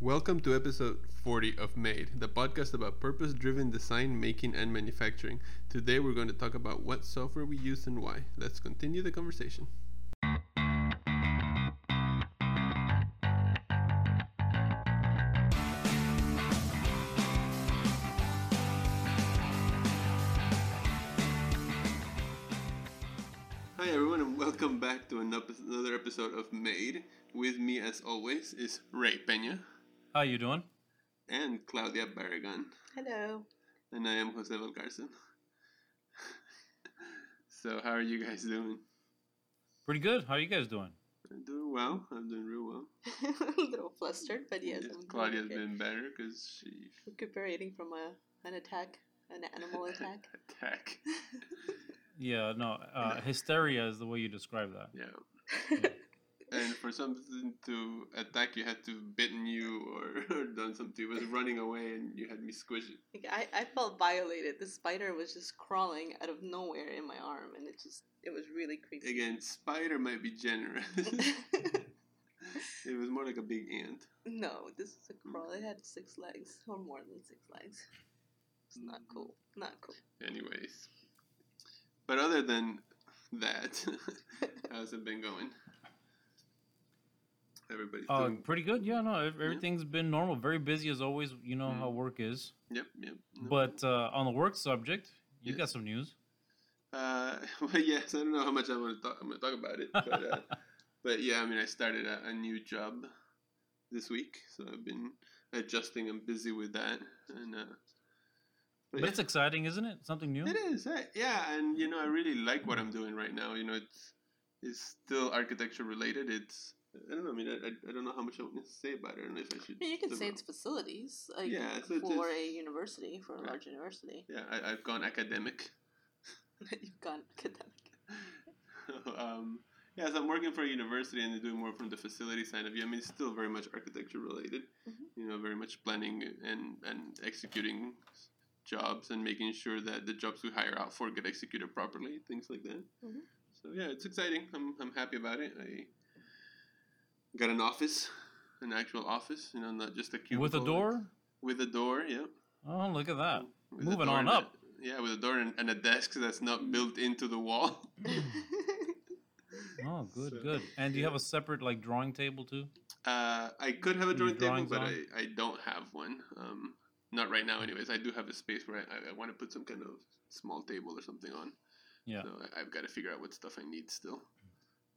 Welcome to episode 40 of Made, the podcast about purpose driven design, making, and manufacturing. Today we're going to talk about what software we use and why. Let's continue the conversation. Hi everyone, and welcome back to another episode of Made. With me, as always, is Ray Peña How are you doing? and Claudia Barragan. Hello. And I am Jose Valcarcel. so, how are you guys doing? Pretty good. How are you guys doing? I'm doing well. I'm doing real well. a little flustered, but yes, I'm doing Claudia's okay. been better because she recuperating from a an attack, an animal attack. attack. Yeah, no. Uh, hysteria is the way you describe that. yeah. And for something to attack, you had to bitten you or, or done something. It was running away and you had me squish it. Like, I, I felt violated. The spider was just crawling out of nowhere in my arm, and it just it was really creepy. Again, spider might be generous. it was more like a big ant. no, this is a crawl. It mm. had six legs or more than six legs. It's not mm. cool. Not cool. Anyways. But other than that, how's it been going? Everybody's Uh, doing. pretty good. Yeah, no. ev- Everything's been normal. Very busy as always. You know how work is. Yep, yep. no. But uh, on the work subject, you Yes. got some news. Uh, well, yes, I don't know how much I want to talk. I'm going to talk about it, but uh, but yeah, I mean, I started a, a new job this week, so I've been adjusting. I'm busy with that, and uh, But yeah. it's exciting, isn't it? Something new. It is, eh, yeah, and you know, I really like what I'm doing right now. You know, it's it's still architecture related. It's I don't know. I mean, I, I, don't know how much I want to say about it. I don't know if I should. I mean, you can say it's facilities, like Yeah, so for a university, for a large university. Yeah, I, I've gone academic. You've gone academic. um, yeah, so I'm working for a university and doing more from the facility side of view. I mean, it's still very much architecture related. Mhm. You know, very much planning and and executing jobs and making sure that the jobs we hire out for get executed properly, things like that. Mhm. So yeah, it's exciting. I'm I'm happy about it. I got an office, an actual office. You know, not just a cubicle. With a door. With a door, yeah. Oh, look at that. With Moving on and a- up. yeah, with a door and, and a desk that's not built into the wall. Oh, good, So- good. And do you have a separate like drawing table too? Uh, I could have a drawing table, but on? I, I don't have one. Um, not right now, anyways. I do have a space where I, I want to put some kind of small table or something on. Yeah. So I, I've got to figure out what stuff I need still.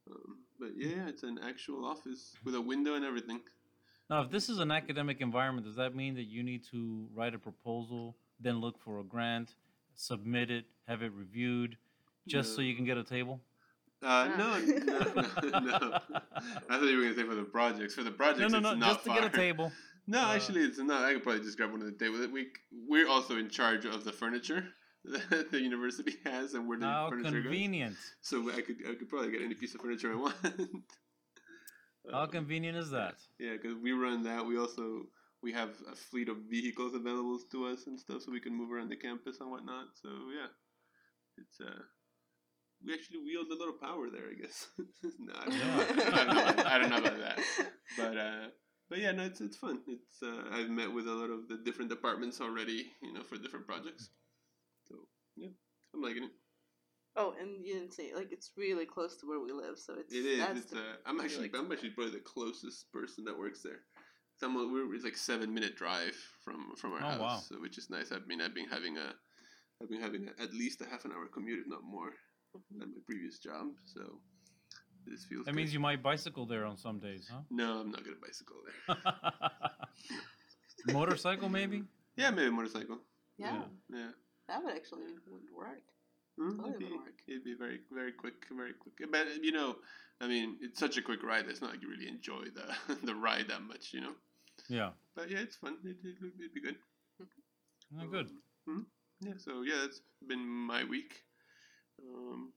Um, but yeah, it's an actual office with a window and everything. Now, if this is an academic environment, does that mean that you need to write a proposal, then look for a grant, submit it, have it reviewed, just so you can get a table? Uh, no, no, no, no. I thought you were going to say for the projects. For the projects, No, no, no, it's not just to get a table. No, Uh, actually, it's not. I could probably just grab one of the table. We we're also in charge of the furniture that the university has, and where the How furniture goes. convenient. So I could I could probably get any piece of furniture I want. How Um, convenient is that? Yeah, because we run that. We also we have a fleet of vehicles available to us and stuff, so we can move around the campus and whatnot. So yeah, it's uh. We actually wield a little power there, I guess. no, I don't, know. I, don't about, I don't know about that, but uh, but yeah, no, it's it's fun. It's uh, I've met with a lot of the different departments already, you know, for different projects. So yeah, I'm liking it. Oh, and you didn't say like it's really close to where we live, so it's It is. It's, the, uh, I'm actually like- I'm actually probably the closest person that works there. Someone we're it's like seven minute drive from from our Oh, house, wow. so, which is nice. I mean, I've been having a I've been having a, at least a half an hour commute, if not more, Mhm. at my previous job. So this feels. That good. means you might bicycle there on some days, huh? No, I'm not gonna bicycle there. Motorcycle, maybe? yeah, maybe motorcycle. yeah, Yeah. That would actually would work. Mm, Totally it'd, be, work. it'd be very, very quick, very quick. But you know, I mean, it's such a quick ride. It's not like you really enjoy the the ride that much, you know. Yeah. But yeah, it's fun. It, it, it'd be good. Oh, good. Yeah, so yeah, that's been my week. Um,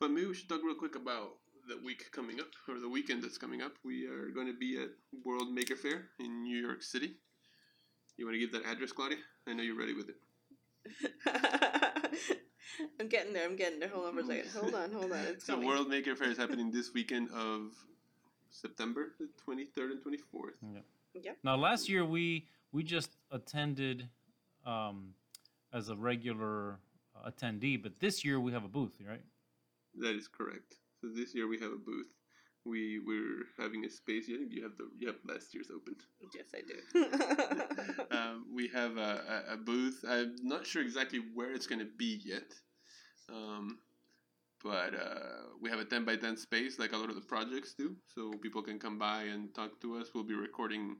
but maybe we should talk real quick about the week coming up, or the weekend that's coming up. We are going to be at World Maker Faire in New York City. You want to give that address, Claudia? I know you're ready with it. I'm getting there. I'm getting there. Hold on for a second. Hold on. Hold on. It's So coming. World Maker Faire is happening this weekend of September the 23rd and 24th. Yeah. Yep. Now, last year we we just attended um, as a regular attendee, but this year we have a booth, right? That is correct. So this year we have a booth. We we're having a space. I think you have the you have last year's open. yes, I do. um, we have a, a, a booth. I'm not sure exactly where it's going to be yet, um, but uh, we have a 10 by 10 space like a lot of the projects do. So people can come by and talk to us. We'll be recording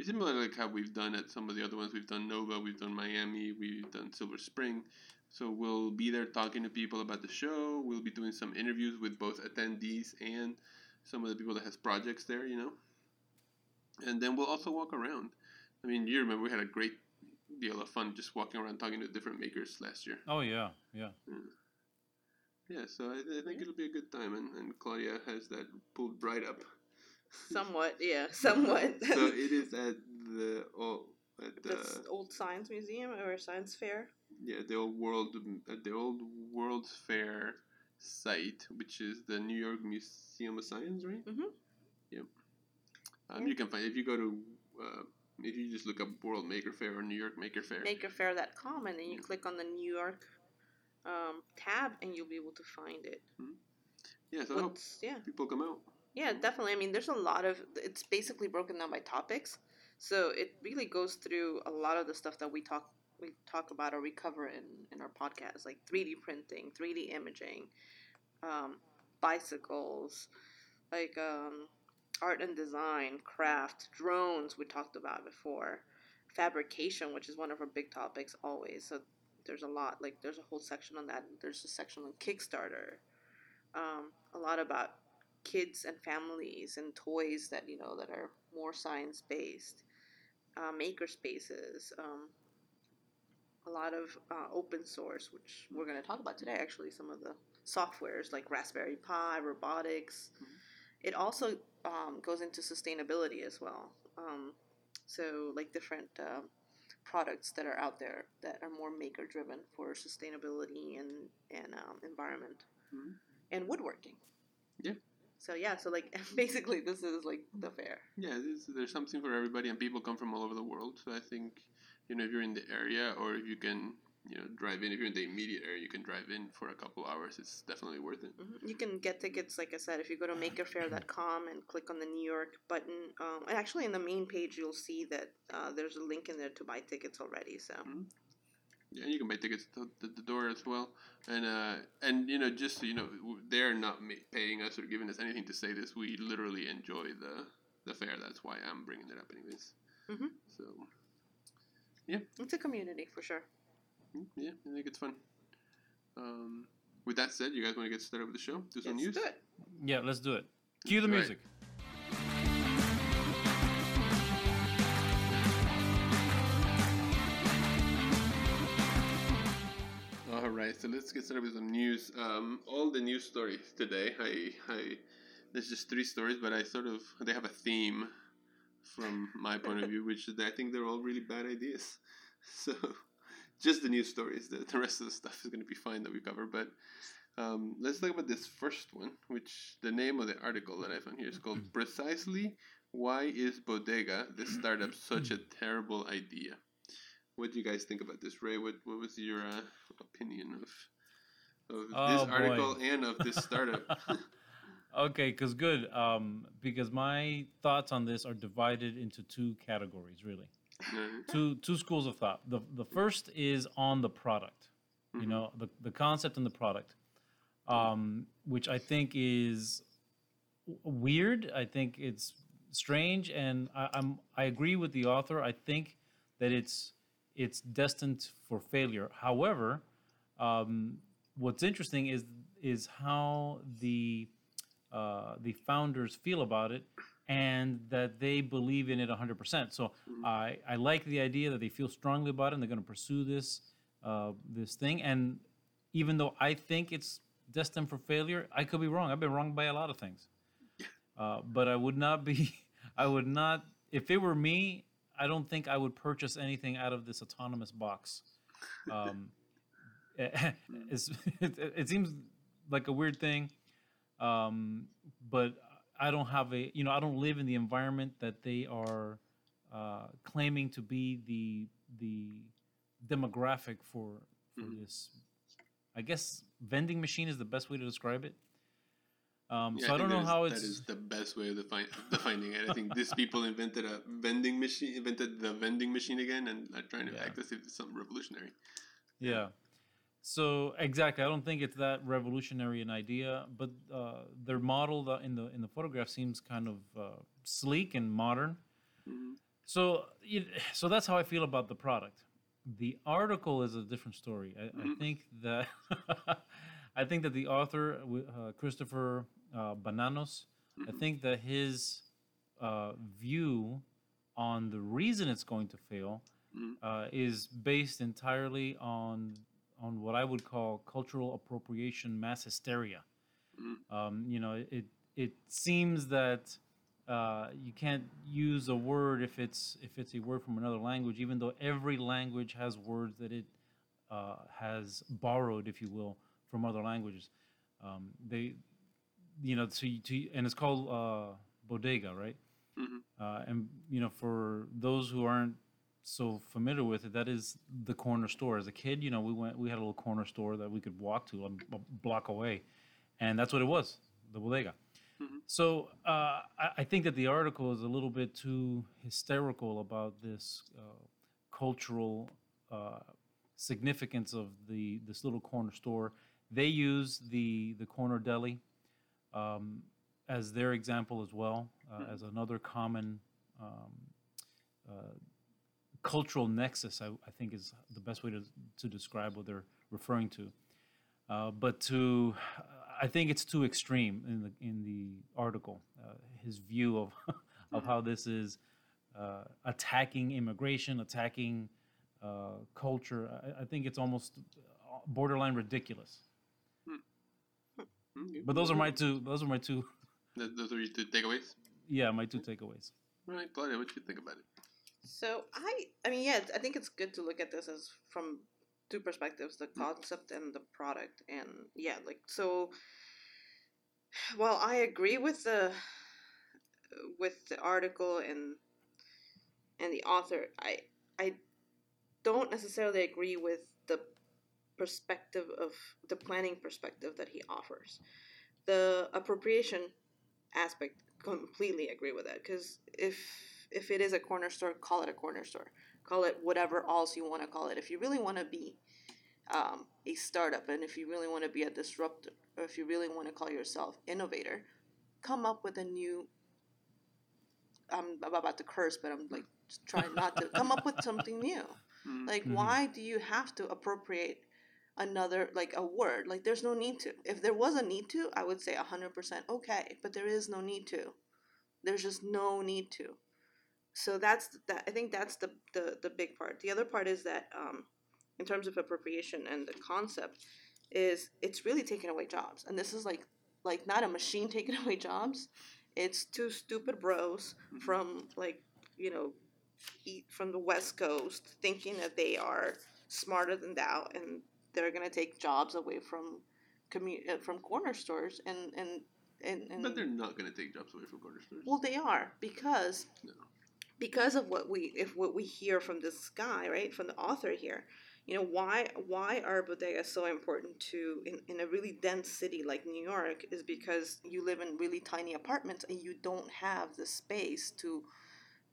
similar like how we've done at some of the other ones. We've done Nova, we've done Miami, we've done Silver Spring. So we'll be there talking to people about the show. We'll be doing some interviews with both attendees and some of the people that has projects there, you know. And then we'll also walk around. I mean, you remember we had a great deal of fun just walking around talking to different makers last year. Oh yeah, yeah. Mm. Yeah, so I, I think it'll be a good time, and, and Claudia has that pulled right up. somewhat, yeah, somewhat. so it is at the oh, at the That's old science museum or science fair. yeah the old world at the old World's Fair site, which is the New York Museum of Science, right? Mhm. Yep. Um, Yeah. You can find if you go to uh, if you just look up World Maker Faire or New York Maker Faire. Makerfaire.com, and then you click on the New York um, tab, and you'll be able to find it. yeah, so I hope yeah, people come out. yeah, definitely. I mean, there's a lot of. It's basically broken down by topics, so it really goes through a lot of the stuff that we talk we talk about or we cover in in our podcast, like 3D printing, 3D imaging, um, bicycles, like um, art and design, craft, drones. We talked about before, fabrication, which is one of our big topics always. So there's a lot. Like there's a whole section on that. There's a section on Kickstarter. Um, a lot about kids and families and toys that you know that are more science based. Uh, maker spaces. Um, a lot of uh, open source, which we're going to talk about today. Actually, some of the softwares like Raspberry Pi, robotics. It also um, goes into sustainability as well. Um, so, like different uh, products that are out there that are more maker driven for sustainability and and um, environment Mhm. and woodworking. Yeah. So yeah, so like basically this is like the fair. Yeah, there's, there's something for everybody, and people come from all over the world. So I think, you know, if you're in the area or if you can, you know, drive in, if you're in the immediate area, you can drive in for a couple hours. It's definitely worth it. Mhm. You can get tickets, like I said, if you go to makerfaire.com and click on the New York button. Um, and actually, in the main page, you'll see that uh, there's a link in there to buy tickets already. So Yeah, and you can buy tickets to the, the door as well. And uh, and you know, just so you know, they're not ma- paying us or giving us anything to say this. We literally enjoy the the fair. That's why I'm bringing it up, anyways. Mhm. So it's a community for sure. mm, yeah, I think it's fun. Um, with that said, you guys want to get started with the show? Do some Let's news. do it. Yeah, let's do it. Cue the Right. music. All right, so let's get started with some news. Um, all the news stories today. I, I, there's just three stories, but I sort of they have a theme from my point of view, which is that I think they're all really bad ideas. So, just the news stories. The, the rest of the stuff is going to be fine that we cover. But um, let's talk about this first one, which the name of the article that I found here is called "Precisely Why Is Bodega, the startup, such a terrible idea?" What do you guys think about this, Ray? What What was your uh, opinion of of Oh, this boy. article and of this startup? Okay, cause good. Um, because my thoughts on this are divided into two categories, really. Uh, two two schools of thought. The the first is on the product, you Mhm. know, the the concept and the product, um, which I think is w- weird. I think it's strange, and I, I'm I agree with the author. I think that it's it's destined for failure. However, um, what's interesting is is how the uh, the founders feel about it and that they believe in it 100%. So I, I like the idea that they feel strongly about it and they're going to pursue this uh, this thing. And even though I think it's destined for failure, I could be wrong. I've been wrong by a lot of things. Uh, but I would not be, I would not, if it were me, I don't think I would purchase anything out of this autonomous box. Um, it, it seems like a weird thing, um, but I don't have a you know I don't live in the environment that they are uh, claiming to be the the demographic for for Mhm. this. I guess vending machine is the best way to describe it. Um, Yeah, so I, don't know how is- it's that is the best way of defi- defining it. I think these people invented a vending machine, invented the vending machine again, and are trying to Yeah. act as if it's something revolutionary. Yeah. So exactly, I don't think it's that revolutionary an idea, but uh, their model in the in the photograph seems kind of uh, sleek and modern. Mhm. So it, so that's how I feel about the product. The article is a different story. I, I Mhm. think that I think that the author uh, Christopher uh, Bonanos, I Mhm. think that his uh, view on the reason it's going to fail Mhm. uh, is based entirely on on what I would call cultural appropriation mass hysteria. Mhm. Um, you know, it it seems that uh, you can't use a word if it's if it's a word from another language, even though every language has words that it uh, has borrowed, if you will, from other languages. Um, they, you know, so you, to, and it's called uh, bodega, right? Mhm. Uh, and you know, for those who aren't so familiar with it, that is the corner store. As a kid, you know, we went, we had a little corner store that we could walk to a, a block away, and that's what it was, the bodega. Mhm. So uh, I, I think that the article is a little bit too hysterical about this uh, cultural uh, significance of the this little corner store. They use the the corner deli um, as their example as well, uh, Mhm. as another common um, uh, cultural nexus. I, I think is the best way to to describe what they're referring to. Uh, but to, I think it's too extreme in the in the article. Uh, his view of of how this is uh, attacking immigration, attacking uh, culture. I, I think it's almost borderline ridiculous. But those are my two. Those are my two. Those are your two takeaways. Yeah, my two takeaways. All right, Claudia, what do you think about it? So I, I mean, yeah, I think it's good to look at this as from two perspectives: the concept and the product. And yeah, like so. Well, I agree with the with the article and and the author. I I don't necessarily agree with the perspective of the planning perspective that he offers. The appropriation aspect completely agree with that because if if it is a corner store, call it a corner store. Call it whatever else you want to call it. If you really want to be um, a startup and if you really want to be a disruptor or if you really want to call yourself innovator, come up with a new. I'm about to curse, but I'm like just trying not to come up with something new. Mm, Like, Mhm. why do you have to appropriate another like a word? Like, there's no need to. If there was a need to, I would say hundred percent okay, but there is no need to. There's just no need to. So that's that. I think that's the the the big part. The other part is that um, in terms of appropriation and the concept, is it's really taking away jobs, and this is like like not a machine taking away jobs. It's two stupid bros Mhm. from like you know eat from the West Coast, thinking that they are smarter than thou, and they're gonna take jobs away from commu- uh, from corner stores, and and and, and But they're not going to take jobs away from corner stores. well, they are because No. Because of what we if what we hear from this guy, right, from the author here. You know why why are bodegas so important to in, in a really dense city like New York is because you live in really tiny apartments and you don't have the space to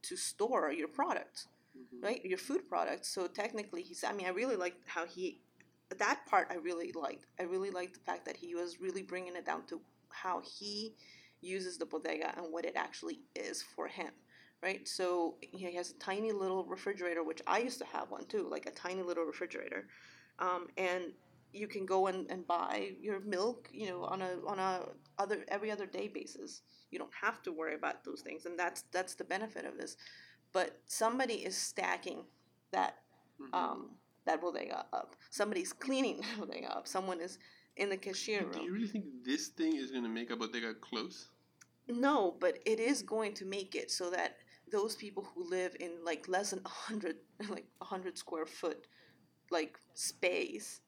to store your product Mhm. right your food products so technically he's i mean i really liked how he that part i really liked i really liked the fact that he was really bringing it down to how he uses the bodega and what it actually is for him right so he has a tiny little refrigerator which i used to have one too like a tiny little refrigerator um, and you can go and, and buy your milk you know on a on a other every other day basis you don't have to worry about those things and that's that's the benefit of this but somebody is stacking that Mhm. um, that bodega up. Somebody's cleaning that bodega up. Someone is in the cashier room. Do you really think this thing is going to make a bodega close? No, but it is going to make it so that those people who live in like less than a hundred, like a hundred square foot, like space,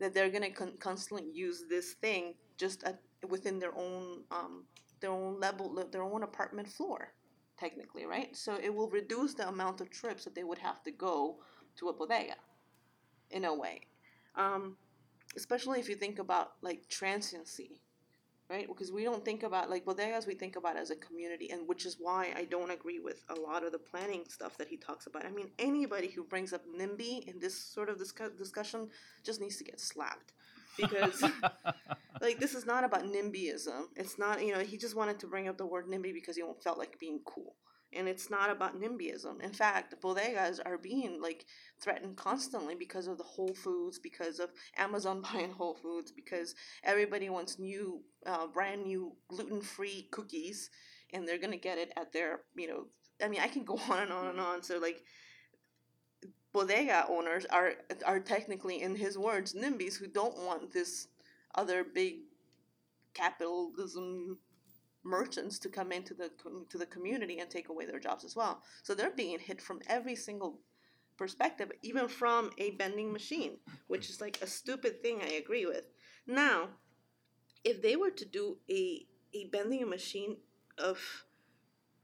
that they're gonna con- constantly use this thing just at, within their own um, their own level, their own apartment floor, technically, right? So it will reduce the amount of trips that they would have to go to a bodega, in a way. Um, especially if you think about like transiency, right? Because we don't think about like bodegas, we think about as a community, and which is why I don't agree with a lot of the planning stuff that he talks about. I mean, anybody who brings up NIMBY in this sort of discuss- discussion just needs to get slapped. Because like this is not about NIMBYism. It's not you know he just wanted to bring up the word NIMBY because he felt like being cool and it's not about NIMBYism. In fact, bodegas are being like threatened constantly because of the Whole Foods, because of Amazon buying Whole Foods, because everybody wants new, uh, brand new gluten-free cookies, and they're gonna get it at their, you know, I mean, I can go on and on and on. So like, bodega owners are are technically, in his words, NIMBYs who don't want this other big capitalism merchants to come into the to the community and take away their jobs as well. So they're being hit from every single perspective, even from a vending machine, which is like a stupid thing. I agree with. Now, if they were to do a a vending machine of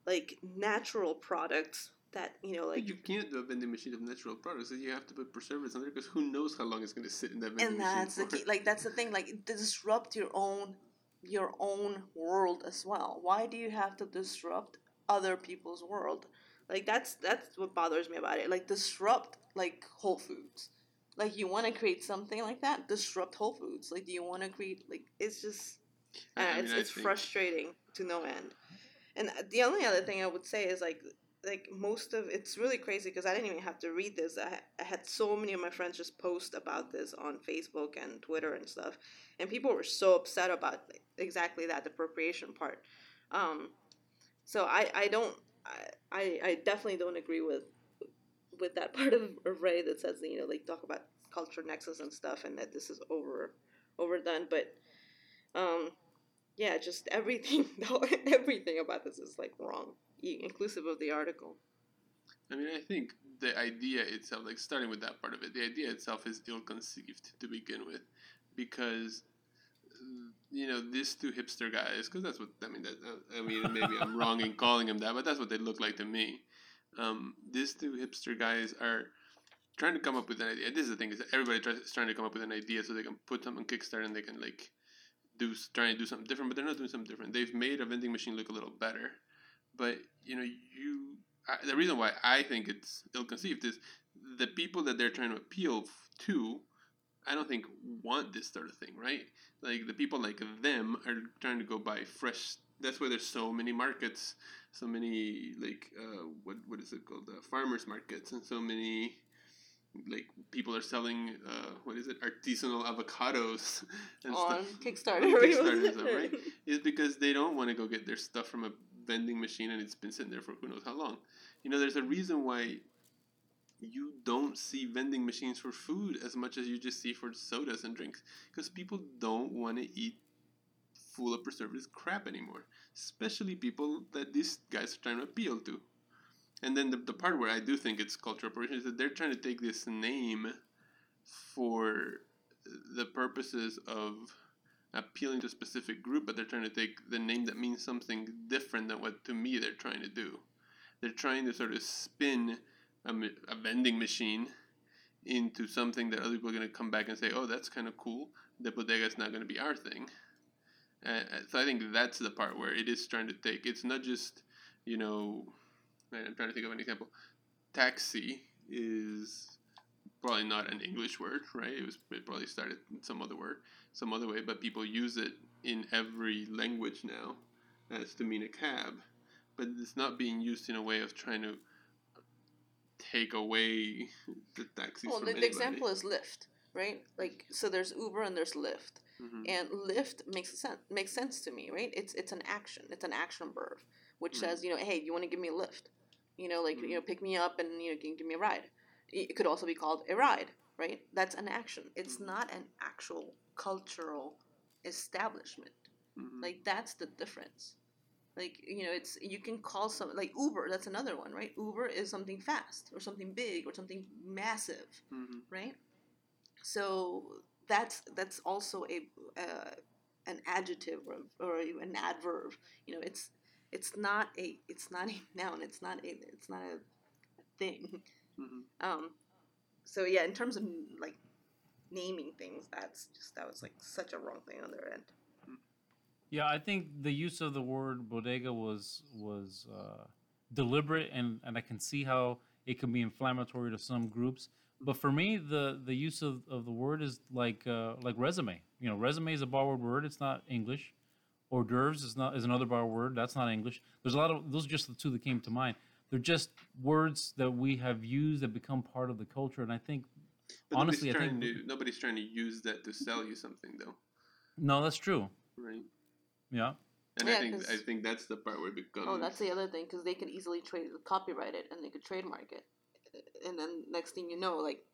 like natural products that you know like you can't do a vending machine of natural products you have to put preservatives on there because who knows how long it's going to sit in that vending and machine that's the key like that's the thing like disrupt your own your own world as well. Why do you have to disrupt other people's world? Like that's that's what bothers me about it. Like disrupt like Whole Foods. Like you want to create something like that, disrupt Whole Foods. Like do you want to create like it's just uh, I mean, it's I it's think- frustrating to no end. And the only other thing I would say is like like most of it's really crazy because I didn't even have to read this. I, I had so many of my friends just post about this on Facebook and Twitter and stuff, and people were so upset about exactly that appropriation part. Um, so I I don't I, I definitely don't agree with with that part of, Ray that says you know like talk about culture nexus and stuff and that this is over overdone, but um yeah, just everything everything about this is like wrong, inclusive of the article. I mean, I think the idea itself, like starting with that part of it, the idea itself is ill-conceived to begin with, because uh, you know these two hipster guys, because that's what I mean. That I mean, maybe I'm wrong in calling them that, but that's what they look like to me. Um, these two hipster guys are trying to come up with an idea. This is the thing: is everybody tries, is trying to come up with an idea so they can put them on Kickstarter and they can like do try and do something different, but they're not doing something different. They've made a vending machine look a little better, but you know you I, the reason why I think it's ill-conceived is the people that they're trying to appeal to. I don't think want this sort of thing, right? Like the people like them are trying to go buy fresh. That's why there's so many markets, so many like uh, what what is it called, uh, farmers markets, and so many like people are selling uh, what is it, artisanal avocados and on stuff Kickstarter. on Kickstarter stuff, right? is because they don't want to go get their stuff from a vending machine and it's been sitting there for who knows how long. You know, there's a reason why you don't see vending machines for food as much as you just see for sodas and drinks because people don't want to eat full of preservatives crap anymore, especially people that these guys are trying to appeal to. And then the, the part where I do think it's cultural appropriation is that they're trying to take this name for the purposes of appealing to a specific group, but they're trying to take the name that means something different than what to me they're trying to do. They're trying to sort of spin a, a vending machine into something that other people are going to come back and say, oh, that's kind of cool. The bodega is not going to be our thing. Uh, so I think that's the part where it is trying to take. It's not just, you know, I'm trying to think of an example. Taxi is probably not an English word, right? It was it probably started in some other word, some other way, but people use it in every language now as to mean a cab. But it's not being used in a way of trying to take away the taxis well, the, the anybody. example is Lyft, right? Like, so there's Uber and there's Lyft, Mhm. and Lyft makes sense makes sense to me, right? It's it's an action, it's an action verb, which Mhm. says, you know, hey, you want to give me a lift, you know, like you know, pick me up and you know, can give me a ride. It could also be called a ride, right? That's an action. It's Mhm. not an actual cultural establishment. Mhm. Like that's the difference. Like you know, it's you can call some like Uber. That's another one, right? Uber is something fast or something big or something massive, Mhm. right? So that's that's also a uh, an adjective or, or an adverb. You know, it's it's not a it's not a noun. It's not a it's not a, thing. hmm Um, so yeah, in terms of like naming things, that's just that was like such a wrong thing on their end. Yeah, I think the use of the word bodega was was uh, deliberate, and, and I can see how it can be inflammatory to some groups. But for me, the, the use of, of the word is like uh, like resume. You know, resume is a borrowed word; it's not English. Hors d'oeuvres is not is another borrowed word. That's not English. There's a lot of those. Are just the two that came to mind. They're just words that we have used that become part of the culture, and I think But Honestly, I nobody's think- trying to nobody's trying to use that to sell you something though, no, that's true. right? Yeah, And Yeah, I think 'cause- I think that's the part where it becomes. Oh, that's the other thing because they can easily trade copyright it and they could trademark it, and then next thing you know, like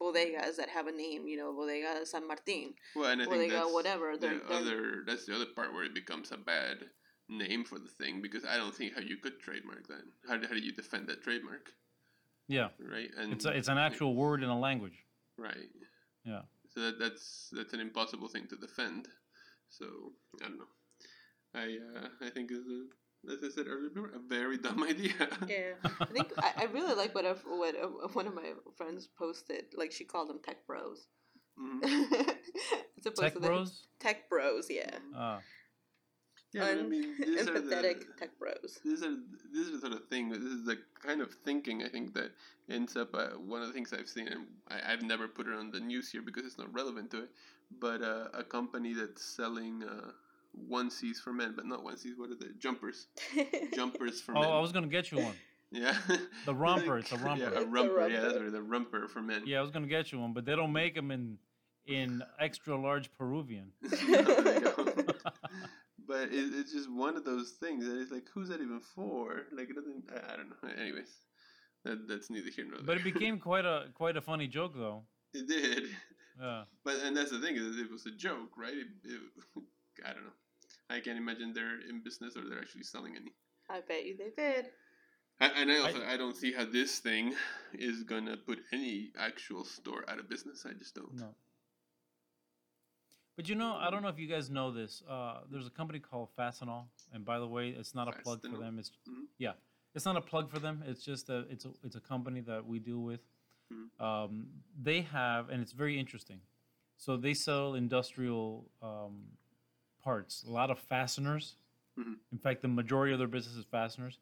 bodegas that have a name, you know, bodega San Martin, well, and I think bodega that's whatever. the They're, they're, other. That's the other part where it becomes a bad name for the thing because I don't think how you could trademark that. How, do- how do you defend that trademark, yeah. right? And It's a, it's an actual word in a language. right. Yeah. So that, that's that's an impossible thing to defend. So I don't know. I uh, I think is a, as I said earlier, a very dumb idea. yeah, I think I, I really like what, I've- what uh, one of my friends posted. Like she called them tech bros. Mhm. As opposed Tech to bros. Tech bros, yeah. Ah. Yeah, but I mean, these are Empathetic the, tech bros. these are this is the sort of thing. This is the kind of thinking I think that ends up. Uh, one of the things I've seen, and I, I've never put it on the news here because it's not relevant to it. But uh, a company that's selling uh, onesies for men, but not onesies. What are they? Jumpers. Jumpers for Oh, men. Oh, I was gonna get you one. Yeah. The romper, it's a romper. Yeah, a It's a romper. Yeah, that's right. The romper for men. Yeah, I was gonna get you one, but they don't make them in in extra large Peruvian. There you go. but it, it's just one of those things that it's like, who's that even for? Like, it doesn't. I, I don't know. Anyways, that, that's neither here nor there. But it became quite a quite a funny joke though. It did. Yeah. But and that's the thing is, it was a joke, right? It, it, I don't know. I can't imagine they're in business or they're actually selling any. I bet you they did. I, and I also I, don't see how this thing is gonna put any actual store out of business. I just don't. No. But you know, I don't know if you guys know this. Uh, there's a company called Fastenal, and by the way, it's not a plug for them. It's Mhm. yeah, it's not a plug for them. It's just a it's a it's a company that we deal with. Mhm. Um, they have, and it's very interesting. So they sell industrial um, parts, a lot of fasteners. Mhm. In fact, the majority of their business is fasteners.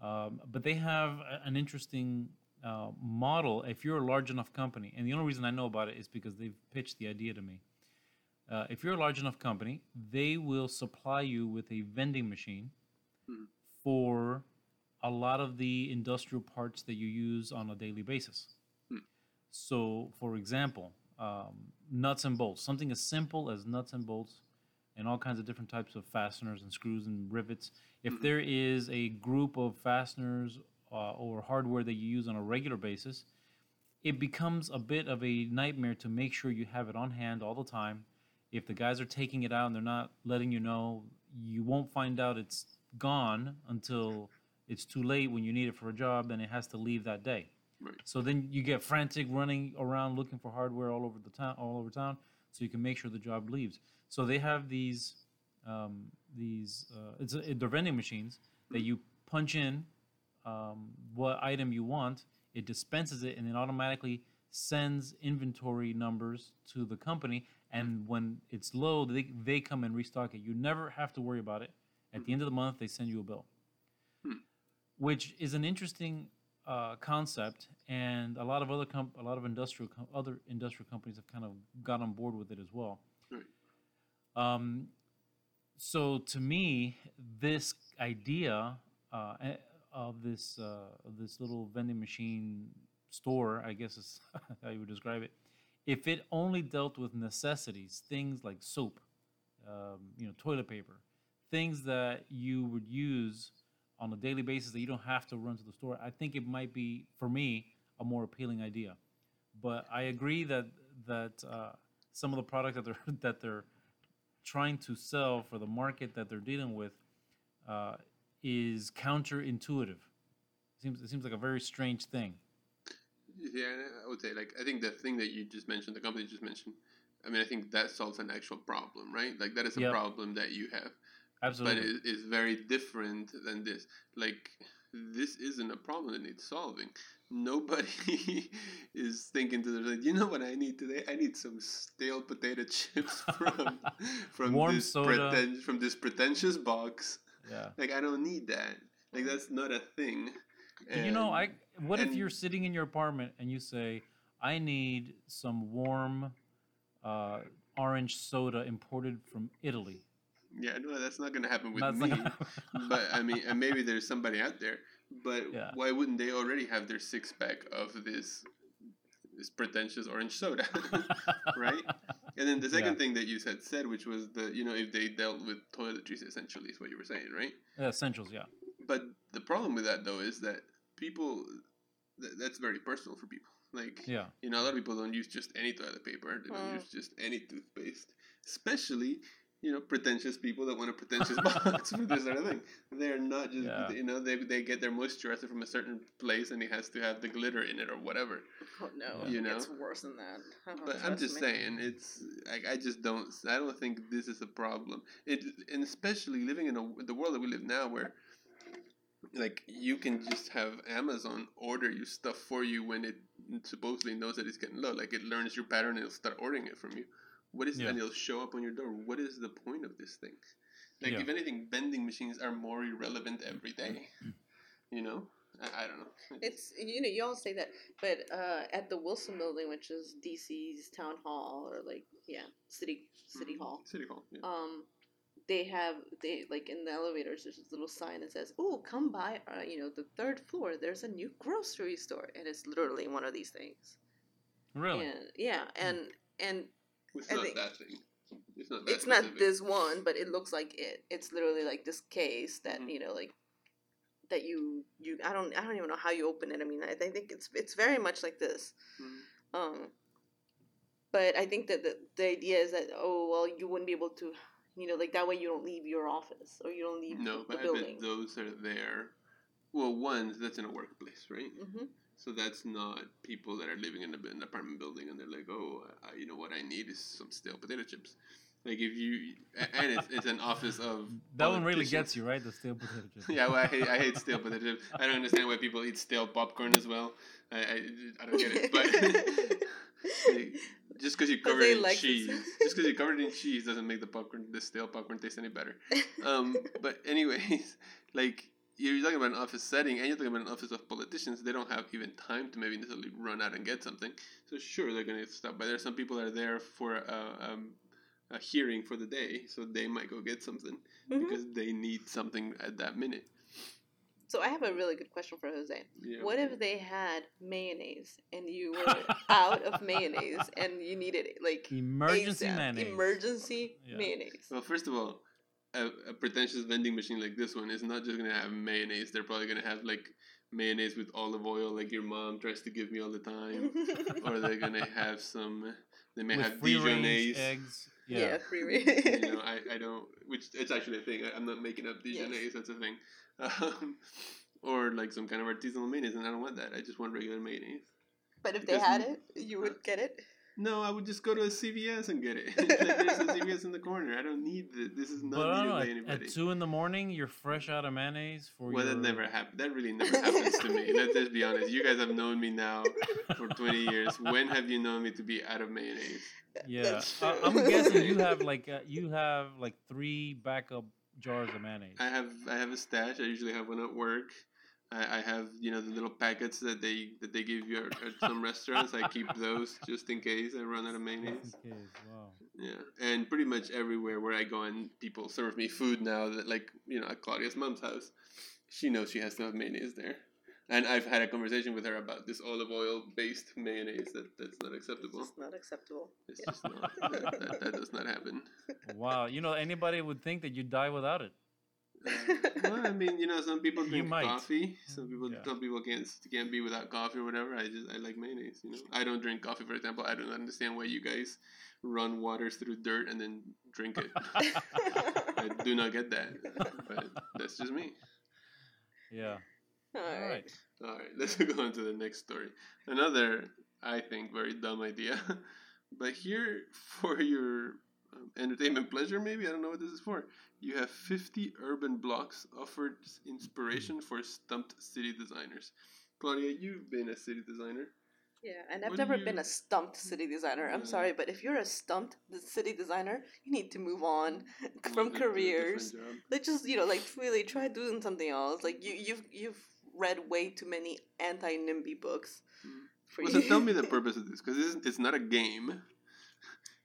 Um, but they have a- an interesting uh, model. If you're a large enough company, and the only reason I know about it is because they've pitched the idea to me. Uh, if you're a large enough company, they will supply you with a vending machine Mhm. for a lot of the industrial parts that you use on a daily basis. Hmm. So, for example, um, nuts and bolts, something as simple as nuts and bolts and all kinds of different types of fasteners and screws and rivets. If Mhm. there is a group of fasteners uh, or hardware that you use on a regular basis, it becomes a bit of a nightmare to make sure you have it on hand all the time. If the guys are taking it out and they're not letting you know, you won't find out it's gone until it's too late when you need it for a job and it has to leave that day. Right. So then you get frantic running around looking for hardware all over the town, all over town, so you can make sure the job leaves. So they have these, um, these uh, it's a, they're vending machines that you punch in um, what item you want. It dispenses it and then automatically sends inventory numbers to the company. And when it's low, they, they come and restock it. You never have to worry about it. At the end of the month, they send you a bill, Hmm. which is an interesting uh, concept. And a lot of other com- a lot of industrial com- other industrial companies have kind of got on board with it as well. Right. Um, so to me, this idea uh, eh, of this uh, of this little vending machine store, I guess is how you would describe it. If it only dealt with necessities, things like soap, um, you know, toilet paper, things that you would use on a daily basis that you don't have to run to the store, I think it might be for me a more appealing idea. But I agree that that uh, some of the products that they're that they're trying to sell for the market that they're dealing with uh, is counterintuitive. Seems it seems like a very strange thing. Yeah, I would say like I think the thing that you just mentioned, the company just mentioned, I mean, I think that solves an actual problem, right? Like that is a Yep. problem that you have, Absolutely. but it is very different than this. Like this isn't a problem that needs solving. Nobody is thinking to themselves, you know what I need today? I need some stale potato chips from from Warm this preten- from this pretentious box. yeah. Like I don't need that. Like mm. that's not a thing. And you know, I what if you're sitting in your apartment and you say, "I need some warm uh, orange soda imported from Italy." Yeah, no, that's not gonna happen with That's me. but I mean, and maybe there's somebody out there. But Yeah. why wouldn't they already have their six pack of this this pretentious orange soda, right? And then the second Yeah. thing that you said said, which was the you know if they dealt with toiletries, essentially is what you were saying, right? Yeah, essentials, yeah. But the problem with that though is that people th- that's very personal for people. Like Yeah. you know, a lot of people don't use just any toilet paper. They don't Mm. use just any toothpaste. Especially, you know, pretentious people that want a pretentious box for this sort of thing. They're not just, Yeah. you know, they, they get their moisturizer from a certain place and it has to have the glitter in it or whatever. Oh no, You know? it's worse than that. But I'm just me. saying, it's like I just don't. I don't think this is a problem. It and especially living in a, the world that we live now, where like you can just have Amazon order you stuff for you when it supposedly knows that it's getting low. Like it learns your pattern and it'll start ordering it from you. What is Yeah. and it'll show up on your door. What is the point of this thing? Like Yeah. if anything, vending machines are more irrelevant every day. You know, I, I don't know. It's you know you all say that, but uh, at the Wilson Building, which is DC's town hall or like yeah city city Mhm. hall, City Hall. Yeah. um, they have they like in the elevators. There's this little sign that says, "Oh, come by, uh, you know, the third floor. There's a new grocery store," and it's literally one of these things. Really? And yeah, and and It's I not think- that thing. It's not. That it's not this one, but it looks like it. It's literally like this case that Mhm. you know, like that you you. I don't I don't even know how you open it. I mean, I, I think it's it's very much like this. Mhm. Um, but I think that the the idea is that oh well, you wouldn't be able to, you know, like that way you don't leave your office or you don't leave No, the but I building. bet those are there. Well, one that's in a workplace, right? hmm So that's not people that are living in an apartment building and they're like, oh, I, you know what I need is some stale potato chips. Like if you and it's, it's an office of that one really gets you, right? The stale potato chip. Yeah, well, I hate I hate stale potato chips. I don't understand why people eat stale popcorn as well. I I, I don't get it, but. like, just because you covered it in cheese, just because you covered it in cheese doesn't make the popcorn, the stale popcorn, taste any better. Um, but anyways, like you're talking about an office setting, and you're talking about an office of politicians. They don't have even time to maybe necessarily run out and get something. So sure, they're gonna stop by. There some people that are there for a, um, a hearing for the day, so they might go get something Mhm. because they need something at that minute. So I have a really good question for Jose. Yeah. What if they had mayonnaise and you were out of mayonnaise and you needed it like Emergency ASAP? mayonnaise. Emergency Yeah. mayonnaise. Well, first of all, a, a pretentious vending machine like this one is not just gonna have mayonnaise. They're probably gonna have like mayonnaise with olive oil, like your mom tries to give me all the time, or they're gonna have some. They may With have free range Dijonnaise. eggs. yeah. Yeah. free range. you know, I, I don't, which it's actually a thing. I, I'm not making up Dijonnaise. That's a thing. Um, or like some kind of artisanal mayonnaise, and I don't want that. I just want regular mayonnaise. but if they had it, you would get it. No, I would just go to a CVS and get it. There's a CVS in the corner. I don't need this. This is not But needed know. by At, anybody. at two in the morning, you're fresh out of mayonnaise for Well, your. that never happened. That really never happens to me. Let's just be honest. You guys have known me now for 20 years. When have you known me to be out of mayonnaise? Yeah, That's I, true. I'm guessing you have like uh, you have like three backup jars of mayonnaise. I have I have a stash. I usually have one at work. I, I have you know the little packets that they that they give you at, at some restaurants. I keep those just in case I run out of mayonnaise. Case, wow. Yeah, and pretty much everywhere where I go and people serve me food now that like you know at Claudia's mom's house, she knows she has to have mayonnaise there. And I've had a conversation with her about this olive oil based mayonnaise that, that's not acceptable. It's not acceptable. It's just not. That, that, that does not happen. Wow, you know anybody would think that you die without it. well, I mean, you know, some people You drink might. coffee. Some people, Yeah. some people can't can't be without coffee or whatever. I just I like mayonnaise. You know, I don't drink coffee, for example. I don't understand why you guys run waters through dirt and then drink it. I do not get that, but that's just me. Yeah. All right. All right, let's go on to the next story. Another, I think, very dumb idea But here, for your um, entertainment pleasure, maybe I don't know what this is for. You have 50 urban blocks offered inspiration for stumped city designers. Claudia, you've been a city designer. Yeah, and I've What never been a stumped city designer. I'm Yeah. sorry, but if you're a stumped city designer, you need to move on from need to do a careers. Like just you know, like really try doing something else. Like you, you've you've read way too many anti NIMBY books. Mhm. For Well, you. so tell me the purpose of this, because it's, it's not a game.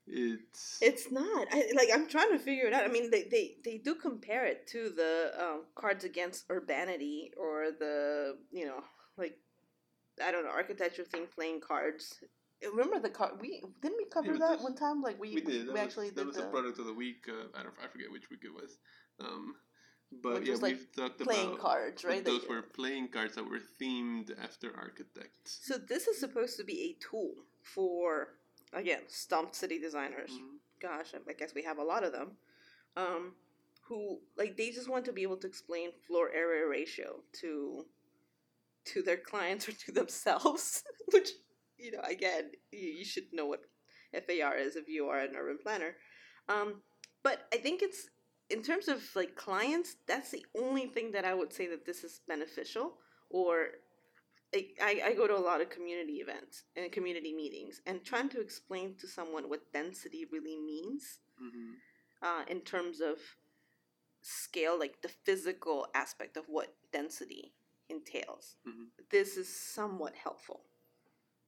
It's It's not. I, like I'm trying to figure it out. I mean, they, they, they do compare it to the um, Cards Against Urbanity or the you know like I don't know architecture thing playing cards. Remember the card? We didn't we cover but that this- one time? Like we we did. That we was, actually that did was the the product of the week. Uh, I don't I forget which week it was. Um, but Which yeah, was, like, we've talked playing about cards, right? Those were playing cards that were themed after architects. So this is supposed to be a tool for again stumped city designers. Mhm. Gosh, I guess we have a lot of them. Um, who like they just want to be able to explain floor area ratio to to their clients or to themselves, which you know again you, you should know what FAR is if you are an urban planner. Um, but I think it's in terms of like clients, that's the only thing that I would say that this is beneficial or I, I go to a lot of community events and community meetings and trying to explain to someone what density really means Mhm. uh, in terms of scale like the physical aspect of what density entails Mhm. this is somewhat helpful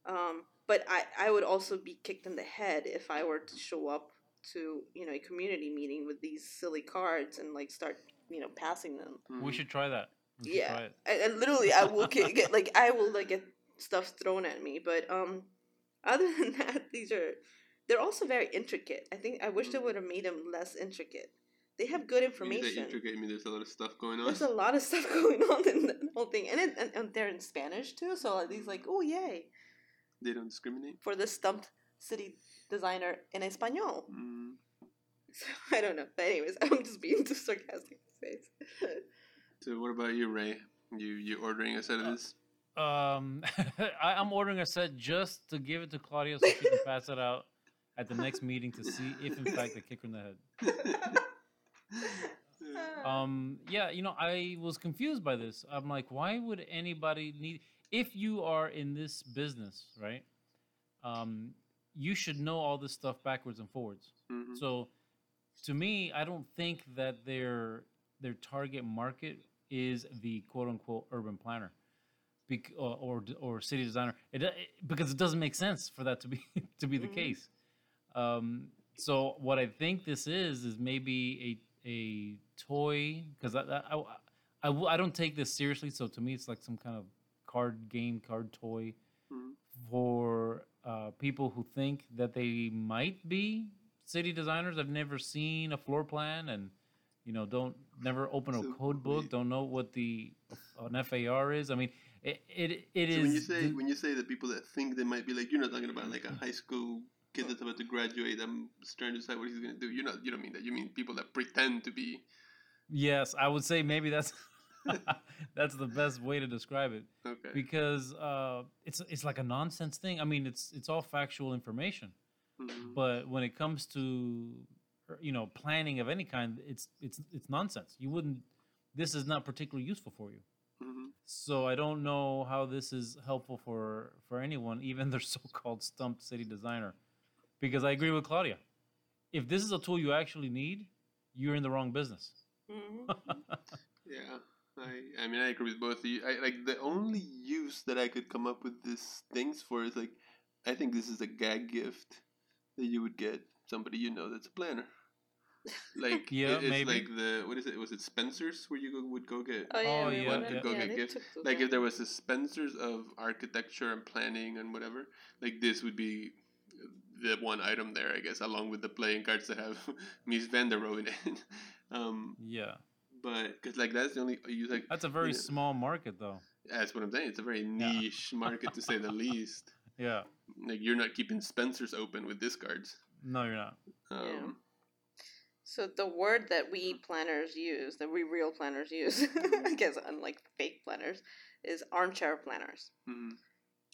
um, but I, I would also be kicked in the head if i were to show up to you know a community meeting with these silly cards and like start you know passing them We should try that. We should Yeah. try it. and, and literally i will ki- get like i will like get stuff thrown at me but um other than that these are they're also very intricate i think i wish they Mhm. would have made them less intricate they have good When you say information intricate, I mean, there's a lot of stuff going on. there's a lot of stuff going on in the whole thing and, it, and, and they're in spanish too so at least, like oh yay They don't discriminate. for the stumped city designer in espanol Mm. so, i don't know but anyways i'm just being too sarcastic face So what about you, Ray? You you ordering a set of Uh, this? Um, I, I'm ordering a set just to give it to Claudia so she can pass it out at the next meeting to see if, in fact, I kick her in the head. Um, yeah, you know, I was confused by this. I'm like, why would anybody need? If you are in this business, right? Um, you should know all this stuff backwards and forwards. Mhm. So, to me, I don't think that their their target market is the quote unquote urban planner, bec- or, or or city designer. It, it because it doesn't make sense for that to be to be the Mhm. case. Um, so what I think this is is maybe a a toy because I I I don't take this seriously. So to me, it's like some kind of card game, card toy Mhm. For uh, people who think that they might be city designers. I've never seen a floor plan and you know don't never open a code book, don't know what the an FAR is. I mean, it it, it so is when you say when you say the people that think they might be like you're not talking about like a high school kid that's about to graduate is trying to decide what he's gonna do. You're not you don't mean that. You mean people that pretend to be. yes, I would say maybe that's that's the best way to describe it. Okay. because uh, it's it's like a nonsense thing. I mean, it's it's all factual information, Mhm. but when it comes to er, you know planning of any kind, it's it's it's nonsense. You wouldn't. This is not particularly useful for you. Mhm. So I don't know how this is helpful for for anyone, even their so-called stumped city designer, because I agree with Claudia. If this is a tool you actually need, you're in the wrong business. Mhm. Yeah, I I mean I agree with both of you. I like the only use that I could come up with this things for is like I think this is a gag gift that you would get somebody you know that's a planner. Like Yeah, it- it's maybe. like the what is it? Was it Spencer's where you go, would go get Oh yeah, Oh, we yeah, wanted- yeah. Go yeah, get they gift. took those like if there was a Spencer's of architecture and planning and whatever, like this would be the one item there, I guess, along with the playing cards that have Mies Van der Rohe in it. um, Yeah, but because like that's the only you like that's a very Yeah. small market, though. Yeah, that's what I'm saying. It's a very Yeah. niche market to say the least. Yeah, Like you're not keeping Spencer's open with discards. no, you're not. Um, So the word that we planners use, that we real planners use, I guess unlike fake planners, is armchair planners. mhm.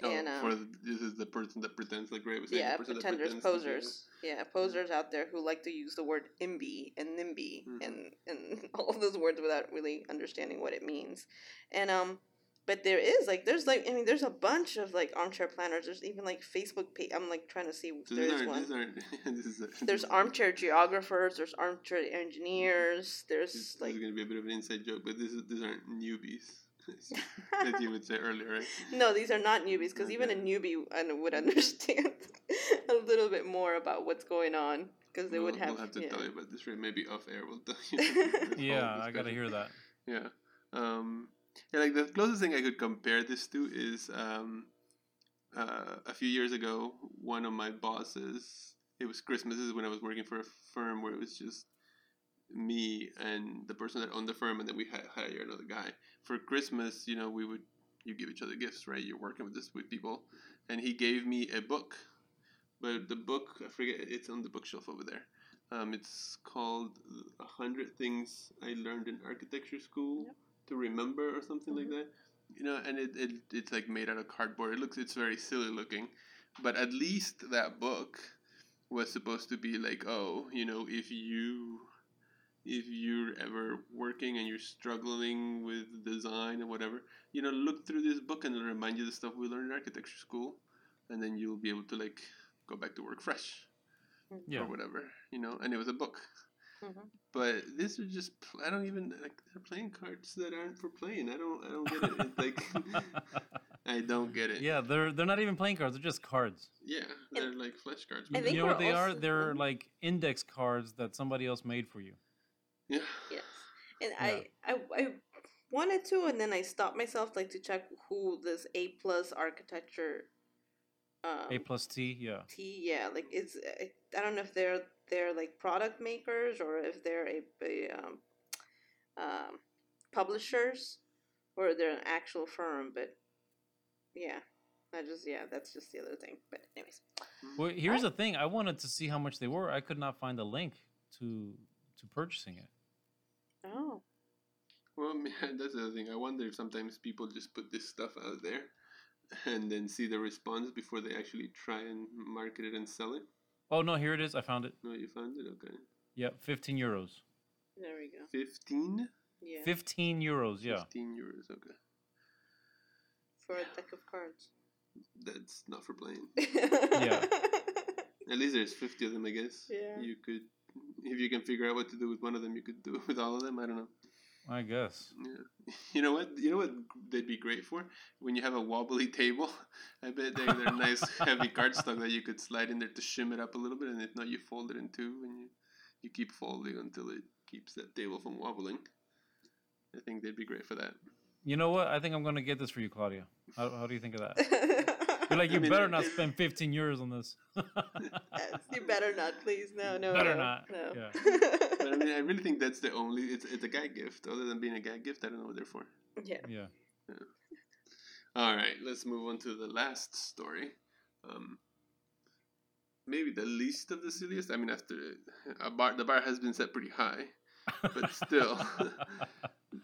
Oh, and um, for the, this is the person that pretends like Ray was saying. yeah, the person pretenders, pretends to be- posers. Yeah, posers out there who like to use the word yimby and nimby Mhm. and and all of those words without really understanding what it means. And um, but there is like there's like I mean there's a bunch of like armchair planners. There's even like Facebook page. I'm like trying to see if So there aren't, one. these aren't, this is a, There's armchair geographers. There's armchair engineers. There's This, like this is gonna be a bit of an inside joke, but this is, these aren't newbies, as you would say earlier, right? no, these are not newbies because even a newbie would understand a little bit more about what's going on because they would we'll, have. we'll have to yeah. tell you about this, right? Maybe off air we'll tell you. Yeah, I gotta hear that. Yeah. Um, yeah, like the closest thing I could compare this to is um, uh, a few years ago, one of my bosses, it was Christmas, this is when I was working for a firm where it was just me and the person that owned the firm, and then we had hire another guy. For Christmas, you know, we would, you give each other gifts, right? You're working with this with people. And he gave me a book. But the book, I forget, it's on the bookshelf over there. Um, it's called A Hundred Things I Learned in Architecture School Yep. to Remember or something like Mhm. that. You know, and it, it it's like made out of cardboard. It looks it's very silly looking, but at least that book was supposed to be like, oh, you know, if you if you're ever working and you're struggling with design or whatever, you know, look through this book and it'll remind you the stuff we learned in architecture school, and then you'll be able to like go back to work fresh Yeah. or whatever, you know. And it was a book, Mhm. but these are just I don't even like they're playing cards that aren't for playing. I don't I don't get it. It's like I don't get it. yeah, they're they're not even playing cards; they're just cards. yeah, they're like flesh cards. You know what we're they are? They're Mhm. like index cards that somebody else made for you. Yeah. Yes, and I, I I wanted to, and then I stopped myself like to check who this A plus architecture. Um, A plus T, yeah. T, yeah, like it's I, I don't know if they're they're like product makers or if they're a, a um, um, publishers or they're an actual firm, but yeah, I just yeah, that's just the other thing. But anyways, Well, here's the thing: I wanted to see how much they were. I could not find a link to to purchasing it. Oh, Well, man, that's the other thing. I wonder if sometimes people just put this stuff out there and then see the response before they actually try and market it and sell it. Oh no, here it is. I found it. No, you found it? Okay. Yeah, 15 euros. there we go. 15? Yeah, 15 euros, yeah. 15 euros, okay. for a deck of cards. That's not for playing. yeah. At least there's 50 of them, I guess. Yeah. You could, if you can figure out what to do with one of them, you could do it with all of them. I don't know. I guess. Yeah. You know what? You know what they'd be great for? When you have a wobbly table, I bet they're, they're nice heavy cardstock that you could slide in there to shim it up a little bit, and if not, you fold it in two, and you you keep folding until it keeps that table from wobbling. I think they'd be great for that. You know what? I think I'm gonna get this for you, Claudia. How, how do you think of that? You're like, I you mean, better not spend 15 euros on this. Yes, you better not, please. No, no, Better no, not, No. But I mean, I really think that's the only. It's it's a gag gift. Other than being a gag gift, I don't know what they're for. yeah. yeah. All right, let's move on to the last story. Um, maybe the least of the silliest. I mean, after a bar, the bar has been set pretty high, but still.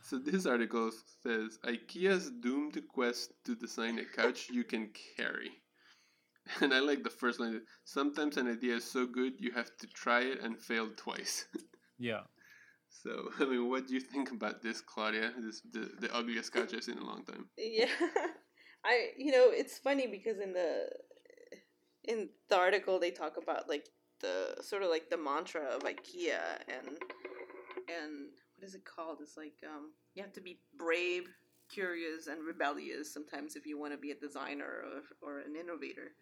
So this article says IKEA's doomed quest to design a couch you can carry. And I like the first line. Sometimes an idea is so good you have to try it and fail twice. yeah. so I mean, what do you think about this, Claudia? This the, the ugliest couch I've seen in a long time. Yeah. I you know, it's funny because in the in the article they talk about like the sort of like the mantra of IKEA and and what is it called? It's like um you have to be brave, curious and rebellious sometimes if you want to be a designer or or an innovator.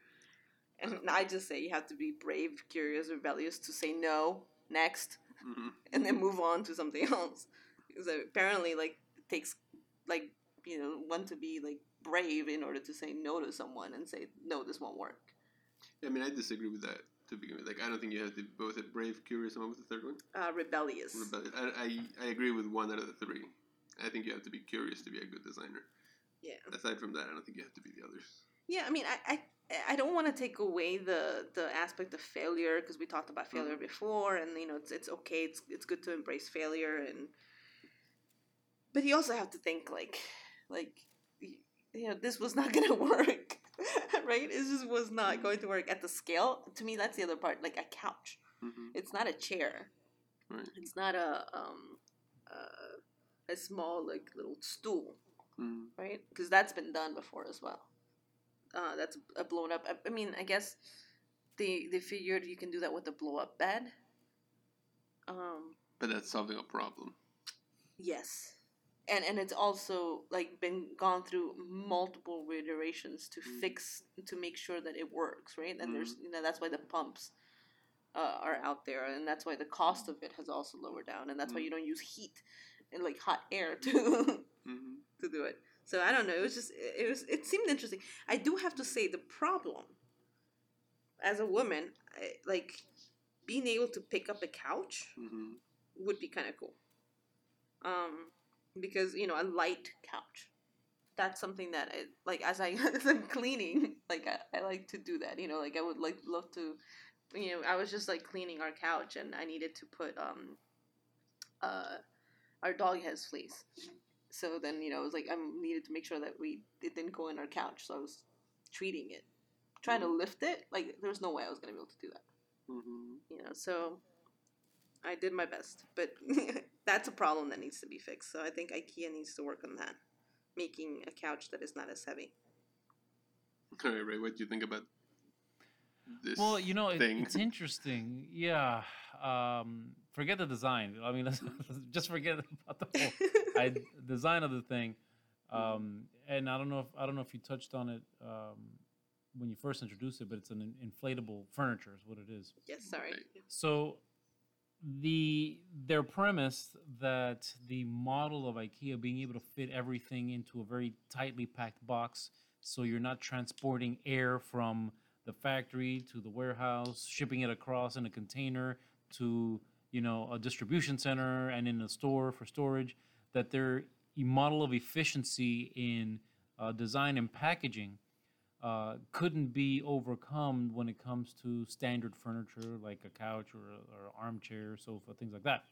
And I just say you have to be brave, curious, rebellious to say no next hmm and then move on to something else. Because apparently, like, it takes, like, you know, one to be, like, brave in order to say no to someone and say, no, this won't work. I mean, I disagree with that to begin with. Like, I don't think you have to be both a brave, curious, and what was the third one? Uh, rebellious. Rebellious. I, I, I agree with one out of the three. I think you have to be curious to be a good designer. yeah. Aside from that, I don't think you have to be the others. Yeah, I mean, I, I, I don't want to take away the, the aspect of failure because we talked about failure before, and you know, it's it's okay, it's it's good to embrace failure, and but you also have to think like, like, you know, this was not gonna work. Right? It just was not going to work at the scale. To me, that's the other part. Like a couch, Mhm. it's not a chair. Right. It's not a um, uh, a small like little stool, Mhm. right? Because that's been done before as well. Uh, that's a blown up. I, I mean, I guess they they figured you can do that with a blow up bed. Um, But that's solving a problem. Yes. And and it's also like been gone through multiple iterations to Mm. fix to make sure that it works, right? And there's you know that's why the pumps uh, are out there, and that's why the cost of it has also lowered down, and that's why Mm. you don't use heat and like hot air to hmm to do it. So I don't know. It was just it was it seemed interesting. I do have to say the problem as a woman, I, like being able to pick up a couch hmm would be kind of cool. Um, because you know a light couch. That's something that I like as I as I'm cleaning. Like I, I like to do that. You know, like I would like love to. You know, I was just like cleaning our couch, and I needed to put um. Uh, our dog has fleas, so then you know it was like I needed to make sure that we it didn't go in our couch. So I was treating it, trying to lift it. Like there was no way I was gonna be able to do that hmm you know so i did my best but that's a problem that needs to be fixed so i think ikea needs to work on that making a couch that is not as heavy All right, Ray. What do you think about this? Well, you know, it, it's interesting. Yeah. Um, forget the design. I mean, let's, just forget about the whole I, design of the thing. Um, and I don't know if I don't know if you touched on it um, when you first introduced it, but it's an inflatable furniture is what it is. yes sorry Right. So the their premise that the model of IKEA being able to fit everything into a very tightly packed box, so you're not transporting air from the factory to the warehouse, shipping it across in a container to you know a distribution center and in a store for storage. That their model of efficiency in uh, design and packaging uh, couldn't be overcome when it comes to standard furniture like a couch or, a, or armchair, sofa, things like that.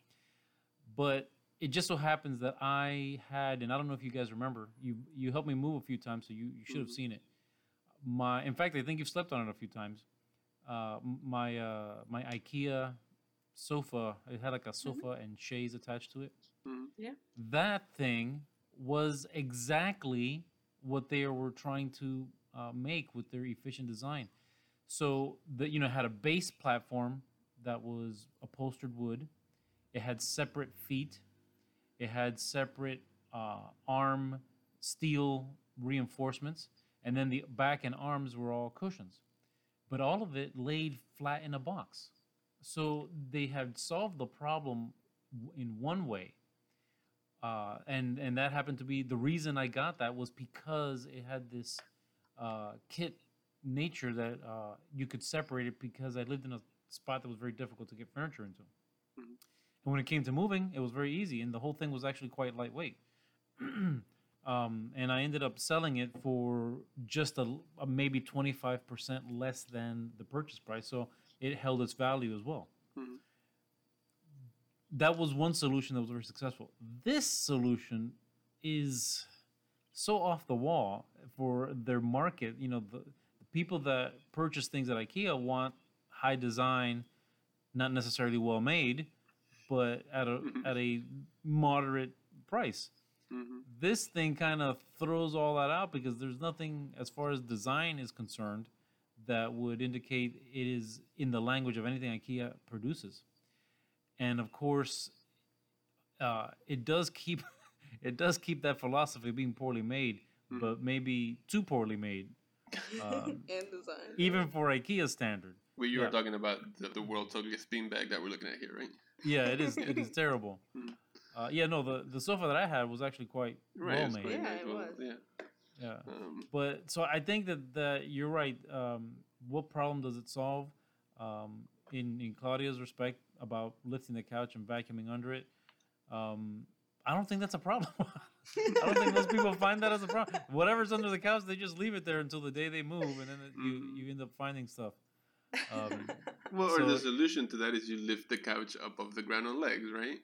But it just so happens that I had, and I don't know if you guys remember, you you helped me move a few times, so you, you should have Mhm. seen it. My, in fact, I think you've slept on it a few times. Uh, my uh, my IKEA sofa, it had like a sofa and chaise attached to it Mhm. that thing was exactly what they were trying to uh, make with their efficient design. So that you know had a base platform that was upholstered wood. It had separate feet. It had separate uh, arm steel reinforcements, and then the back and arms were all cushions. But all of it laid flat in a box. So they had solved the problem in one way uh, and and that happened to be the reason I got that was because it had this uh, kit nature that uh, you could separate it because I lived in a spot that was very difficult to get furniture into. Mhm. And when it came to moving, it was very easy, and the whole thing was actually quite lightweight. um, and I ended up selling it for just a maybe twenty five percent less than the purchase price, so it held its value as well Mhm. that was one solution that was very successful. This solution is so off the wall for their market. You know, the, the people that purchase things at IKEA want high design, not necessarily well made, but at a Mhm. at a moderate price. Mhm. This thing kind of throws all that out because there's nothing as far as design is concerned that would indicate it is in the language of anything IKEA produces and of course uh, it does keep it does keep that philosophy of being poorly made Mhm. but maybe too poorly made Um, and design even for ikea standard Well, you Yeah. were talking about the, the world's ugliest beanbag that we're looking at here, right? yeah it is it is terrible Mhm. uh, yeah no the, the sofa that i had was actually quite Right. well made quite Yeah, it was. Yeah. yeah Um, but so i think that, that you're right um, what problem does it solve um, in, in claudia's respect about lifting the couch and vacuuming under it um, i don't think that's a problem I don't think most people find that as a problem. Whatever's under the couch, they just leave it there until the day they move, and then it, you Mhm. you end up finding stuff. Um, well, or the solution to that is you lift the couch up off the ground on legs, right?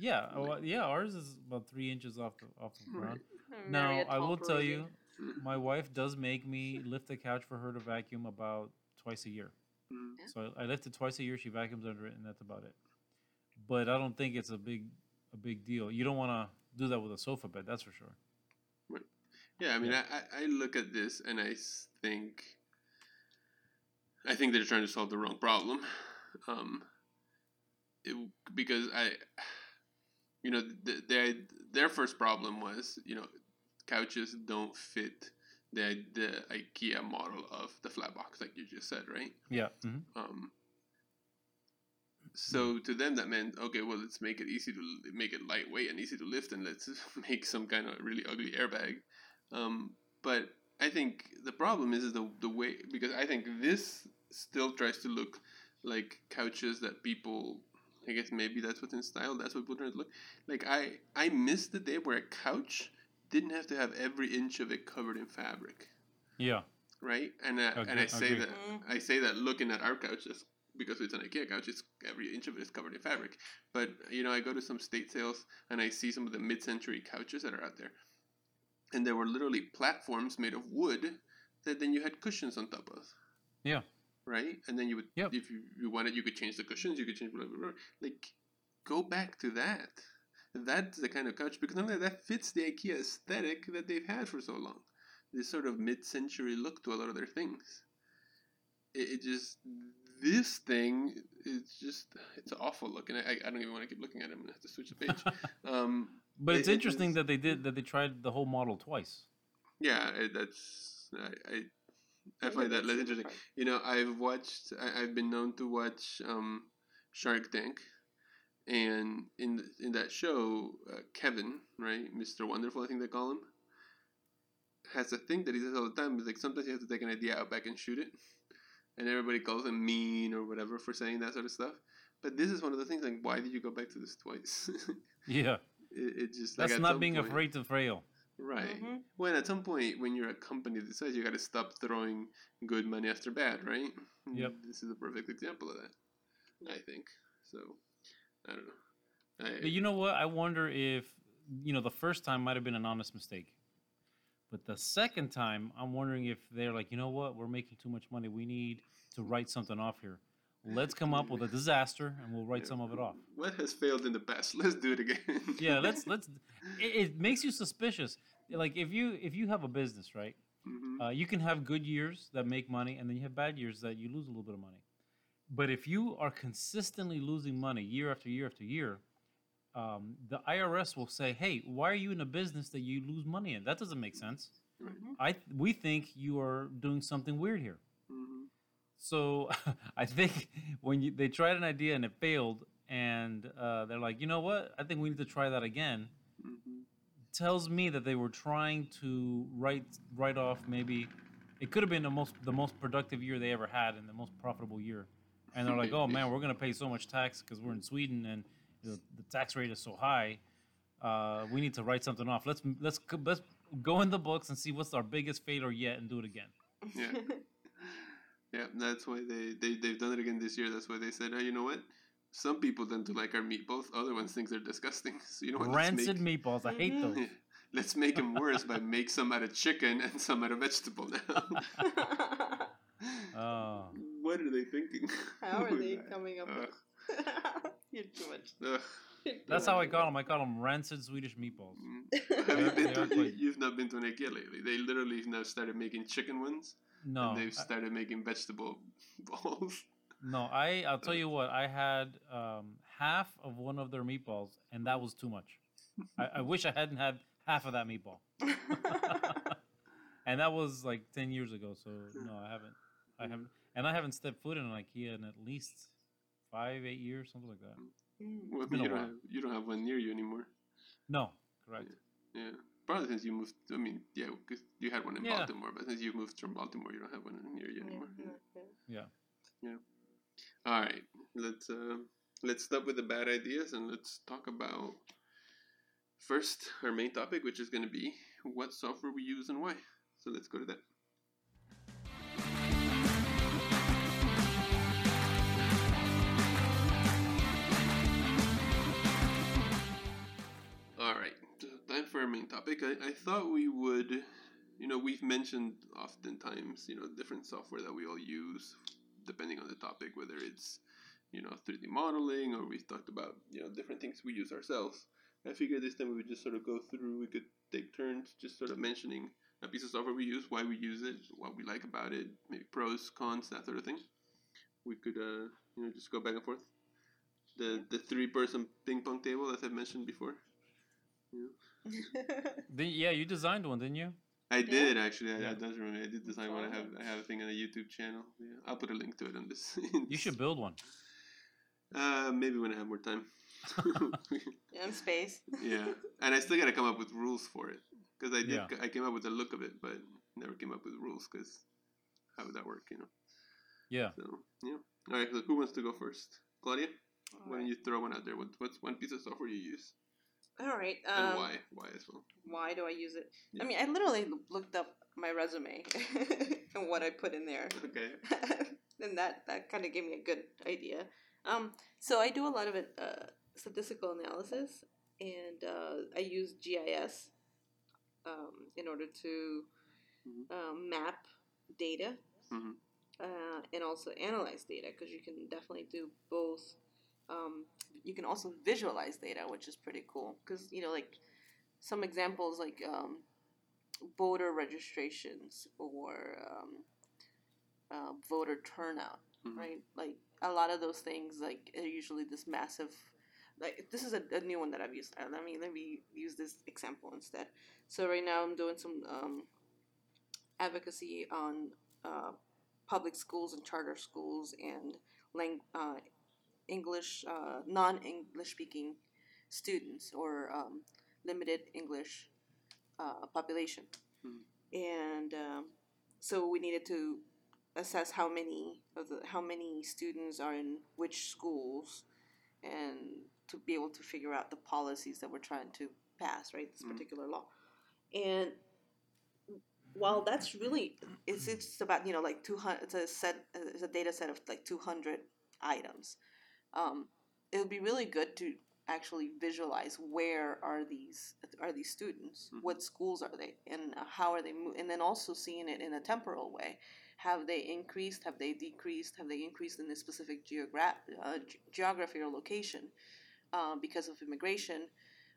yeah, well, yeah. Ours is about three inches off the off the ground. Marry Now I will tell you, my wife does make me lift the couch for her to vacuum about twice a year. Mm. Yeah. So I I lift it twice a year. She vacuums under it, and that's about it. But I don't think it's a big a big deal. You don't want to do that with a sofa bed, that's for sure. Yeah, I mean, Yeah. I, I, look at this and I think, I think they're trying to solve the wrong problem, um, it, because I, you know, th- their their first problem was, you know, couches don't fit the the IKEA model of the flat box, like you just said, right? Yeah. hmm Um, so to them that meant okay, well let's make it easy to make it lightweight and easy to lift, and let's make some kind of really ugly airbag. Um, but I think the problem is, is the the way because I think this still tries to look like couches that people. I guess maybe that's what's in style. That's what people trying to look like. I I miss the day where a couch didn't have to have every inch of it covered in fabric Yeah. right? And I, and I say agree. that I say that looking at our couches because it's an IKEA couch, it's every inch of it is covered in fabric. But you know, I go to some state sales and I see some of the mid-century couches that are out there, and there were literally platforms made of wood that then you had cushions on top of. Yeah. Right, and then you would, Yep. if you, you wanted, you could change the cushions. You could change blah, blah, blah. Like, go back to that. That's the kind of couch because only that fits the IKEA aesthetic that they've had for so long this sort of mid-century look to a lot of their things. It, it just this thing is just it's awful looking. I, I don't even want to keep looking at it. I'm gonna have to switch the page. um, But It- it's it interesting is- that they did that they tried the whole model twice. yeah, that's I, I I find that less interesting. You know, I've watched. I, I've been known to watch um, Shark Tank, and in in that show, uh, Kevin, right, Mister Wonderful, I think they call him, has a thing that he says all the time. Is like sometimes you have to take an idea out back and shoot it, and everybody calls him mean or whatever for saying that sort of stuff. But this is one of the things. Like, why did you go back to this twice? Yeah. it, it just like That's at not being point- afraid to fail. Right. Mhm. Well, at some point, when you're a company that says you got to stop throwing good money after bad, right? Yep. This is a perfect example of that, I think. So, I don't know. I, But you know what? I wonder if you know the first time might have been an honest mistake, but the second time, I'm wondering if they're like, you know what? We're making too much money. We need to write something off here. Let's come up with a disaster, and we'll write Yeah. some of it off. what has failed in the past? Let's do it again. Yeah, let's let's. It, it makes you suspicious. Like if you if you have a business, right? Mhm. Uh, you can have good years that make money, and then you have bad years that you lose a little bit of money. But if you are consistently losing money year after year after year, um, the IRS will say, "Hey, why are you in a business that you lose money in? That doesn't make sense. Mhm. I we think you are doing something weird here." Mhm. So I think when you, they tried an idea and it failed, and uh, they're like, "You know what? I think we need to try that again." Mhm. tells me that they were trying to write write off maybe it could have been the most the most productive year they ever had and the most profitable year and they're like oh man we're going to pay so much tax because we're in sweden and the, the tax rate is so high uh, we need to write something off let's let's go- let's go in the books and see what's our biggest failure yet and do it again Yeah. Yeah, that's why they, they, they've done it again this year. That's why they said, oh, you know what? Some people tend to like our meatballs. Other ones think they're disgusting. So, you know what? rancid make- meatballs i hate Mhm. those Yeah. Let's make them worse by make some out of chicken and some out of vegetable now. oh what are they thinking? How are they coming up with? You're too much. Ugh. That's how i much. call them i call them rancid swedish meatballs Mm. Have you been to, quite- you've not been to an IKEA lately. They literally now started making chicken ones, no and they've I- started making vegetable balls. No, I I'll tell you what, I had um, half of one of their meatballs, and that was too much. I, I wish I hadn't had half of that meatball, and that was like ten years ago. So no, I haven't, I haven't, and I haven't stepped foot in an IKEA in at least five, eight years, something like that. Mm. Well, you don't have you don't have one near you anymore. No, correct. Yeah, probably since you moved. I mean, yeah, because you had one in Yeah. Baltimore, but since you moved from Baltimore, you don't have one near you Yeah, anymore. yeah, yeah. Yeah. All right, let's uh, let's stop with the bad ideas and let's talk about first our main topic, which is going to be what software we use and why. So let's go to that. For our main topic. I, I thought we would you know, we've mentioned oftentimes, you know, different software that we all use, depending on the topic, whether it's, you know, 3D modeling or we've talked about, you know, different things we use ourselves. I figured this time we would just sort of go through, we could take turns just sort of mentioning a piece of software we use, why we use it, what we like about it, maybe pros, cons, that sort of thing. We could, uh, you know, just go back and forth. The, the three person ping pong table, as I've mentioned before. The, yeah, you designed one, didn't you? I did actually. I, Yeah. I does remember. I did design one. I have I have a thing on a YouTube channel. Yeah, I'll put a link to it on this. You should build one. Uh, maybe when I have more time. In space. yeah, and I still gotta come up with rules for it because I did. Yeah. I came up with the look of it, but never came up with rules because how would that work? You know. Yeah. So yeah. All right. So who wants to go first? Claudia, why don't you throw one out there? What, what's one piece of software you use All right. and Um, why? Why as well? why do I use it? Yeah. I mean, I literally looked up my resume and what I put in there. Okay. and that that kind of gave me a good idea. Um, so I do a lot of it, uh, statistical analysis, and uh, I use GIS um, in order to Mhm. um, map data Mhm. uh, and also analyze data because you can definitely do both. Um, you can also visualize data, which is pretty cool because you know, like some examples like um, voter registrations or um, uh, voter turnout, Mhm. right? Like a lot of those things, like are usually this massive. Like this is a, a new one that I've used. Uh, let me let me use this example instead. So right now I'm doing some um, advocacy on uh, public schools and charter schools and lang- uh, English uh, non-English speaking students or um, limited English uh, population, Mhm. and um, so we needed to assess how many of the how many students are in which schools, and to be able to figure out the policies that we're trying to pass, right? This Mhm. particular law, and while that's really it's it's about you know like 200 it's a set it's a data set of like 200 items um, it would be really good to actually visualize where are these are these students? Mhm. what schools are they? And how are they mo- and then also seeing it in a temporal way. Have they increased? Have they decreased? Have they increased in a specific geogra- uh, ge- geography or location uh, because of immigration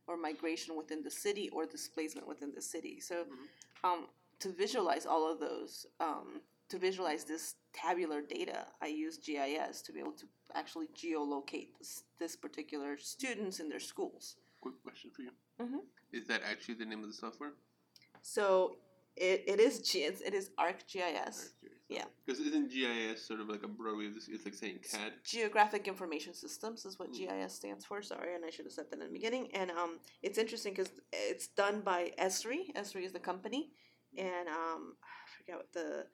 or migration within the city or displacement within the city? So Mhm. um, to visualize all of those, um, to visualize this tabular data, I use GIS to be able to actually geolocate this, this particular students in their schools. Quick question for you. Mhm. Is that actually the name of the software? So it, it is G, it's, it is ArcGIS, Yeah. Because isn't GIS sort of like a broad way of this? It's like saying CAD. Geographic Information Systems is what Mm. GIS stands for. Sorry, and I should have said that in the beginning. And um, it's interesting because it's done by Esri. Esri is the company, and um, I forget what the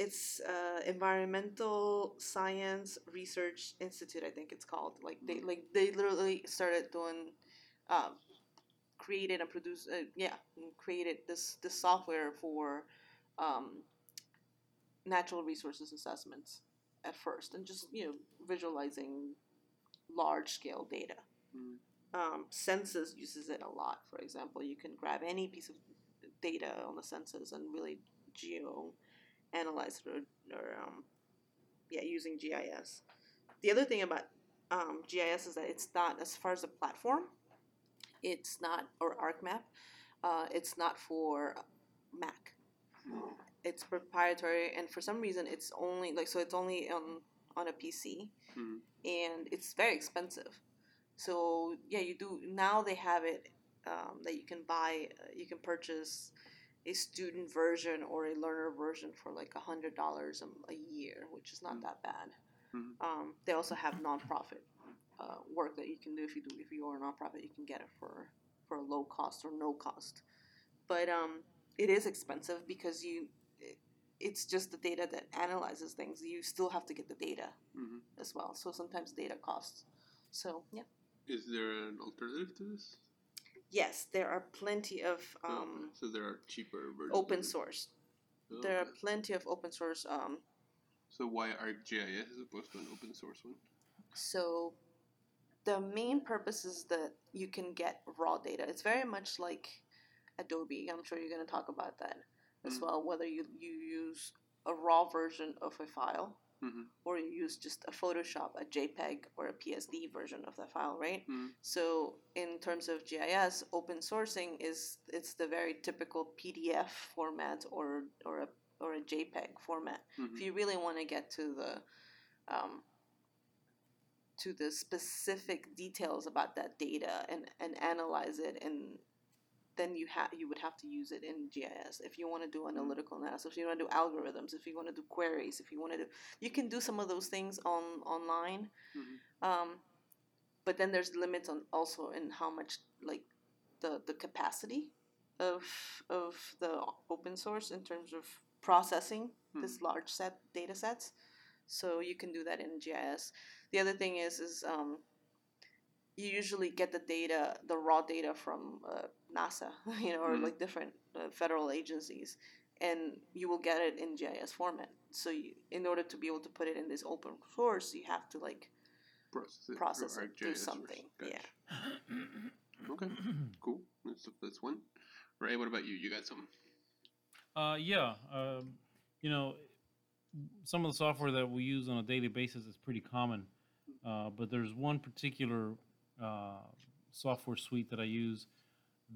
it's uh, Environmental Science Research Institute. I think it's called. Like they Mm. like they literally started doing. Um, created and produced uh, yeah created this this software for um, natural resources assessments at first and just you know visualizing large scale data Mm. um, census uses it a lot for example you can grab any piece of data on the census and really geo analyze it or, or um, yeah using gis the other thing about um, gis is that it's not as far as a platform it's not or arcmap uh, it's not for mac. It's proprietary and for some reason it's only like so it's only on on a pc Mhm. and it's very expensive. So yeah you do now they have it um, that you can buy uh, you can purchase a student version or a learner version for like a hundred dollars a year which is not Mm. that bad Mhm. um, they also have nonprofit uh, work that you can do if you do if you are a nonprofit you can get it for for a low cost or no cost but um, it is expensive because you it, it's just the data that analyzes things you still have to get the data Mhm. as well so sometimes data costs so yeah Is there an alternative to this? Yes there are plenty of um, so there are cheaper versions. open source Oh, there are plenty of open source um, So why ArcGIS as opposed to an open source one? So the main purpose is that you can get raw data. It's very much like Adobe. I'm sure you're going to talk about that. as Mm. well, whether you, you use a raw version of a file Mhm. or you use just a Photoshop, a JPEG, or a PSD version of that file, right? Mhm. So in terms of GIS, open sourcing is it's the very typical PDF format or or a or a JPEG format. Mhm. If you really want to get to the um, to the specific details about that data and, and analyze it and then you have you would have to use it in GIS if you want to do analytical analysis, if you want to do algorithms, if you want to do queries, if you want to do you can do some of those things on online. Mhm. Um, but then there's limits on also in how much like the the capacity of of the open source in terms of processing this large set data sets. So you can do that in GIS. The other thing is is um, you usually get the data, the raw data from uh, NASA, you know, or Mhm. like different uh, federal agencies, and you will get it in GIS format. So you, in order to be able to put it in this open source, you have to like Process it. process it through ArcGIS first. something. Gotcha. Yeah. Okay. Cool. That's that's one. Ray, what about you? You got something? Uh, yeah. Um, you know, some of the software that we use on a daily basis is pretty common, uh, but there's one particular uh, software suite that I use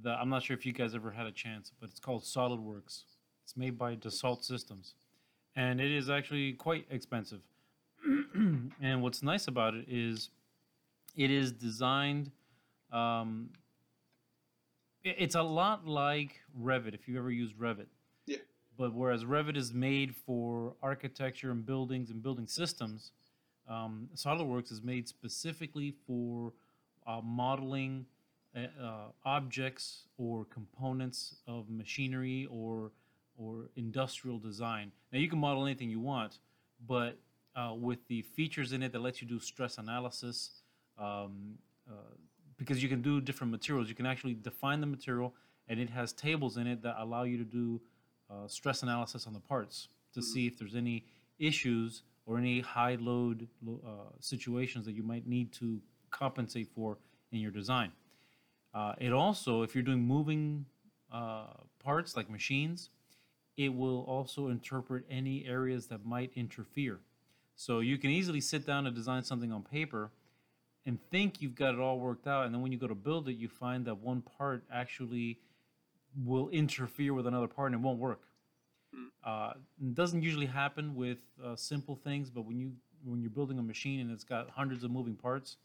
that I'm not sure if you guys ever had a chance, but it's called SolidWorks. It's made by Dassault Systems, and it is actually quite expensive. and what's nice about it is it is designed. Um, it's a lot like Revit. If you've ever used Revit, Yeah. but whereas Revit is made for architecture and buildings and building systems, um, SolidWorks is made specifically for uh, modeling uh, uh, objects or components of machinery or or industrial design. Now you can model anything you want, but uh, with the features in it that lets you do stress analysis, um, uh, because you can do different materials, you can actually define the material, and it has tables in it that allow you to do uh, stress analysis on the parts to see if there's any issues or any high load uh, situations that you might need to compensate for in your design. Uh, it also, if you're doing moving uh, parts like machines, it will also interpret any areas that might interfere. So you can easily sit down and design something on paper and think you've got it all worked out, and then when you go to build it, you find that one part actually will interfere with another part and it won't work. Uh, it doesn't usually happen with uh, simple things, but when you when you're building a machine and it's got hundreds of moving parts,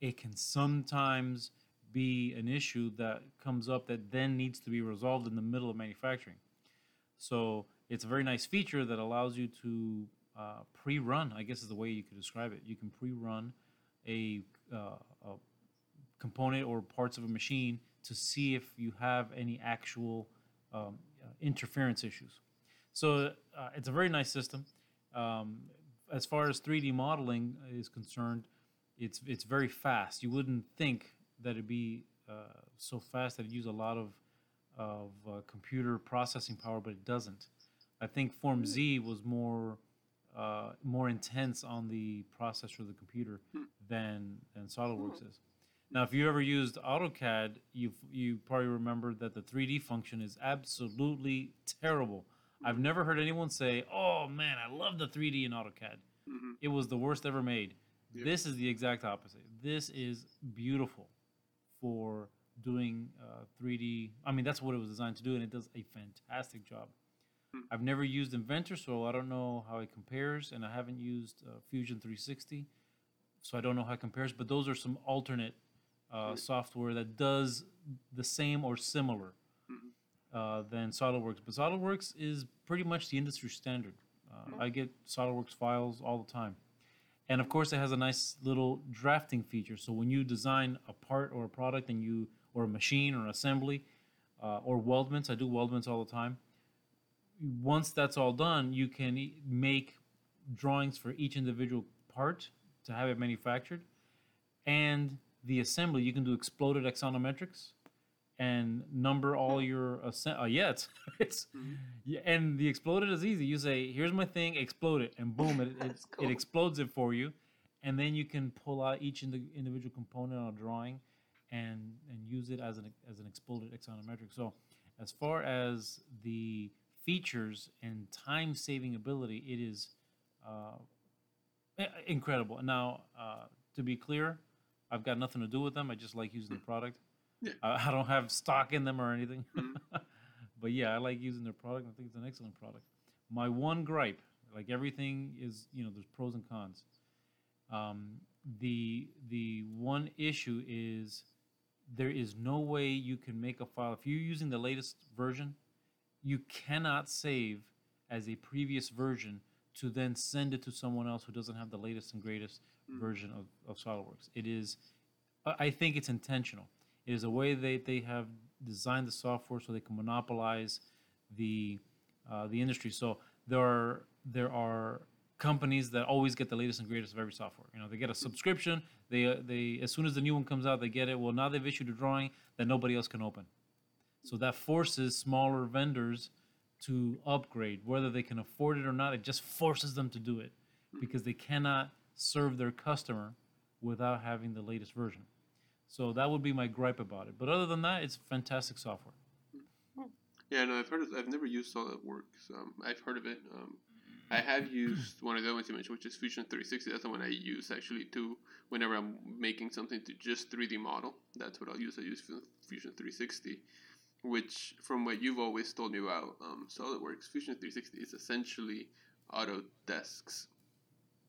it can sometimes be an issue that comes up that then needs to be resolved in the middle of manufacturing. So it's a very nice feature that allows you to uh, pre-run. I guess is the way you could describe it. You can pre-run a, uh, a component or parts of a machine to see if you have any actual um, uh, interference issues. So uh, it's a very nice system. Um, as far as 3D modeling is concerned, it's it's very fast. You wouldn't think that it'd be uh, so fast that it use a lot of of uh, computer processing power, but it doesn't. I think Form Z was more uh, more intense on the processor of the computer than than SolidWorks is. Now, if you ever used AutoCAD, you you probably remember that the 3D function is absolutely terrible. I've never heard anyone say, "Oh man, I love the 3D in AutoCAD." Mhm. It was the worst ever made. Yeah. This is the exact opposite. This is beautiful for doing uh, 3D. I mean, that's what it was designed to do, and it does a fantastic job. Hmm. I've never used Inventor, so I don't know how it compares, and I haven't used uh, Fusion 360, so I don't know how it compares. But those are some alternate uh, Right. software that does the same or similar Mhm. uh, than SolidWorks. But SolidWorks is pretty much the industry standard. Uh, I get SolidWorks files all the time. And of course, it has a nice little drafting feature. So when you design a part or a product and you, or a machine or assembly, uh, or weldments, I do weldments all the time. Once that's all done, you can make drawings for each individual part to have it manufactured. And the assembly, you can do exploded axonometrics and number all your assen- uh, yeah it's, it's yeah, and the exploded is easy you say here's my thing explode it and boom it, it, cool. it explodes it for you and then you can pull out each indi- individual component on a drawing and and use it as an as an exploded axonometric so as far as the features and time saving ability, it is uh, incredible. Now, uh, to be clear, I've got nothing to do with them. I just like using the product. Yeah. I, I don't have stock in them or anything. Mhm. but yeah, I like using their product. I think it's an excellent product. My one gripe, like everything is, you know, there's pros and cons. Um, the the one issue is there is no way you can make a file if you're using the latest version you cannot save as a previous version to then send it to someone else who doesn't have the latest and greatest Mm. version of, of SolidWorks. It is, I think it's intentional. Is a way they, they have designed the software so they can monopolize the uh, the industry. So there are there are companies that always get the latest and greatest of every software. You know, they get a subscription. They uh, they as soon as the new one comes out, they get it. Well, now they've issued a drawing that nobody else can open. So that forces smaller vendors to upgrade, whether they can afford it or not. It just forces them to do it because they cannot serve their customer without having the latest version. So that would be my gripe about it. But other than that, it's fantastic software. Yeah, no, I've heard. Of, I've never used SolidWorks. Um, I've heard of it. Um, I have used one of the ones you mentioned, which is Fusion 360. That's the one I use actually to Whenever I'm making something to just 3D model, that's what I'll use. I use Fusion 360, which, from what you've always told me about um, SolidWorks, Fusion 360 is essentially Autodesk's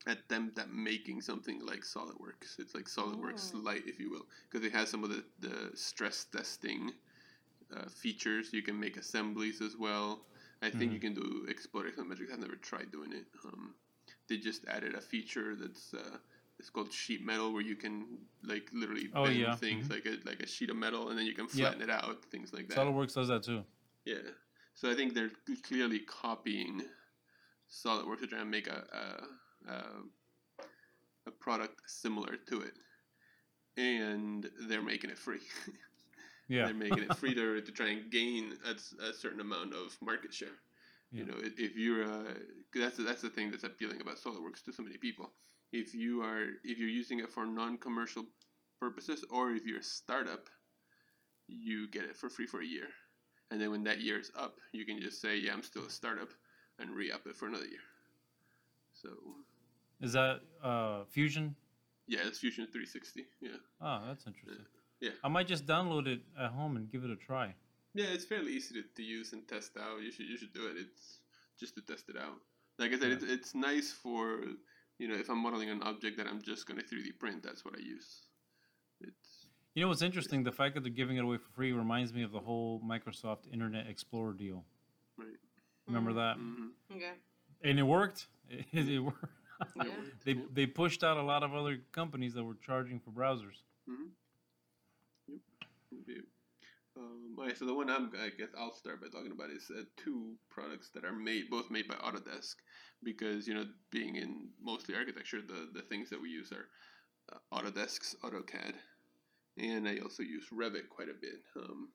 attempt at making something like SolidWorks. It's like SolidWorks Oh. Lite, if you will, because it has some of the, the stress testing uh, features. You can make assemblies as well. I think Mhm. you can do explode isometrics. I've never tried doing it. Um, they just added a feature that's uh, it's called sheet metal, where you can like literally Oh, bend yeah. things Mhm. like a like a sheet of metal, and then you can Yep. flatten it out, things like that. SolidWorks does that too. Yeah. So I think they're clearly copying SolidWorks to try and make a a, a, a product similar to it, and they're making it free. Yeah. they're making it free to, to try and gain a, a certain amount of market share. Yeah. You know, if, you're uh, that's that's the thing that's appealing about SolidWorks to so many people. If you are if you're using it for non-commercial purposes, or if you're a startup, you get it for free for a year, and then when that year is up, you can just say, "Yeah, I'm still a startup," and re-up it for another year. So Is that uh, Fusion? yeah, it's Fusion 360. Yeah, Oh, that's interesting. Yeah. I might just download it at home and give it a try. yeah, it's fairly easy to, to use and test out. You should you should do it. It's just to test it out. Like I said, Yeah. it's, it's nice for you know if I'm modeling an object that I'm just going to 3D print. That's what I use. It's You know what's interesting? The fact that they're giving it away for free reminds me of the whole Microsoft Internet Explorer deal. right. Remember that? Mm-hmm. Okay. And it worked. It, it worked. Yeah. they they pushed out a lot of other companies that were charging for browsers. Um, okay, so the one I'm, I guess I'll start by talking about is uh, two products that are made, both made by Autodesk, because you know, being in mostly architecture, the the things that we use are uh, Autodesk's AutoCAD, and I also use Revit quite a bit. Um,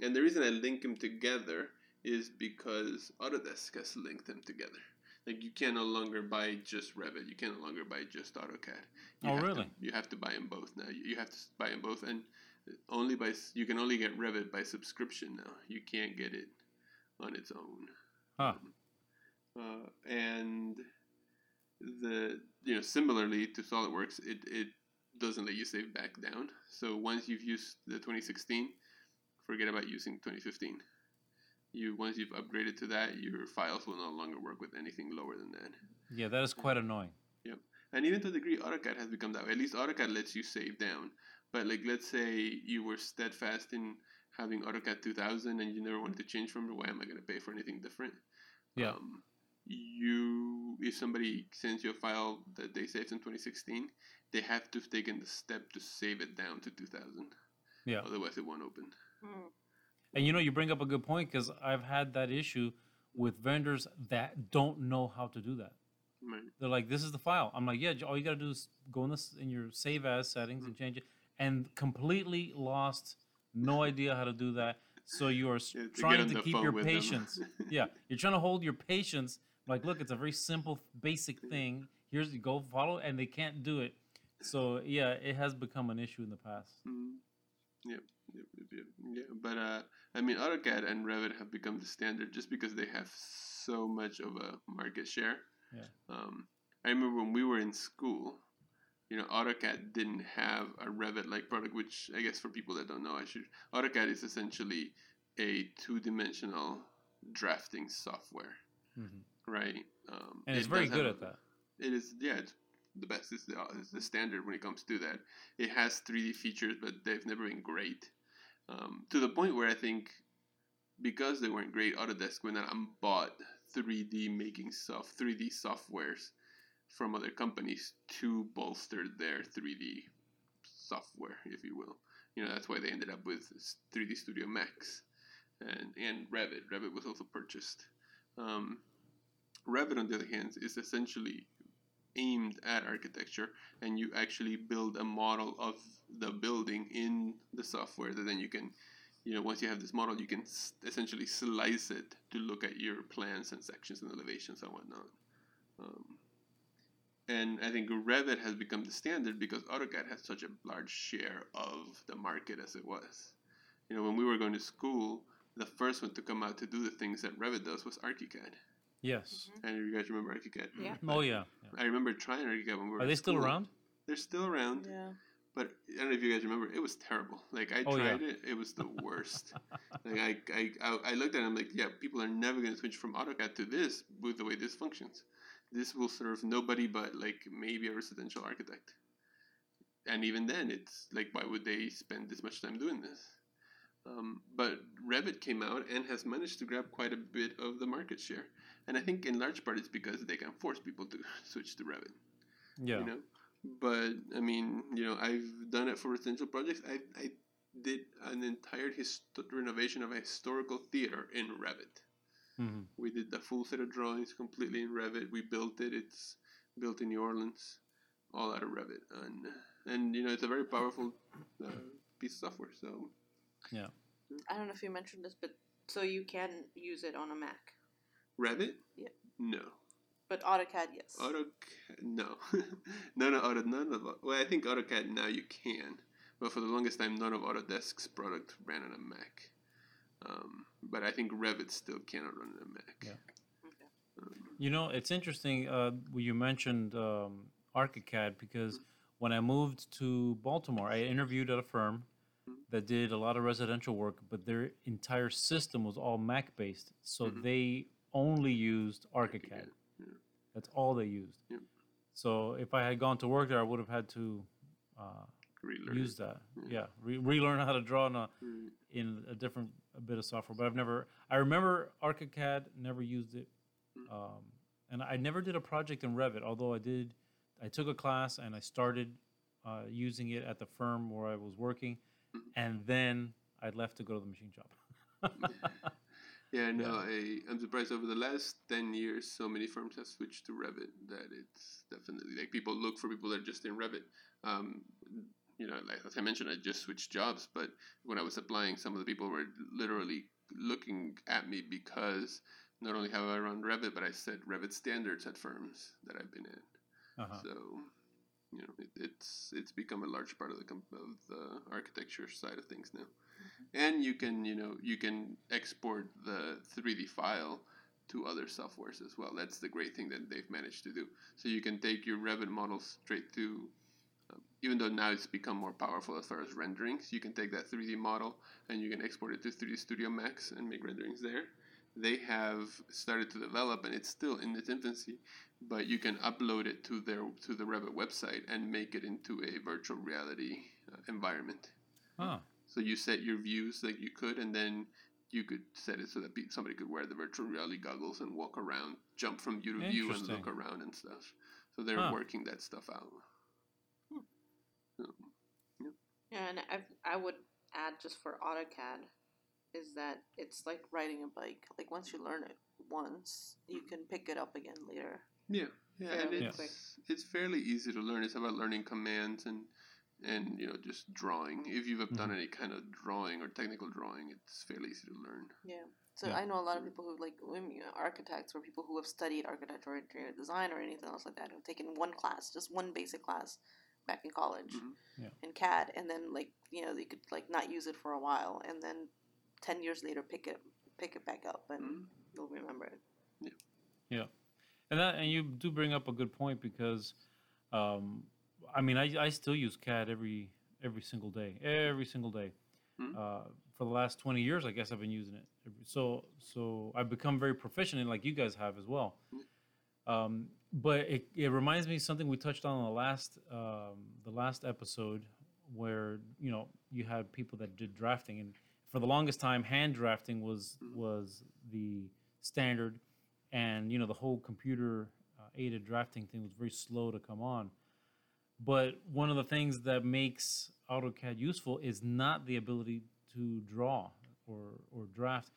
and the reason I link them together is because Autodesk has linked them together. Like you can no longer buy just Revit, you can no longer buy just AutoCAD. You Oh, have to- really? you have to buy them both now. You you have to buy them both, and only by you can only get Revit by subscription now. You can't get it on its own. Huh. Uh, and the you know similarly to SolidWorks, it it doesn't let you save back down. So once you've used the 2016, forget about using 2015. You once you've upgraded to that, your files will no longer work with anything lower than that. Yeah, that is quite annoying. Yep. And even to a degree, AutoCAD has become that way. At least AutoCAD lets you save down. But like, let's say you were steadfast in having AutoCAD 2000 and you never wanted to change from it. Why am I going to pay for anything different? Yeah. Um, you, if somebody sends you a file that they saved in 2016, they have to have taken the step to save it down to 2000. Yeah. Otherwise, it won't open. Mm. And you know, you bring up a good point because I've had that issue with vendors that don't know how to do that. Right. They're like, "This is the file." I'm like, "Yeah, all you gotta do is go in this in your save as settings and change it," and completely lost, no idea how to do that. So you are Yeah, to trying to keep your patience. yeah, you're trying to hold your patience. Like, look, it's a very simple, basic thing. Here's you go follow, and they can't do it. So yeah, it has become an issue in the past. Mm. Yep, yep, yep. Yeah, but uh, I mean, AutoCAD and Revit have become the standard just because they have so much of a market share. Yeah. Um, I remember when we were in school, you know, AutoCAD didn't have a Revit-like product, which I guess for people that don't know, I should. AutoCAD is essentially a two-dimensional drafting software, hmm right? Um, And it's it very good have- at that. It is, yeah, it's the best. is the, it's the standard when it comes to that. It has 3D features, but they've never been great. Um, to the point where I think because they weren't great, Autodesk went out and bought 3D making soft 3D softwares from other companies to bolster their 3D software, if you will. You know, that's why they ended up with 3D Studio Max and, and Revit. Revit was also purchased. Um, Revit, on the other hand, is essentially aimed at architecture, and you actually build a model of the building in the software that then you can, you know, once you have this model, you can s- essentially slice it to look at your plans and sections and elevations and whatnot. Um, and I think Revit has become the standard because AutoCAD has such a large share of the market as it was. You know, when we were going to school, the first one to come out to do the things that Revit does was ArchiCAD. Yes. And you guys remember ArchiCAD? Yeah. Oh yeah. yeah. I remember trying ArchiCAD when we were. Are they still school. around? They're still around, Yeah. but I don't know if you guys remember. It was terrible. Like I Oh, yeah. tried it, it was the worst. like I, I, I, I looked at it. I'm like, yeah, people are never going to switch from AutoCAD to this with the way this functions. This will serve nobody but like maybe a residential architect. And even then, it's like, why would they spend this much time doing this? Um, but Revit came out and has managed to grab quite a bit of the market share. And I think in large part it's because they can force people to switch to Revit Yeah. you know? But i mean you know i've done it for residential projects. I, I did an entire hist- renovation of a historical theater in revit. Hmm we did the full set of drawings completely in revit. We built it. It's built in new orleans all out of revit. And and you know it's a very powerful uh, piece of software so. Yeah, I don't know if you mentioned this, but so you can use it on a Mac, revit Yeah. no but AutoCAD, yes. AutoCAD, no, none of Auto, none of. Well, I think AutoCAD now you can, but for the longest time, none of Autodesk's product ran on a Mac. Um, but I think Revit still cannot run on a Mac. Yeah. Okay. Um, You know, it's interesting. Uh, you mentioned um, ArchiCAD because when I moved to Baltimore, I interviewed at a firm that did a lot of residential work, but their entire system was all Mac based. So Mhm. they only used ArchiCAD. yeah. That's all they used. Yep. So if I had gone to work there, I would have had to uh, Relearn. use that. Yeah. Yeah, Re- relearn how to draw in a, Mm, in a different a bit of software. But I've never. I remember ArchiCAD. Never used it. Mm. Um, and I never did a project in Revit. Although I did, I took a class and I started uh, using it at the firm where I was working, Mhm. and then I left to go to the machine shop. Yeah, no, I, I'm surprised over the last 10 years, so many firms have switched to Revit that it's definitely like people look for people that are just in Revit. Um, you know, like as I mentioned, I just switched jobs, but when I was applying, some of the people were literally looking at me because not only have I run Revit, but I set Revit standards at firms that I've been in. uh-huh. So, you know, it, it's it's become a large part of the of the architecture side of things now. And you can, you know, you can export the 3D file to other softwares as well. That's the great thing that they've managed to do. So you can take your Revit model straight to, um, even though now it's become more powerful as far as renderings, you can take that 3D model and you can export it to 3D Studio Max and make renderings there. They have started to develop, and it's still in its infancy, but you can upload it to their to the Revit website and make it into a virtual reality uh, environment. Huh. So you set your views that you could, and then you could set it so that somebody could wear the virtual reality goggles and walk around, jump from view to view, and look around and stuff. So they're Huh. working that stuff out. Hmm. Hmm. So, Yeah, and I I would add just for AutoCAD is that it's like riding a bike. Like once you learn it once, you can pick it up again later. yeah, yeah, and it's quick. it's fairly easy to learn. It's about learning commands and and you know just drawing. If you've done Mhm. any kind of drawing or technical drawing, it's fairly easy to learn. Yeah. So Yeah. I know a lot of people who like you know, architects or people who have studied architecture or interior design or anything else like that who've taken one class, just one basic class back in college Mhm. Yeah. in CAD, and then like you know they could like not use it for a while, and then ten years later pick it pick it back up, and Mhm. you'll remember it. Yeah, and that and you do bring up a good point because, um, I mean, I, I still use CAD every every single day, every single day. Mhm. Uh, for the last twenty years, I guess I've been using it. So so I've become very proficient in, like you guys have as well. Um, but it, it reminds me of something we touched on in the last um, the last episode where you know you had people that did drafting and for the longest time hand drafting was Mhm. was the standard and you know the whole computer uh, aided drafting thing was very slow to come on but one of the things that makes AutoCAD useful is not the ability to draw or or draft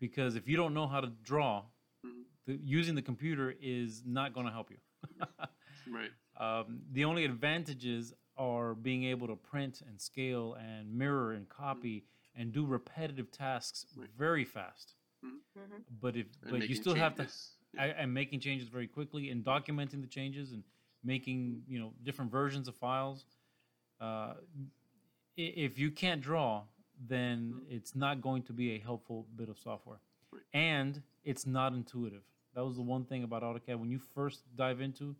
because if you don't know how to draw Mhm. the, using the computer is not going to help you Right. um, the only advantages are being able to print and scale and mirror and copy and do repetitive tasks Right. very fast. Mm-hmm. But if And but you making still have to. Yeah. I, and making changes very quickly and documenting the changes and making you know different versions of files. Uh, if you can't draw, then it's not going to be a helpful bit of software, and it's not intuitive. That was the one thing about AutoCAD when you first dive into,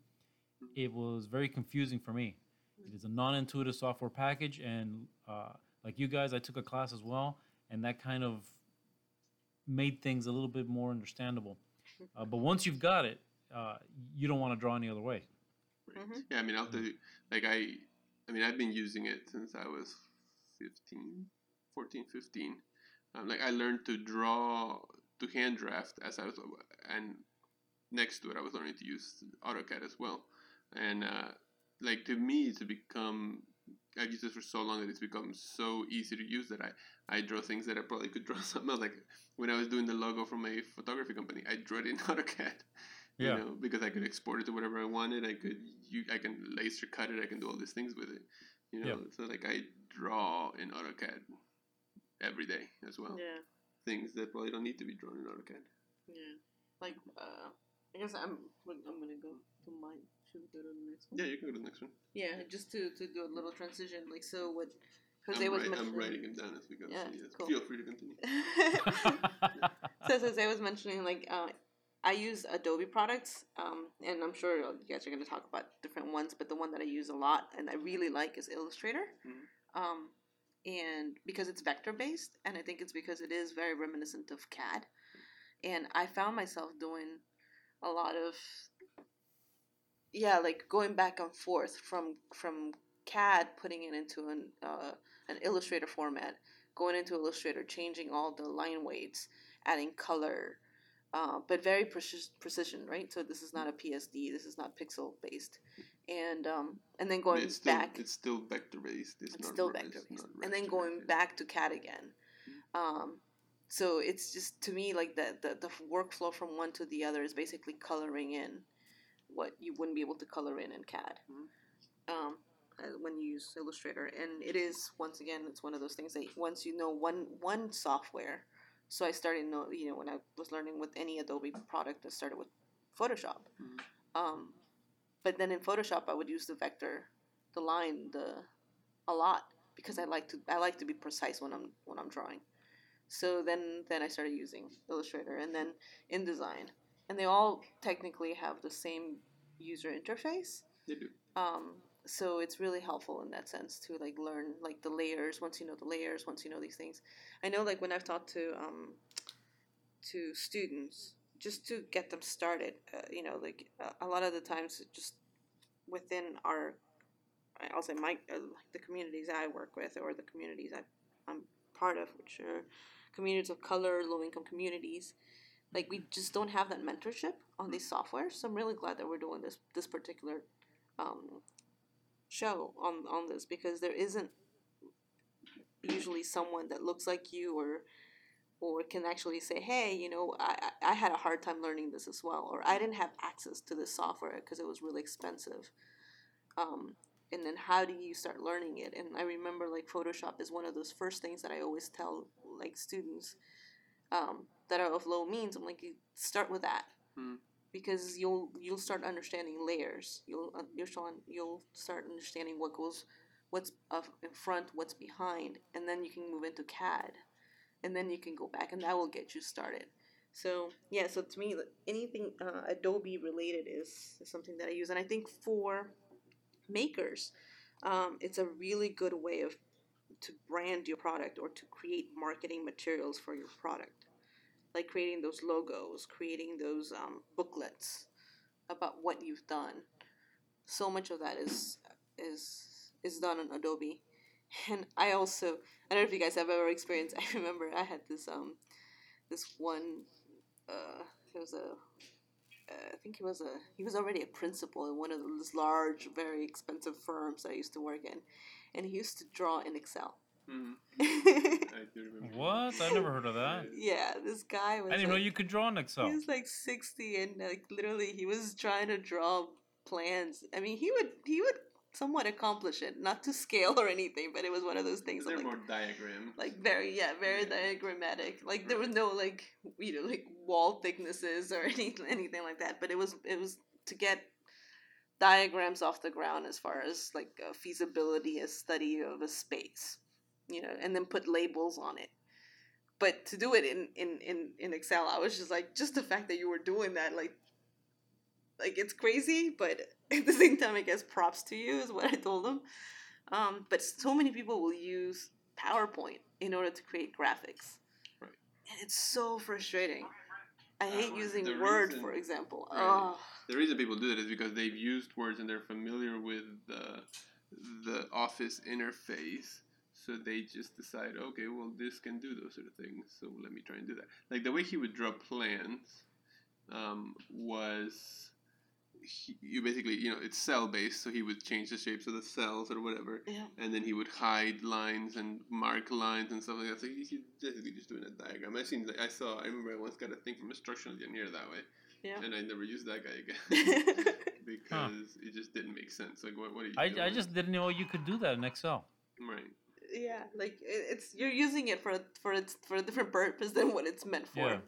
it was very confusing for me. It is a non-intuitive software package, and uh, like you guys, I took a class as well, and that kind of made things a little bit more understandable. Uh, but once you've got it, uh, you don't want to draw any other way. Right. Mhm. Yeah, I mean, I'll you, like, I, I mean, I've been using it since I was 15, 14, 15. Um, like, I learned to draw, to hand draft as I was, and next to it, I was learning to use AutoCAD as well. And, uh, like, to me, to become, I've used this for so long that it's become so easy to use that I, I draw things that I probably could draw else. Like, when I was doing the logo from a photography company, I drew it in AutoCAD you Yeah. know, because I could export it to whatever I wanted. I could you I can laser cut it. I can do all these things with it. You know, Yeah. so like I draw in AutoCAD every day as well. Yeah, Things that probably don't need to be drawn in AutoCAD. yeah. Like, uh, I guess I'm I'm gonna go to mine. Should we go to the next one? Yeah, you can go to the next one. Yeah, just to, to do a little transition. Like, so what Jose I'm, was write- I'm writing it down as we go. Yeah, so yes, cool. Feel free to continue. so as Jose was mentioning, like uh, I use Adobe products, um, and I'm sure you guys are going to talk about different ones, but the one that I use a lot and I really like is Illustrator, Mhm. um, and because it's vector based, and I think it's because it is very reminiscent of CAD, and I found myself doing a lot of yeah, like going back and forth from from CAD, putting it into an uh, an Illustrator format, going into Illustrator, changing all the line weights, adding color, uh, but very precis- precision, right? So this is not a PSD. This is not pixel based, and um, and then going it's still back, it's still vector based. It's, it's still vector based, and then going back to CAD again. Um, so it's just to me like the, the the workflow from one to the other is basically coloring in what you wouldn't be able to color in in CAD Mhm. um, when you use Illustrator, and it is once again it's one of those things that once you know one one software. So I started know you know when I was learning with any Adobe product, I started with Photoshop. Mhm. Um, but then in Photoshop, I would use the vector, the line, the a lot because I like to I like to be precise when I'm when I'm drawing. So then then I started using Illustrator and then InDesign, and they all technically have the same user interface. They do. Um, so it's really helpful in that sense to like learn like the layers once you know the layers once you know these things. I know like when I've talked to um, to students just to get them started, uh, you know, like a, a lot of the times just within our I'll say my uh, the communities I work with or the communities I, I'm part of, which are communities of color, low income communities. Like we just don't have that mentorship on these software So I'm really glad that we're doing this this particular um, show on on this because there isn't usually someone that looks like you or or can actually say, hey, you know, I, I had a hard time learning this as well, or I didn't have access to this software because it was really expensive. Um, and then how do you start learning it? And I remember like Photoshop is one of those first things that I always tell like students um, that are of low means. I'm like, you start with that Hmm. Because you'll you'll start understanding layers. You'll uh, you'll start- you'll start understanding what goes, what's up in front, what's behind, and then you can move into CAD, and then you can go back, and that will get you started. So yeah, so to me, anything uh, Adobe related is, is something that I use, and I think for makers, um, it's a really good way of to brand your product or to create marketing materials for your product, like creating those logos, creating those um, booklets about what you've done. So much of that is is is done on Adobe, and I also I don't know if you guys have ever experienced. I remember I had this um this one uh it was a uh, I think he was a he was already a principal in one of those large, very expensive firms I used to work in, and he used to draw in Excel. Mhm. I do. What? I never heard of that. Yeah, this guy was. I didn't know you could draw in Excel. He was like sixty, and like literally, he was trying to draw plans. I mean, he would he would somewhat accomplish it, not to scale or anything, but it was one of those things. They're like, more diagram. like very yeah very Yeah. diagrammatic like there was no like you know like wall thicknesses or any, anything like that but it was it was to get diagrams off the ground as far as like a feasibility a study of a space you know and then put labels on it but to do it in in in, in excel i was just like just the fact that you were doing that like like it's crazy but at the same time i guess props to you is what i told them um, but so many people will use PowerPoint in order to create graphics. Right. And it's so frustrating. I hate using Word, reason- for example. right. Oh, The reason people do that is because they've used words and they're familiar with the the Office interface. So they just decide, okay, well, this can do those sort of things. So let me try and do that. Like the way he would draw plans um, was he, you basically, you know, it's cell based. So he would change the shapes of the cells or whatever, yeah. and then he would hide lines and mark lines and stuff like that. So he, he's basically just doing a diagram. I seen, like, I saw, I remember I once got a thing from a structural engineer that way, Yeah. and I never used that guy again because it just didn't make sense. Like, what, what are you I, doing? I just didn't know you could do that in Excel. right. Yeah, like it- it's you're using it for for its for a different purpose than what it's meant for. Yeah.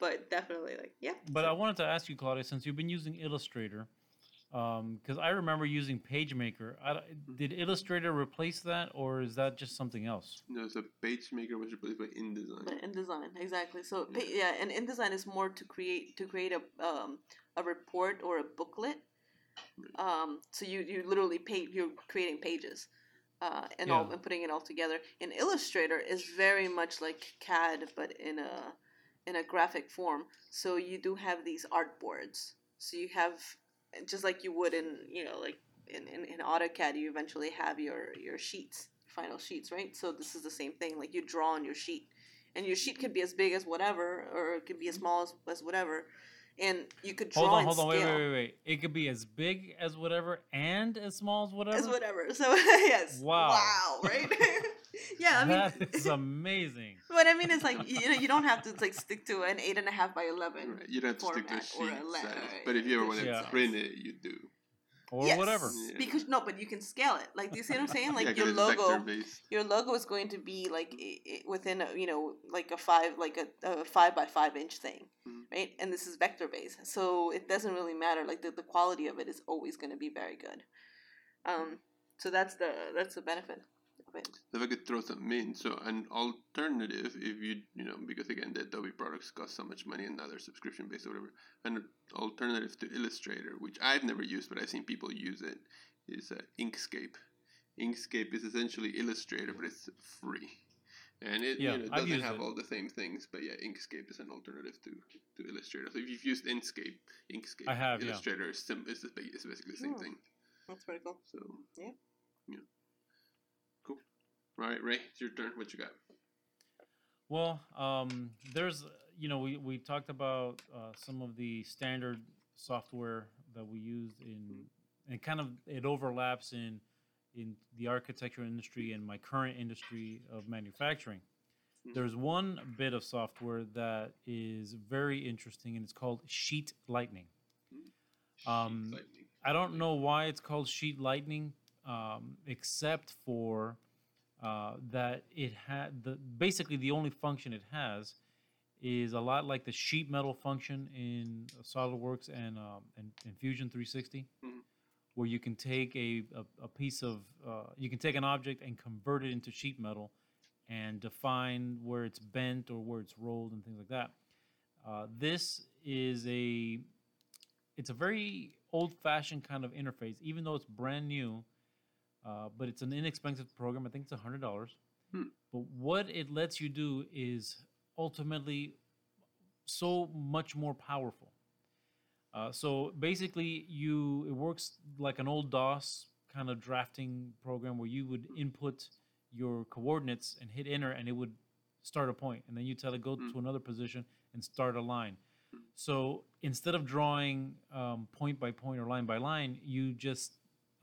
But definitely, like yeah. But I wanted to ask you, Claudia, since you've been using Illustrator, because I remember using PageMaker. I, did Illustrator replace that, or is that just something else? No, so PageMaker was replaced by InDesign. But InDesign, exactly. So pa- yeah, and InDesign is more to create to create a um, a report or a booklet. Um, so you you literally pay you're creating pages, uh, and all and putting it all together. And Illustrator is very much like CAD, but in a in a graphic form. So you do have these artboards. So you have just like you would in you know like in, in, in AutoCAD, you eventually have your your sheets, final sheets, right? So this is the same thing. Like you draw on your sheet, and your sheet could be as big as whatever, or it could be as small as, as whatever, and you could draw Hold on, hold on, wait, wait, wait, wait. It could be as big as whatever and as small as whatever. as whatever. So yes, Wow. wow, right? yeah, I mean, that is amazing. what I mean is like you know you don't have to like stick to an eight and a half by eleven. Right. You don't have to stick to a format or sheet a le- size. right, But if you ever want to Yeah. print it, you do. Or Yes, whatever. Yeah. Because no, but you can scale it. Like, do you see what I'm saying? Like yeah, 'cause your logo, your logo is going to be like i- i- within a, you know like a five like a, a five by five inch thing Mhm. right and this is vector based so it doesn't really matter like the, the quality of it is always going to be very good um so that's the that's the benefit of it if I could throw something in, so an alternative, if you you know, because again the Adobe products cost so much money and now they're subscription based or whatever, an alternative to Illustrator, which I've never used but I've seen people use it, is uh, Inkscape. Inkscape is essentially Illustrator, but it's free, and it Yeah, you know, I've doesn't have it. all the same things. But yeah, Inkscape is an alternative to, to Illustrator. So if you've used Inkscape, Inkscape, I have, yeah. Illustrator is, sim- is, the, is basically the same Hmm. thing. that's pretty cool So Yeah. yeah, cool. All right, Ray, it's your turn. What you got? Well, um, there's, you know, we, we talked about uh, some of the standard software that we used in, and kind of it overlaps in in the architecture industry and my current industry of manufacturing. Mhm. There's one bit of software that is very interesting, and it's called Sheet Lightning. Um, I don't know why it's called Sheet Lightning, um, except for uh, that it had the basically the only function it has is a lot like the sheet metal function in SolidWorks and um, and, and Fusion 360, Mhm. where you can take a, a, a piece of uh, you can take an object and convert it into sheet metal, and define where it's bent or where it's rolled and things like that. Uh, this is a it's a very old-fashioned kind of interface, even though it's brand new. Uh, but it's an inexpensive program. I think it's a hundred dollars. Hmm. But what it lets you do is ultimately so much more powerful. Uh, so basically, you it works like an old DOS kind of drafting program where you would input your coordinates and hit enter, and it would start a point, and then you tell it go Hmm. to another position and start a line. So instead of drawing um, point by point or line by line, you just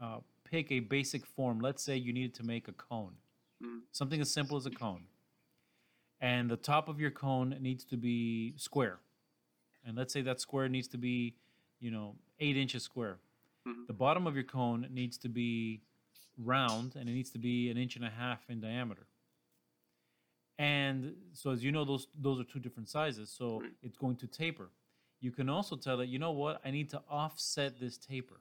uh, pick a basic form. Let's say you needed to make a cone, Mm. something as simple as a cone. And the top of your cone needs to be square. And let's say that square needs to be, you know, eight inches square. Mhm. The bottom of your cone needs to be round and it needs to be an inch and a half in diameter. And so, as you know, those those are two different sizes. So Right. it's going to taper. You can also tell it, you know what, I need to offset this taper.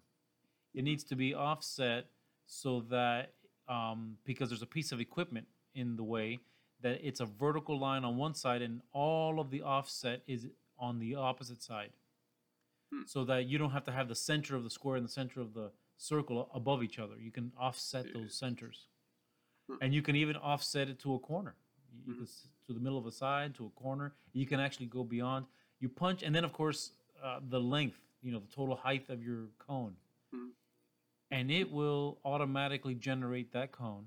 It needs to be offset so that um, because there's a piece of equipment in the way that it's a vertical line on one side and all of the offset is on the opposite side. Hmm. So that you don't have to have the center of the square and the center of the circle above each other. You can offset those centers. Hmm. And you can even offset it to a corner. You- Mhm. can to the middle of a side, to a corner. You can actually go beyond. You punch, and then of course uh, the length, you know, the total height of your cone, Mhm. And it will automatically generate that cone,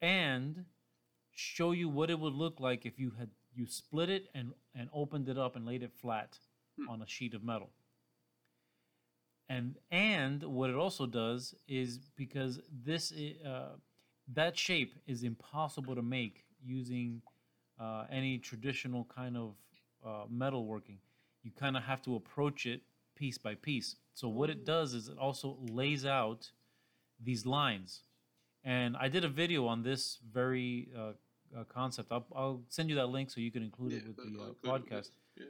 and show you what it would look like if you had you split it and and opened it up and laid it flat Hmm. on a sheet of metal. And and what it also does is because this uh, that shape is impossible to make using uh, any traditional kind of uh, metalworking. You kind of have to approach it piece by piece. So what it does is it also lays out these lines. And I did a video on this very uh, uh, concept. I'll, I'll send you that link so you can include it with the uh, include it with podcast. Yeah.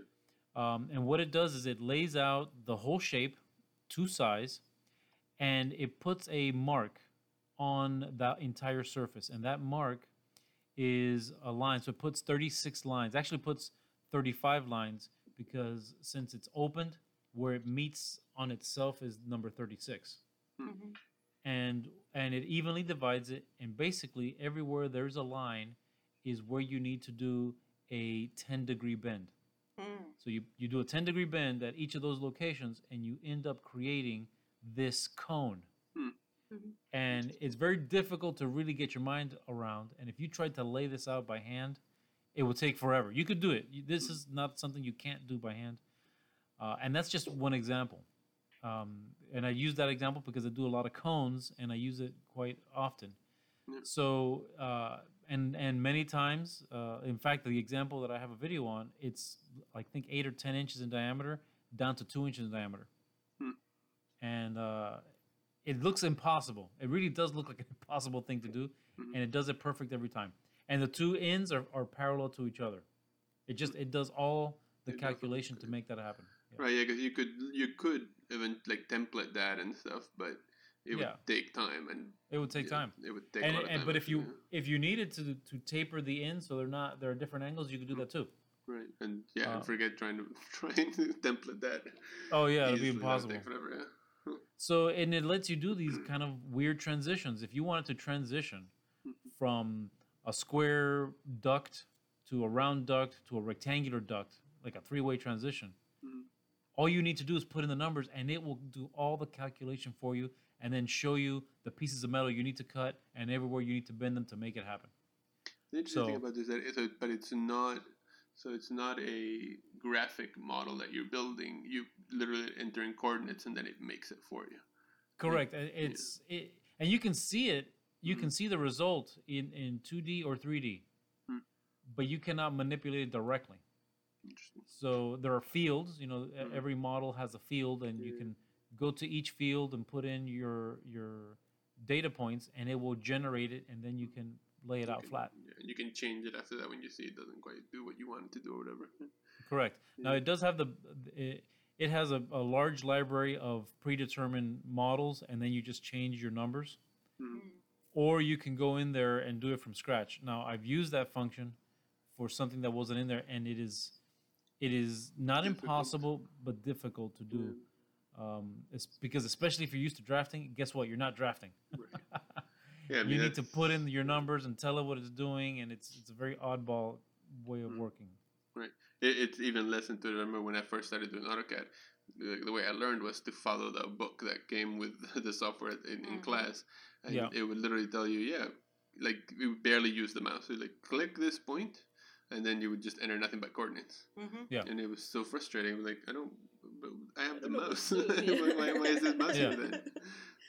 Um, and what it does is it lays out the whole shape to size and it puts a mark on that entire surface. And that mark is a line. So it puts 36 lines, actually puts 35 lines because since it's opened, where it meets on itself is number 36 Mhm. and and it evenly divides it and basically everywhere there's a line is where you need to do a 10 degree bend Mm. so you, you do a 10 degree bend at each of those locations and you end up creating this cone Hmm. Mhm. and it's very difficult to really get your mind around and if you tried to lay this out by hand it would take forever you could do it this is not something you can't do by hand uh, and that's just one example. Um, and i use that example because i do a lot of cones and i use it quite often. Yeah. so uh, and and many times uh, in fact the example that i have a video on it's i think eight or ten inches in diameter down to two inches in diameter. Hmm. and uh, it looks impossible. It really does look like an impossible thing to do Mhm. and it does it perfect every time. And the two ends are, are parallel to each other. It just it does all the It calculation to make that happen Yeah. Right, yeah, because you could you could even like template that and stuff, but it would Yeah. take time and it would take yeah, time It would take and, a lot of and time. but if you if you needed to to taper the end so they're not there are different angles you could do that too right, and yeah, and uh, forget trying to trying to template that. oh yeah it'd be easily, that would impossible Take forever, yeah. So and it lets you do these kind of weird transitions. If you wanted to transition from a square duct to a round duct to a rectangular duct, like a three-way transition. All you need to do is put in the numbers, and it will do all the calculation for you, and then show you the pieces of metal you need to cut and everywhere you need to bend them to make it happen. The interesting thing about this is that it's a, but it's not. So it's not a graphic model that you're building. You literally enter in coordinates and then it makes it for you. Correct. and It's it, and you can see it. You Mhm. can see the result in in 2D or 3D, Hmm. but you cannot manipulate it directly. Interesting. So there are fields. You know, Mhm. every model has a field, and you can go to each field and put in your your data points, and it will generate it, and then you can lay it You out can- flat. Yeah, you can change it after that when you see it doesn't quite do what you want it to do or whatever. Correct. Now it does have the it, it has a, a large library of predetermined models, and then you just change your numbers, Mhm. or you can go in there and do it from scratch. Now I've used that function for something that wasn't in there, and it is it is not Difficult. impossible but difficult to do. Um, it's because especially if you're used to drafting, guess what? You're not drafting. Right. Yeah, I mean, you need to put in your numbers and tell it what it's doing, and it's it's a very oddball way of Mm. working. It, it's even less intuitive. I remember when I first started doing AutoCAD, the, the way I learned was to follow the book that came with the software in, in Mhm. class. And Yeah. it would literally tell you, yeah, like we barely use the mouse. So like click this point, and then you would just enter nothing but coordinates. Mm-hmm. Yeah. And it was so frustrating. Like I don't, I have I the don't know what mouse. why, why, why is this mouse Yeah. then?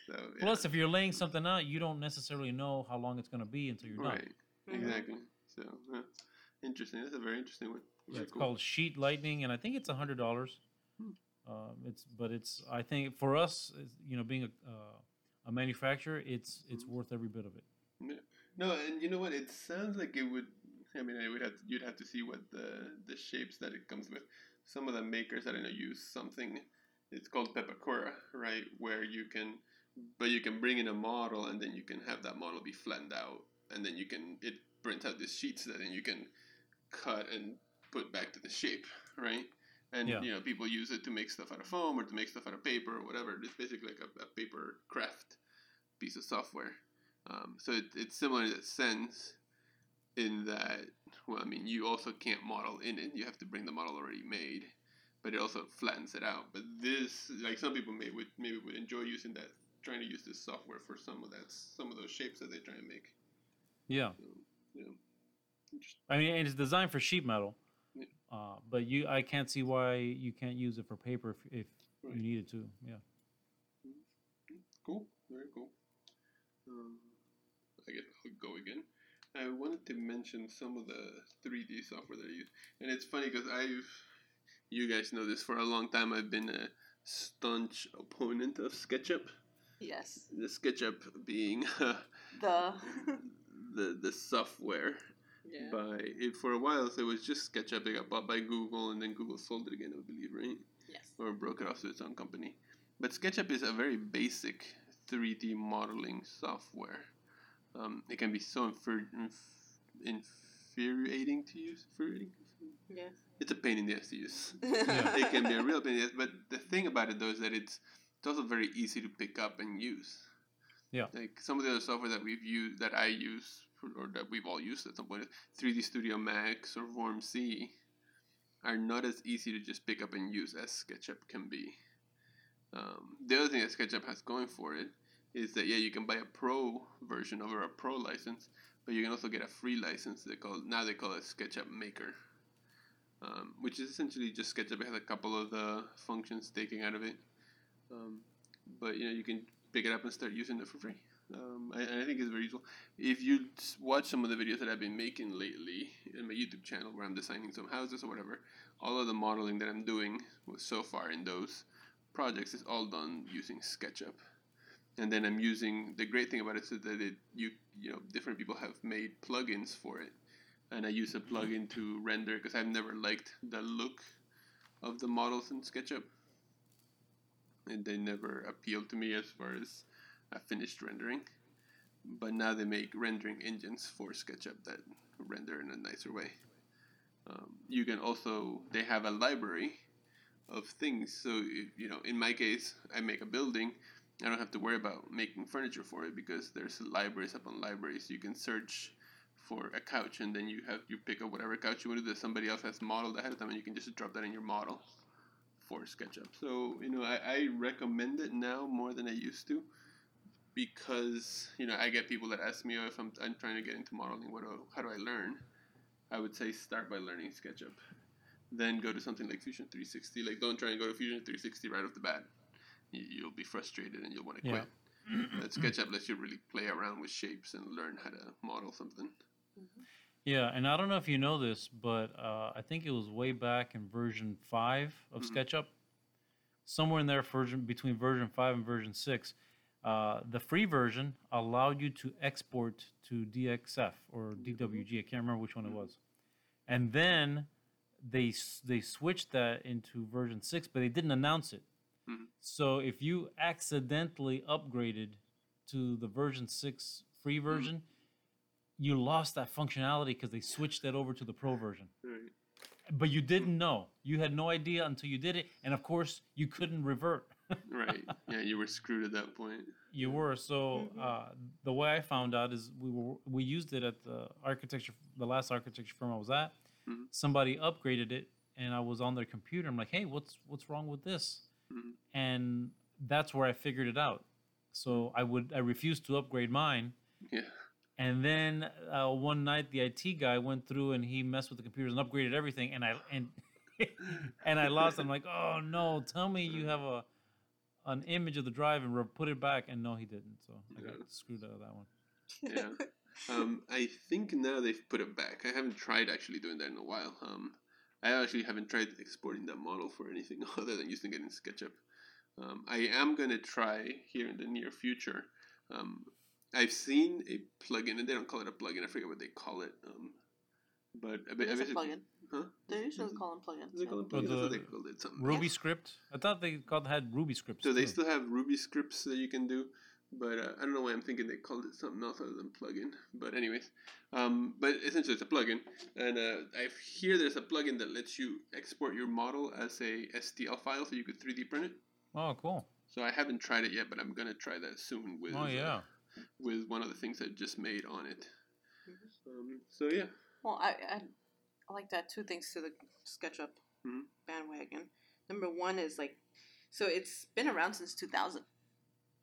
So, yeah. Plus, if you're laying something out, you don't necessarily know how long it's going to be until you're done. right, exactly. So yeah. interesting. That's a very interesting one. Yeah, it's cool. called Sheet Lightning, and I think it's a hundred dollars. Hmm. Um, it's but it's I think for us, you know, being a uh, a manufacturer, it's it's Mhm. worth every bit of it. No, and you know what? It sounds like it would. I mean, I would have. You'd have to see what the the shapes that it comes with. Some of the makers I don't know use something. It's called Pepakura, right? Where you can, but you can bring in a model, and then you can have that model be flattened out, and then you can it prints out these sheets that then you can cut and put back to the shape, right? And Yeah. you know, people use it to make stuff out of foam or to make stuff out of paper or whatever. It's basically like a, a paper craft piece of software. Um, so it, it's similar in that sense, in that, well, I mean, you also can't model in it. You have to bring the model already made, but it also flattens it out. But this, like some people may would maybe would enjoy using that, trying to use this software for some of that, some of those shapes that they try and make. Yeah, So, yeah, interesting. I mean, and it's designed for sheet metal, Yeah. uh, but you I can't see why you can't use it for paper if, if Right. you needed to. Yeah. Cool, very cool. Um, I guess I'll go again. I wanted to mention some of the 3D software that I use, and it's funny because I've, you guys know this for a long time. I've been a staunch opponent of SketchUp. Yes. The SketchUp being uh, The. the the software yeah. by it for a while. So it was just SketchUp. It got bought by Google, and then Google sold it again, I believe, right? Yes. or broke it off to its own company. But SketchUp is a very basic 3D modeling software. Um, it can be so infer- inf- infuriating to use. Infuriating? Yeah. It's a pain in the ass to use. Yeah. it can be a real pain in the ass. But the thing about it though is that it's it's also very easy to pick up and use. Yeah. Like some of the other software that we've used, that I use, for, or that we've all used at some point, 3D Studio Max or formZ, are not as easy to just pick up and use as SketchUp can be. Um, the other thing that SketchUp has going for it is that yeah, you can buy a pro version over a pro license, but you can also get a free license. They call now they call it SketchUp Maker, um, which is essentially just SketchUp. It has a couple of the functions taken out of it, um, but you know you can pick it up and start using it for free. Um, I, I think it's very useful. If you watch some of the videos that I've been making lately in my YouTube channel, where I'm designing some houses or whatever, all of the modeling that I'm doing so far in those projects is all done using SketchUp. And then I'm using the great thing about it is that it you you know different people have made plugins for it, and I use a plugin to render because I've never liked the look of the models in SketchUp, and they never appealed to me as far as a finished rendering. But now they make rendering engines for SketchUp that render in a nicer way. Um, you can also they have a library of things. So you know, in my case, I make a building. I don't have to worry about making furniture for it because there's libraries upon libraries. You can search for a couch, and then you have you pick up whatever couch you want to do that somebody else has modeled ahead of time, and you can just drop that in your model for SketchUp. So you know, I, I recommend it now more than I used to because you know I get people that ask me oh, if I'm, I'm trying to get into modeling, what do, how do I learn? I would say start by learning SketchUp, then go to something like Fusion 360. Like don't try and go to Fusion 360 right off the bat. You, you'll be frustrated and you'll want to Yeah. quit. But SketchUp lets you really play around with shapes and learn how to model something. Yeah, and I don't know if you know this, but uh, I think it was way back in version five of Mhm. SketchUp, somewhere in there, version between version five and version six, Uh, the free version allowed you to export to DXF or DWG. I can't remember which one it was. And then they they switched that into version six, but they didn't announce it. Mhm. So if you accidentally upgraded to the version six free version, you lost that functionality because they switched that over to the pro version. Right. But you didn't know. You had no idea until you did it, and of course you couldn't revert. Right. Yeah, you were screwed at that point. You were so. Mhm. Uh, the way I found out is we were we used it at the architecture, the last architecture firm I was at. Mhm. Somebody upgraded it, and I was on their computer. I'm like, hey, what's what's wrong with this? Mhm. And that's where I figured it out. So I would I refused to upgrade mine, Yeah. and then uh, one night the IT guy went through and he messed with the computers and upgraded everything, and I and and I lost. I'm like, oh no! Tell me you have a an image of the drive and re- put it back, and no, he didn't. So I got Yeah. screwed out of that one. Yeah. Um, I think now they've put it back. I haven't tried actually doing that in a while. Um, I actually haven't tried exporting that model for anything other than using it in SketchUp. Um, I am going to try here in the near future. Um, I've seen a plugin, and they don't call it a plugin. I forget what they call it. Um, but I bet- It's a plugin. Huh? They usually Is it- call them plugins. is it yeah. called a But plugin? The they called it something. Ruby script. I thought they called had Ruby scripts. So they still have Ruby scripts that you can do, but uh, I don't know why I'm thinking they called it something else other than plugin. But anyways, um, but essentially it's a plugin, and uh, I hear there's a plugin that lets you export your model as a STL file, so you could 3D print it. Oh, cool. So I haven't tried it yet, but I'm gonna try that soon with Oh uh, yeah. with one of the things I just made on it. Um, so yeah, Well, I, I I like that two things to the SketchUp Mhm. bandwagon. Number one is like, so it's been around since 2000.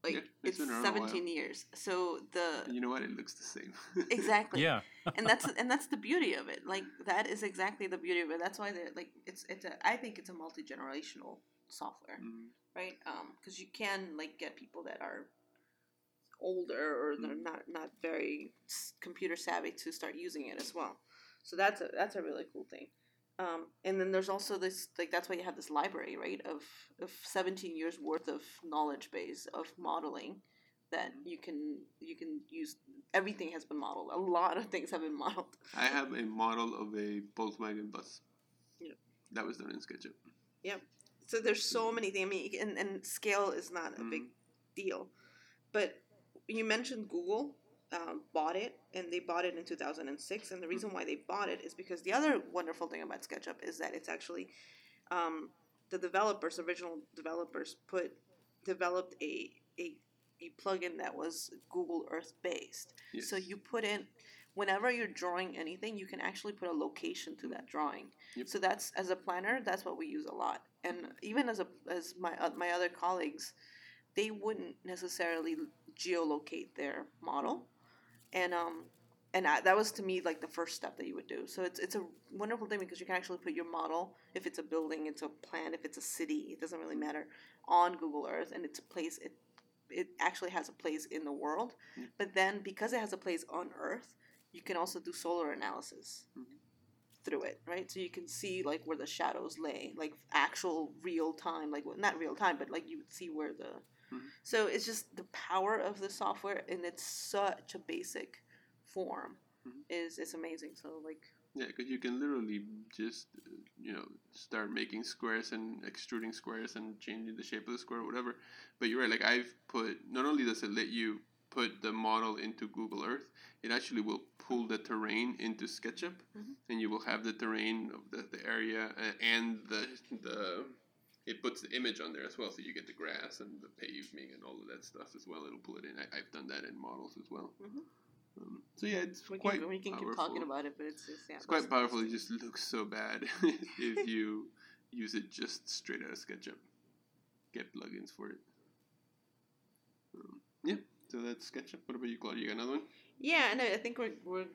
Like Yeah, it's it's, been around a 17 years. So the and you know what? It looks the same. exactly. Yeah. and that's and that's the beauty of it. Like that is exactly the beauty of it. That's why they're like it's it's a I think it's a multi generational software, Mm, right? Um, because you can like get people that are older or they're Mhm. not not very computer savvy to start using it as well. So that's a that's a really cool thing. Um, and then there's also this like that's why you have this library right of of 17 years worth of knowledge base of modeling that you can you can use everything has been modeled a lot of things have been modeled I have a model of a Volkswagen bus. Yeah. That was done in SketchUp. Yeah so there's so many things. I mean, and, and scale is not a big deal. But you mentioned Google um, bought it, and they bought it in 2006. And the reason why they bought it is because the other wonderful thing about SketchUp is that it's actually um, the developers, original developers, put developed a a a plugin that was Google Earth based. So you put in whenever you're drawing anything, you can actually put a location to that drawing. Yep. So that's as a planner, that's what we use a lot. And even as a as my uh, my other colleagues, they wouldn't necessarily geolocate their model, and um and I, that was to me like the first step that you would do. So it's it's a wonderful thing because you can actually put your model if it's a building, it's a plan, if it's a city, it doesn't really matter, on Google Earth, and it's a place it it actually has a place in the world. Yeah. But then because it has a place on Earth, you can also do solar analysis Mhm. through it, right? So you can see like where the shadows lay, like actual real time, like well, not real time, but like you would see where the. Mhm. So it's just the power of the software, and it's such a basic form. Mhm. Is is amazing. So like Yeah, because you can literally just, uh, you know, start making squares and extruding squares and changing the shape of the square, or whatever. But you're right. Like I've put, not only does it let you put the model into Google Earth, it actually will pull the terrain into SketchUp, Mhm. and you will have the terrain of the, the area uh, and the the. It puts the image on there as well, so you get the grass and the paving and all of that stuff as well. It'll pull it in. I, I've done that in models as well. Mhm. Um, so yeah, it's we quite can we can keep talking about it, but it's just yeah. It's quite powerful. It just looks so bad if you use it just straight out of SketchUp. Get plugins for it. Um, yeah, so that's SketchUp. What about you, Claudia? You got another one? Yeah, and I I think we're we're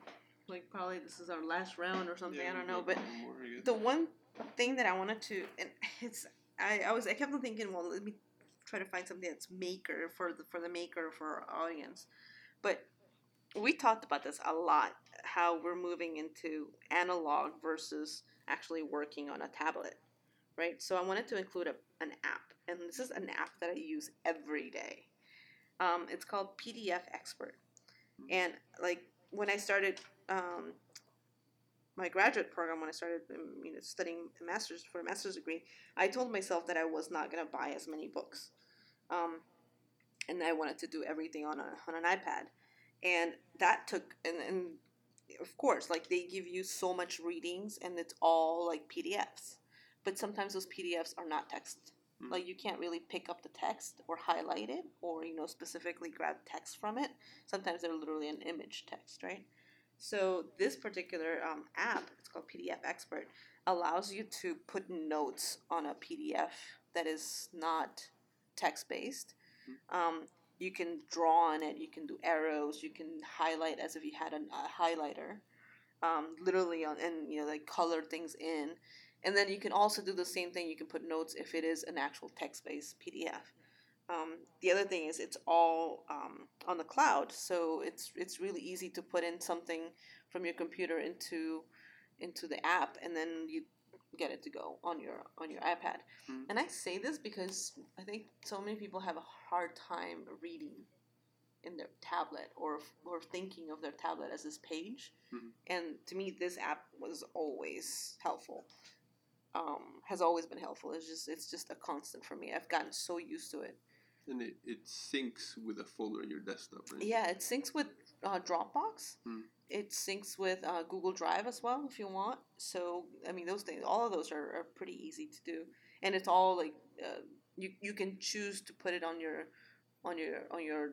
like probably this is our last round or something. I don't know, but more, I the one thing that I wanted to, and it's I, I was I kept on thinking, well, let me try to find something that's maker for the for the maker for our audience, but we talked about this a lot. How we're moving into analog versus actually working on a tablet, right? So I wanted to include a, an app, and this is an app that I use every day. Um, it's called PDF Expert, and like when I started um, my graduate program, when I started you know studying a master's for a master's degree, I told myself that I was not gonna buy as many books, um, and I wanted to do everything on a on an iPad, and that took and and of course like they give you so much readings and it's all like PDFs, but sometimes those PDFs are not text. Mm. like you can't really pick up the text or highlight it or you know specifically grab text from it. Sometimes they're literally an image text right so this particular um, app it's called pdf expert allows you to put notes on a pdf that is not text based um, you can draw on it you can do arrows you can highlight as if you had an, a highlighter um, literally on and you know like color things in and then you can also do the same thing. You can put notes if it is an actual text-based PDF. Um, the other thing is it's all um, on the cloud, so it's it's really easy to put in something from your computer into into the app, and then you get it to go on your on your iPad. Mm. And I say this because I think so many people have a hard time reading in their tablet or or thinking of their tablet as this page. Mhm. And to me, this app was always helpful um, has always been helpful. It's just it's just a constant for me. I've gotten so used to it. And it, it syncs with a folder in your desktop, right? Yeah, it syncs with uh, Dropbox. Hmm. It syncs with uh, Google Drive as well if you want. So I mean, those things, all of those are, are pretty easy to do, and it's all like uh, you you can choose to put it on your on your on your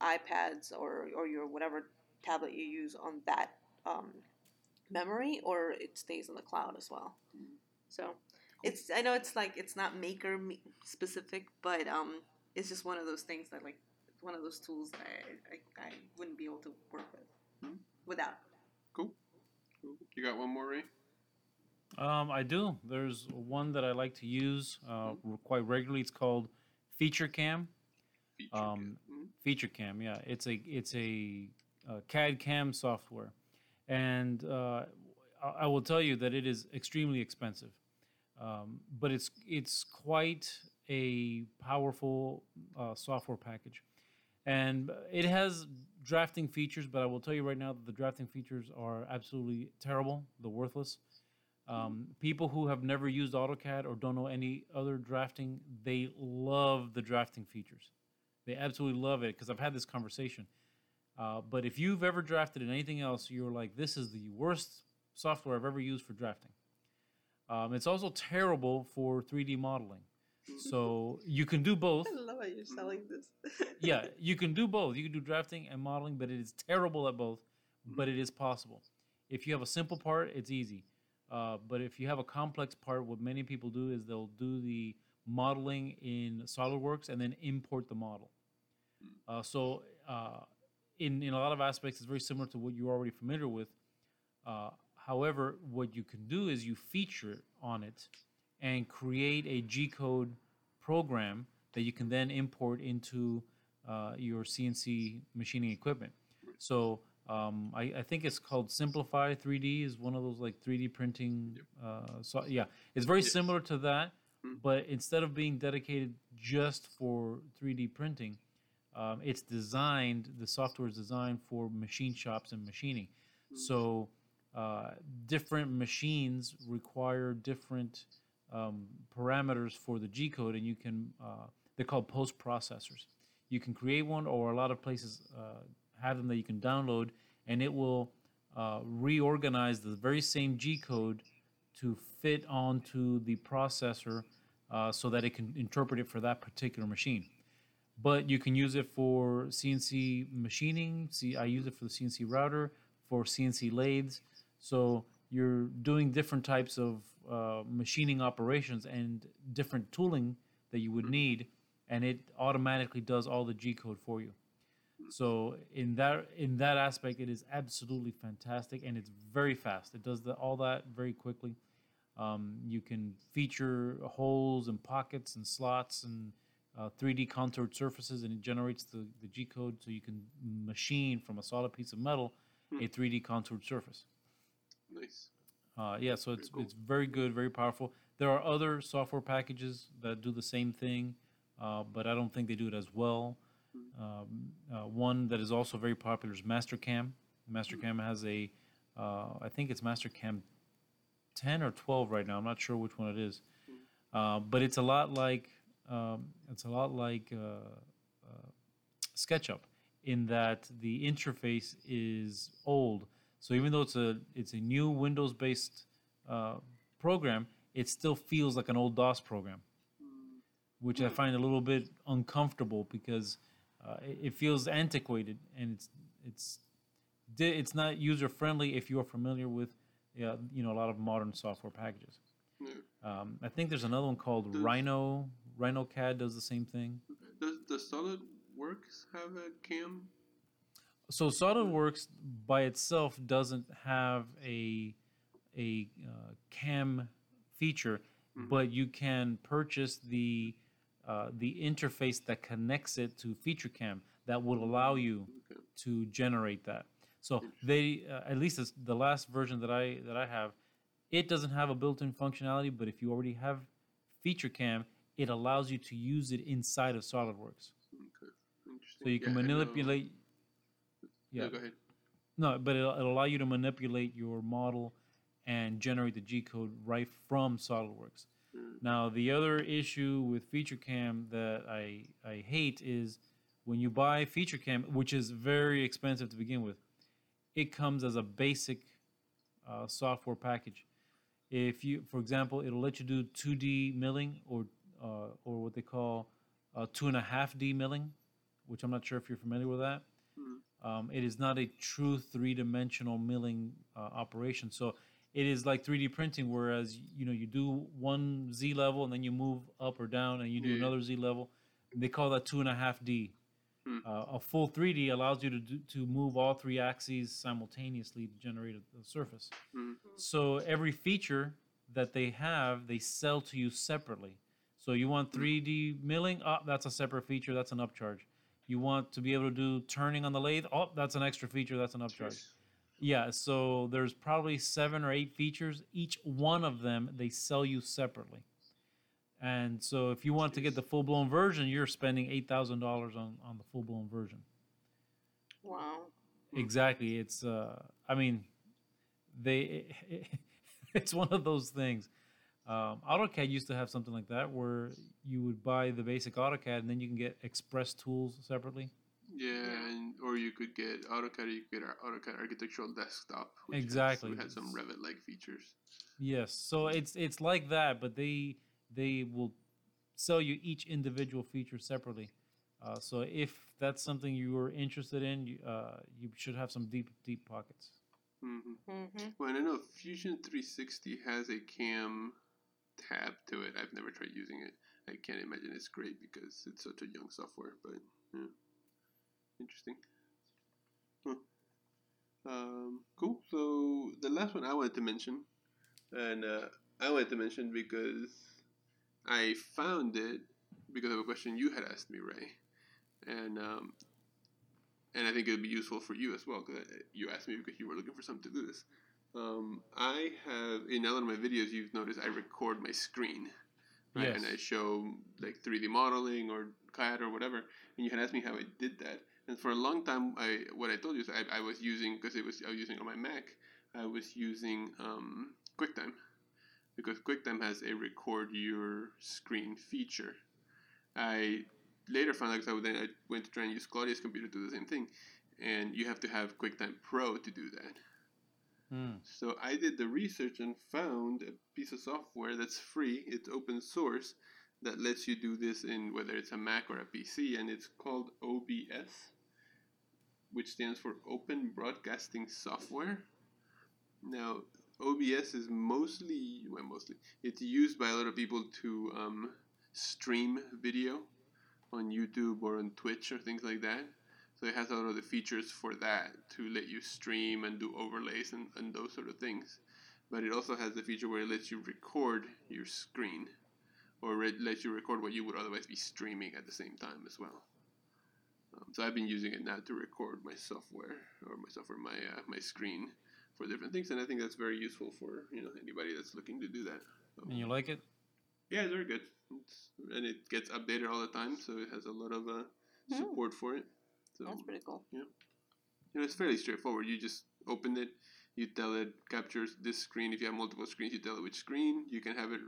iPads or or your whatever tablet you use on that um, memory, or it stays in the cloud as well. Hmm. So it's I know it's like it's not maker specific, but um, it's just one of those things that like one of those tools that I, I, I wouldn't be able to work with Hmm. without. Cool. Cool. You got one more, Ray? Um, I do. There's one that I like to use uh, r- quite regularly. It's called FeatureCam. Feature Um, kit. Mhm. FeatureCam, yeah, it's a it's a, uh CAD CAM software, and uh, I, I will tell you that it is extremely expensive, um, but it's it's quite a powerful uh, software package, and it has drafting features. But I will tell you right now that the drafting features are absolutely terrible. They're worthless. Um, people who have never used AutoCAD or don't know any other drafting, they love the drafting features. They absolutely love it because I've had this conversation. Uh, but if you've ever drafted in anything else, you're like, this is the worst software I've ever used for drafting. Um, it's also terrible for 3D modeling. So you can do both. I love how you're selling this. Yeah, you can do both. You can do drafting and modeling, but it is terrible at both. But it is possible. If you have a simple part, it's easy. Uh, but if you have a complex part, what many people do is they'll do the modeling in SolidWorks and then import the model. Uh, so, uh, in, in a lot of aspects, it's very similar to what you're already familiar with. Uh, however, what you can do is you feature on it and create a G code program that you can then import into uh, your CNC machining equipment. So um, I, I think it's called Simplify 3D is one of those like 3D printing. Uh, so yeah, it's very similar to that, Mm. but instead of being dedicated just for 3D printing, um, it's designed. The software is designed for machine shops and machining. So uh, different machines require different um, parameters for the G code, and you can uh, they're called post processors. You can create one, or a lot of places uh, have them that you can download, and it will uh, reorganize the very same G code to fit onto the processor uh, so that it can interpret it for that particular machine. But you can use it for CNC machining. See, I use it for the CNC router, for CNC lathes. So you're doing different types of uh, machining operations and different tooling that you would need, and it automatically does all the G code for you. So in that in that aspect, it is absolutely fantastic, and it's very fast. It does the, all that very quickly. Um, you can feature holes and pockets and slots and uh, 3D contoured surfaces, and it generates the, the G code so you can machine from a solid piece of metal a 3D contoured surface. Nice. Uh, yeah, so it's cool. it's very good, very powerful. There are other software packages that do the same thing, uh, but I don't think they do it as well. Um, uh, one that is also very popular is Mastercam. Mastercam has a, uh, I think it's Mastercam 10 or 12 right now. I'm not sure which one it is, uh, but it's a lot like um, it's a lot like uh, uh, SketchUp in that the interface is old. So even though it's a it's a new Windows-based uh, program, it still feels like an old DOS program, which I find a little bit uncomfortable because uh, it, it feels antiquated and it's it's di- it's not user friendly if you are familiar with yeah, you know a lot of modern software packages. Um, I think there's another one called Does- Rhino. CAD does the same thing. Does does SolidWorks have a cam? So SolidWorks by itself doesn't have a a uh, cam feature, Mhm. but you can purchase the uh, the interface that connects it to FeatureCam that would allow you Okay. to generate that. So they, uh, at least the last version that I that I have, it doesn't have a built-in functionality. But if you already have FeatureCam, it allows you to use it inside of SolidWorks. Okay. Interesting. So you can Yeah, manipulate. Yeah. Yeah. Go ahead. No, but it'll, it'll allow you to manipulate your model and generate the G code right from SolidWorks. Mm. Now, the other issue with FeatureCam that I, I hate is when you buy FeatureCam, which is very expensive to begin with, it comes as a basic uh, software package. If you, for example, it'll let you do 2D milling or uh, or what they call uh, two and a half D milling, which I'm not sure if you're familiar with that. Um, it is not a true three-dimensional milling uh, operation. So it is like 3D printing, whereas you know you do one Z level and then you move up or down and you do Yeah. another Z level. They call that two and a half D. Hmm. Uh, a full 3D allows you to do, to move all three axes simultaneously to generate a, a surface. Mhm. So every feature that they have, they sell to you separately. So you want 3D milling? Oh, that's a separate feature. That's an upcharge. You want to be able to do turning on the lathe? Oh, that's an extra feature. That's an upcharge. Jeez. Yeah, so there's probably seven or eight features. Each one of them they sell you separately. And so if you want to get the full blown version, you're spending eight thousand dollars on on the full blown version. Wow. Exactly. It's uh I mean they it's one of those things. Um, AutoCAD used to have something like that where you would buy the basic AutoCAD and then you can get Express tools separately. Yeah, Yeah. and or you could get AutoCAD. or You could get our AutoCAD Architectural Desktop. Which Exactly. Has, had some Revit-like features. Yes, so it's it's like that, but they they will sell you each individual feature separately. Uh, so if that's something you are interested in, you, uh, you should have some deep deep pockets. hmm Mm-hmm. Well, and I know Fusion 360 has a cam tab to it. I've never tried using it. I can't imagine it's great because it's such a young software, but yeah. Interesting. Huh. Um, cool. So the last one I wanted to mention, and uh, I wanted to mention because I found it because of a question you had asked me, Ray, and um, and I think it would be useful for you as well because you asked me because you were looking for something to do this. Um, I have in a lot of my videos, you've noticed I record my screen, right? And I show like 3D modeling or CAD or whatever. And you had asked me how I did that. And for a long time, I what I told you is I, I was using because it was I was using on my Mac. I was using um, QuickTime because QuickTime has a record your screen feature. I later found out because I, then I went to try and use Claudia's computer to do the same thing, and you have to have QuickTime Pro to do that. Hmm. So I did the research and found a piece of software that's free. It's open source that lets you do this in whether it's a Mac or a PC, and it's called OBS, which stands for Open Broadcasting Software. Now, OBS is mostly, well, mostly, it's used by a lot of people to um, stream video on YouTube or on Twitch or things like that. So it has a lot of the features for that to let you stream and do overlays and, and those sort of things. But it also has the feature where it lets you record your screen or it lets you record what you would otherwise be streaming at the same time as well. Um, so I've been using it now to record my software or my software, my uh, my screen for different things, and I think that's very useful for you know anybody that's looking to do that. So, And you like it? yeah, it's very good. It's, and it gets updated all the time, so it has a lot of uh, Hmm. support for it. So That's pretty cool. you know, it's fairly straightforward. You just open it, you tell it captures this screen. If you have multiple screens, you tell it which screen. You can have it.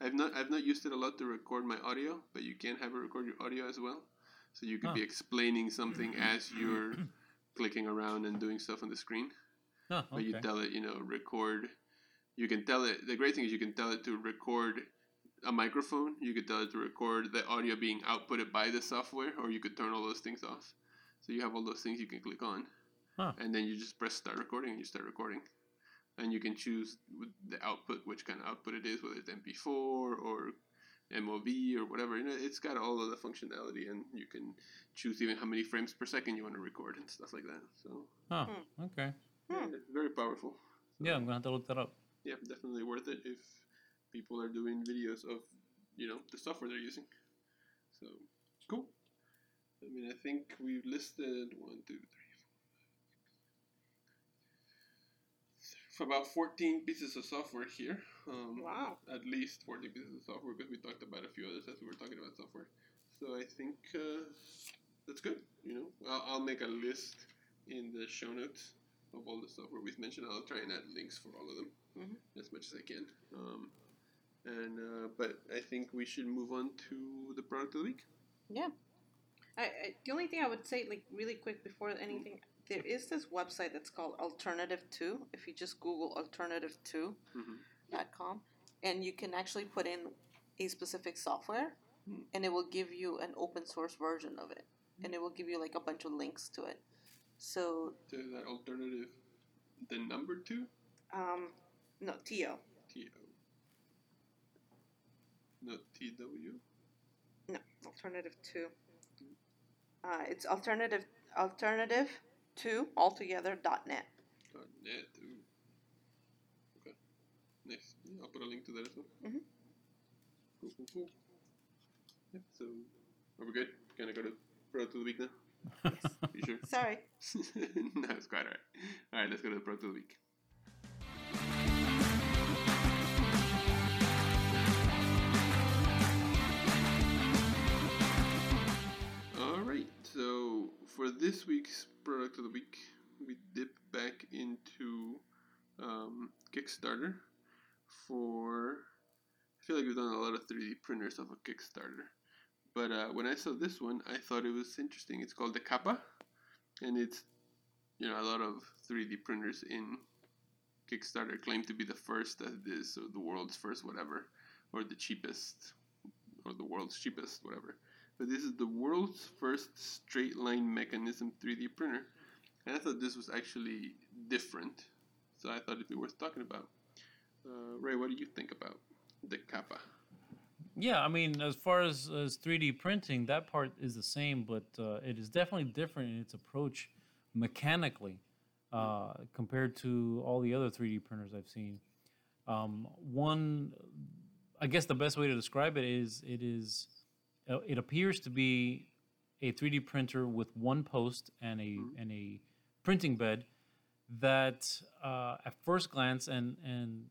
I've not I've not used it a lot to record my audio, but you can have it record your audio as well. So you could be explaining something as you're clicking around and doing stuff on the screen. Oh, But you tell it, you know, record. You can tell it. The great thing is you can tell it to record a microphone. You could tell it to record the audio being outputted by the software, or you could turn all those things off. So you have all those things you can click on, Huh. and then you just press start recording, and you start recording. And you can choose with the output, which kind of output it is, whether it's MP4 or MOV or whatever. You know, it's got all of the functionality, and you can choose even how many frames per second you want to record and stuff like that. So Oh, Hmm. okay. Hmm. yeah, very powerful. Yeah, I'm gonna have to look that up. Yeah, definitely worth it if people are doing videos of you know the software they're using. So cool. I mean, I think we've listed one, two, three, four, five, about fourteen pieces of software here. Um, Wow. At least fourteen pieces of software because we talked about a few others as we were talking about software. So I think uh, that's good. You know, I'll, I'll make a list in the show notes of all the software we've mentioned. I'll try and add links for all of them Mhm. as much as I can. Um, and uh, but I think we should move on to the product of the week. Yeah. I, I the only thing I would say, like really quick before anything, there is this website that's called Alternative To. If you just Google Alternative To Mhm. dot com, and you can actually put in a specific software, Hmm. and it will give you an open source version of it, and it will give you like a bunch of links to it. So, So that alternative, the number two, um, no, TO, T O, not T W. no, Alternative To. Uh, it's alternative alternative to altogether dot net. dot net. Ooh. Okay. Nice. Yeah, I'll put a link to that as well. Mhm. Cool, cool, cool. Yeah, so, are we good? Can I go to product of the week now? You sure? Sorry. no, it's quite alright. Alright, let's go to the product of the week. Alright, so for this week's product of the week, we dip back into um, Kickstarter for. I feel like we've done a lot of 3D printers off of Kickstarter. But uh, when I saw this one, I thought it was interesting. It's called the Kappa, and it's you know a lot of 3D printers in Kickstarter claim to be the first at this or the world's first whatever, or the cheapest, or the world's cheapest whatever. But this is the world's first straight line mechanism 3D printer, and I thought this was actually different, so I thought it'd be worth talking about. Uh, Ray, what do you think about the Kappa? Yeah, I mean, as far as, as 3D printing, that part is the same, but uh, it is definitely different in its approach mechanically uh, compared to all the other 3D printers I've seen. Um, one, I guess the best way to describe it is it is it appears to be a 3D printer with one post and a and a printing bed that uh, at first glance and and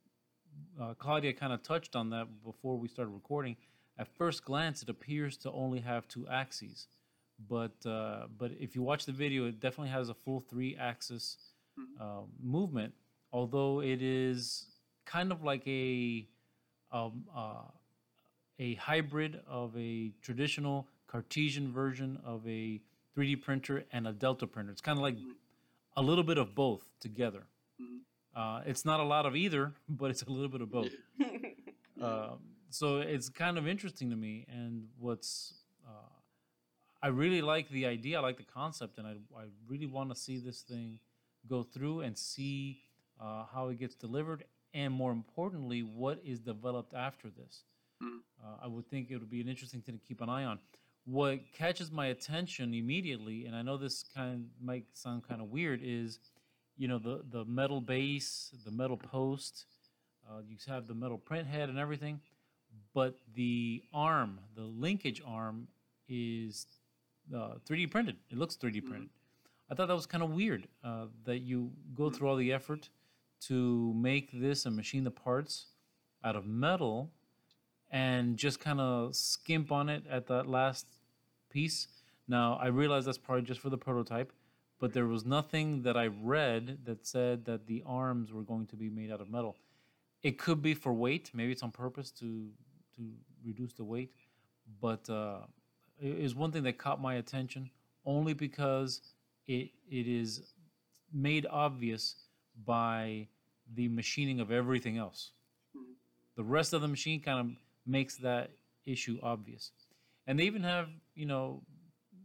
uh, Claudia kind of touched on that before we started recording. At first glance, it appears to only have two axes, but uh, but if you watch the video, it definitely has a full three-axis uh, movement. Although it is kind of like a um, uh, a hybrid of a traditional Cartesian version of a 3D printer and a Delta printer. It's kind of like a little bit of both together. Uh, it's not a lot of either, but it's a little bit of both. Um, so it's kind of interesting to me. And what's uh, I really like the idea, I like the concept, and I, I really want to see this thing go through and see uh, how it gets delivered, and more importantly, what is developed after this. Uh, I would think it would be an interesting thing to keep an eye on. What catches my attention immediately, and I know this kind of might sound kind of weird, is you know the the metal base, the metal post. Uh, you have the metal print head and everything, but the arm, the linkage arm, is uh, 3D printed. It looks 3D printed. I thought that was kind of weird uh, that you go through all the effort to make this and machine the parts out of metal and just kind of skimp on it at that last piece. Now I realize that's probably just for the prototype, but there was nothing that I read that said that the arms were going to be made out of metal. It could be for weight. Maybe it's on purpose to to reduce the weight, but uh, it is one thing that caught my attention only because it it is made obvious by the machining of everything else. Mhm. The rest of the machine kind of makes that issue obvious. And they even have, you know,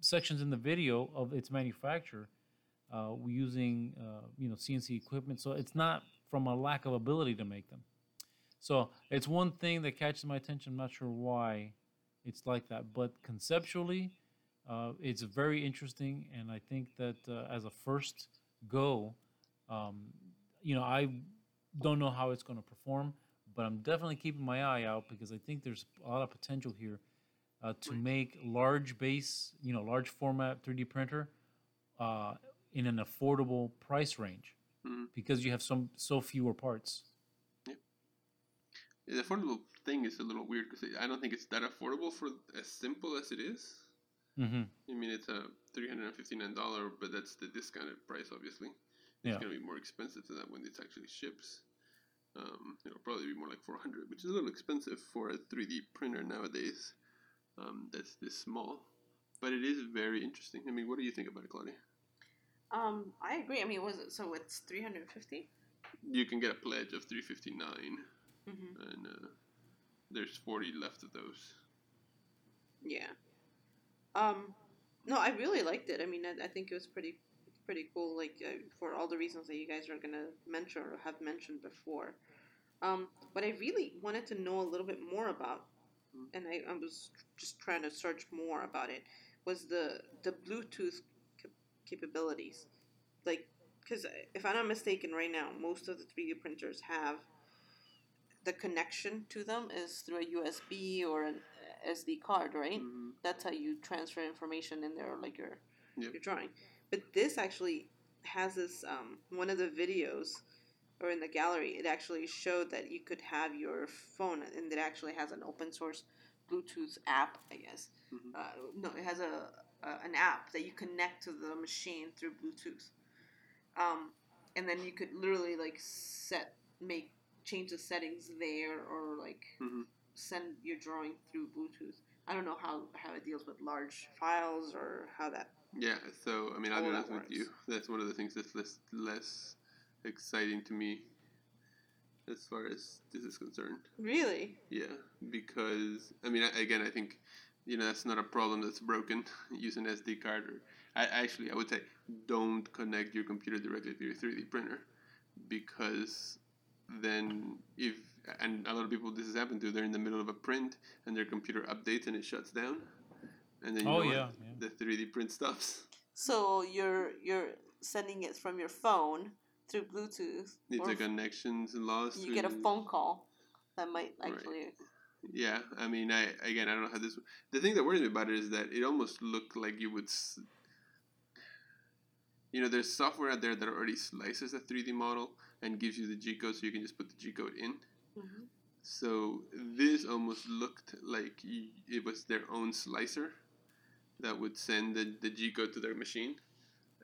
sections in the video of its manufacture uh, using, uh, you know, CNC equipment. So it's not from a lack of ability to make them. So it's one thing that catches my attention. I'm not sure why it's like that, but conceptually, uh, it's very interesting. And I think that uh, as a first go, um, you know, I don't know how it's going to perform, but I'm definitely keeping my eye out because I think there's a lot of potential here uh, to make large base, you know, large format 3D printer uh, in an affordable price range Mhm. because you have some so fewer parts. The affordable thing is a little weird because I don't think it's that affordable for as simple as it is. hmm I mean, it's a three hundred and fifty nine dollar, but that's the discounted price, obviously. It's Yeah. gonna be more expensive than that when it actually ships. Um, it'll probably be more like four hundred, which is a little expensive for a three D printer nowadays. Um, that's this small, but it is very interesting. I mean, what do you think about it, Claudia? Um, I agree. I mean, was it so? It's three hundred fifty. You can get a pledge of three fifty nine, Mm-hmm. and uh, there's forty left of those. Yeah. Um, no, I really liked it. I mean, I, I think it was pretty, pretty cool. Like uh, for all the reasons that you guys are gonna mention or have mentioned before. Um, what I really wanted to know a little bit more about, Mm. and I, I was just trying to search more about it, was the the Bluetooth cap- capabilities. Like, because if I'm not mistaken, right now most of the 3D printers have the connection to them is through a USB or an SD card, right? Mhm. That's how you transfer information in there, like your Yep. your drawing. But this actually has this um, one of the videos or in the gallery. It actually showed that you could have your phone, and it actually has an open source Bluetooth app, I guess. Mhm. Uh, no, it has a, a an app that you connect to the machine through Bluetooth. Um, and then you could literally like set make change the settings there or like Mhm. send your drawing through Bluetooth. I don't know how, how it deals with large files or how that. Yeah, so I mean, I'll oh, be honest with you. That's one of the things that's less less exciting to me, as far as this is concerned. Really? Yeah, because I mean, I, again, I think you know that's not a problem that's broken. Use an SD card, or I actually I would say don't connect your computer directly to your 3D printer, because then if and a lot of people this has happened to they're in the middle of a print and their computer updates and it shuts down, and then you Oh, know what? yeah, the 3D print stops. So you're you're sending it from your phone through Bluetooth. It's or a connections lost. you get a phone call that might Right. actually. Yeah, I mean, I again, I don't know how this. The thing that worries me about it is that it almost looked like you would. You know, there's software out there that already slices a 3D model and gives you the G code, so you can just put the G code in. Mhm. So this almost looked like it was their own slicer that would send the, the G code to their machine,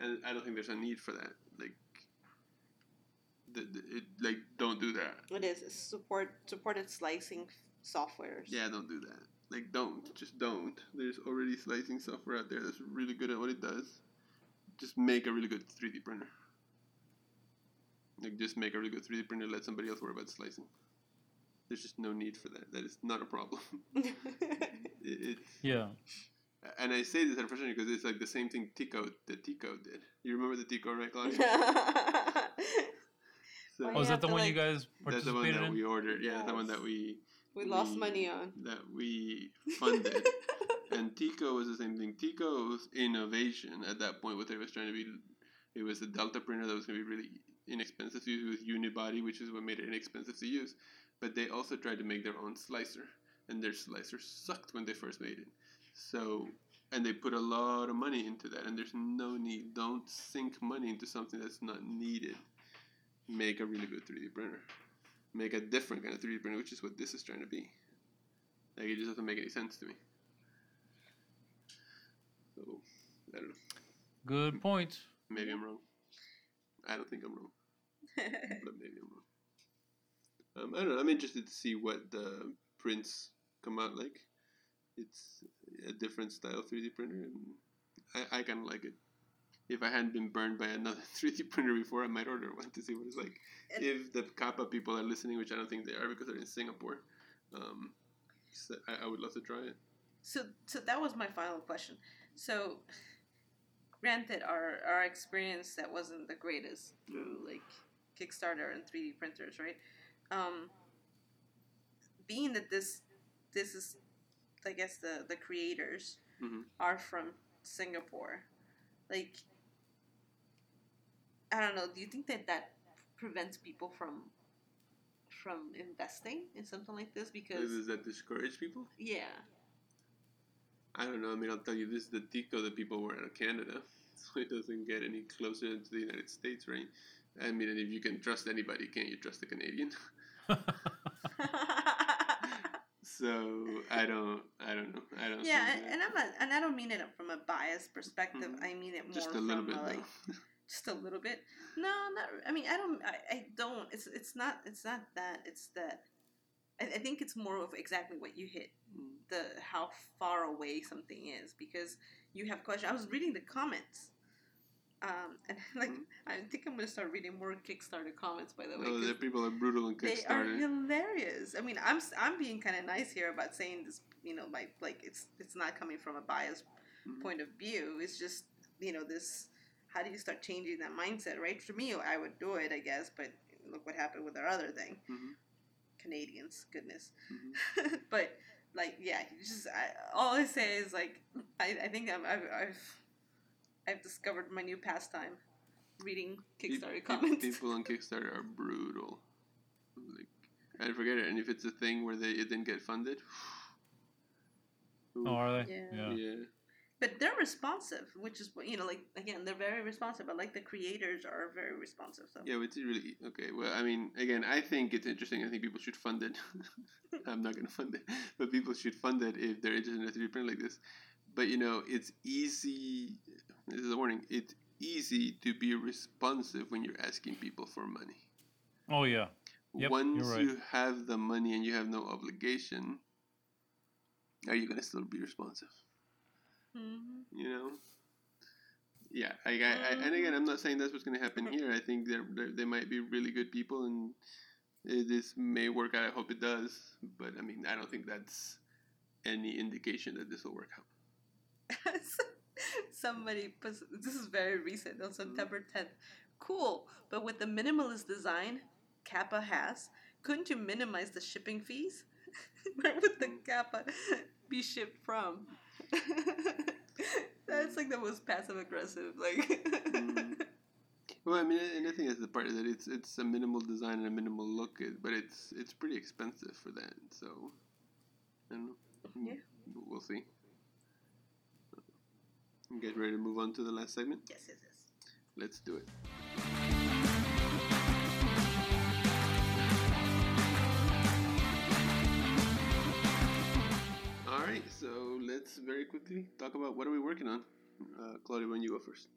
and I don't think there's a need for that. Like, the, the, it, like don't do that. It is support supported slicing softwares. Yeah, don't do that. Like, don't. Just don't. There's already slicing software out there that's really good at what it does. Just make a really good 3D printer. Like, just make a really good 3D printer. Let somebody else worry about slicing. There's just no need for that. That is not a problem. it, it's Yeah. And I say this unfortunately because it's like the same thing Tiko the Tiko did. You remember the Tiko, right, Claudia? So Why Oh, is that the to, one you like- guys that's the one that in? we ordered. Yeah, the one that we we lost we- money on. that we funded. and Tiko was the same thing. Tiko's innovation at that point, what they was trying to be, it was a Delta printer that was going to be really inexpensive to use with unibody, which is what made it inexpensive to use. But they also tried to make their own slicer, and their slicer sucked when they first made it. So, and they put a lot of money into that, and there's no need. Don't sink money into something that's not needed. Make a really good 3D printer. Make a different kind of 3D printer, which is what this is trying to be. Like it just doesn't make any sense to me. So I don't know. Good point. Maybe I'm wrong. I don't think I'm wrong, but maybe I'm wrong. Um, I don't know. I'm interested to see what the prints come out like. It's a different style 3D printer, and I, I kind of like it. If I hadn't been burned by another 3D printer before, I might order one to see what it's like. And- if the Kappa people are listening, which I don't think they are because they're in Singapore, um, so I, I would love to try it. So, so that was my final question. So, granted, our our experience that wasn't the greatest through like Kickstarter and three D printers, right? Um, being that this this is, I guess the the creators Mhm. are from Singapore, like I don't know. Do you think that that prevents people from from investing in something like this? Because Does that discourage people? yeah. I don't know. I mean, I'll tell you, this is the Tiko that people wear out of Canada, so it doesn't get any closer to the United States, right? I mean, if you can trust anybody, can't you trust a Canadian? So I don't, I don't know. I don't. yeah, and, I'm not, and I don't mean it from a biased perspective. Mhm. I mean it more just a from little bit, a, like just a little bit. No, not. I mean, I don't. I, I don't. It's it's not. It's not that. It's that. I, I think it's more of exactly what you hit Mm. the how far away something is because you have questions. I was reading the comments. Um, and like Mhm. I think I'm gonna start reading more Kickstarter comments. By the way, Oh, 'cause the people are brutal on they are hilarious. I mean, I'm I'm being kind of nice here about saying this. You know, like like it's it's not coming from a biased Mhm. point of view. It's just you know this. How do you start changing that mindset? Right? For me, I would do it, I guess. But look what happened with our other thing. Mhm. Canadians, goodness. Mhm. but like, yeah, you just I, all I say is like, I, I think I'm, I've, I've I've discovered my new pastime, reading Kickstarter pe- comments. People on Kickstarter are brutal. Like, I forget it. And if it's a thing where they it didn't get funded, oh, are they? Yeah. yeah. But they're responsive, which is you know. Like again, they're very responsive. But like the creators are very responsive. So Yeah, it's really okay. Well, I mean, again, I think it's interesting. I think people should fund it. I'm not going to fund it, but people should fund it if they're interested in a 3D print like this. But you know, it's easy. This is a warning. It's easy to be responsive when you're asking people for money. Oh yeah. Yep, Once you're right. you have the money and you have no obligation, are you going to still be responsive? Mhm. you know yeah I, I, I and again i'm not saying that's what's going to happen here i think they're, they're, might be really good people and this may work out i hope it does but i mean i don't think that's any indication that this will work out Somebody puts this is very recent on September 10th. Cool, but with the minimalist design Kappa has, couldn't you minimize the shipping fees? Where would the Kappa be shipped from? That's like the most passive aggressive. Like, Mm. well i mean and i think that's the part that it's it's a minimal design and a minimal look but it's it's pretty expensive for that so i don't know Yeah. we'll see get ready to move on to the last segment yes, yes, yes. let's do it All right, so let's very quickly talk about what are we working on. Uh, Claudia, when you go first.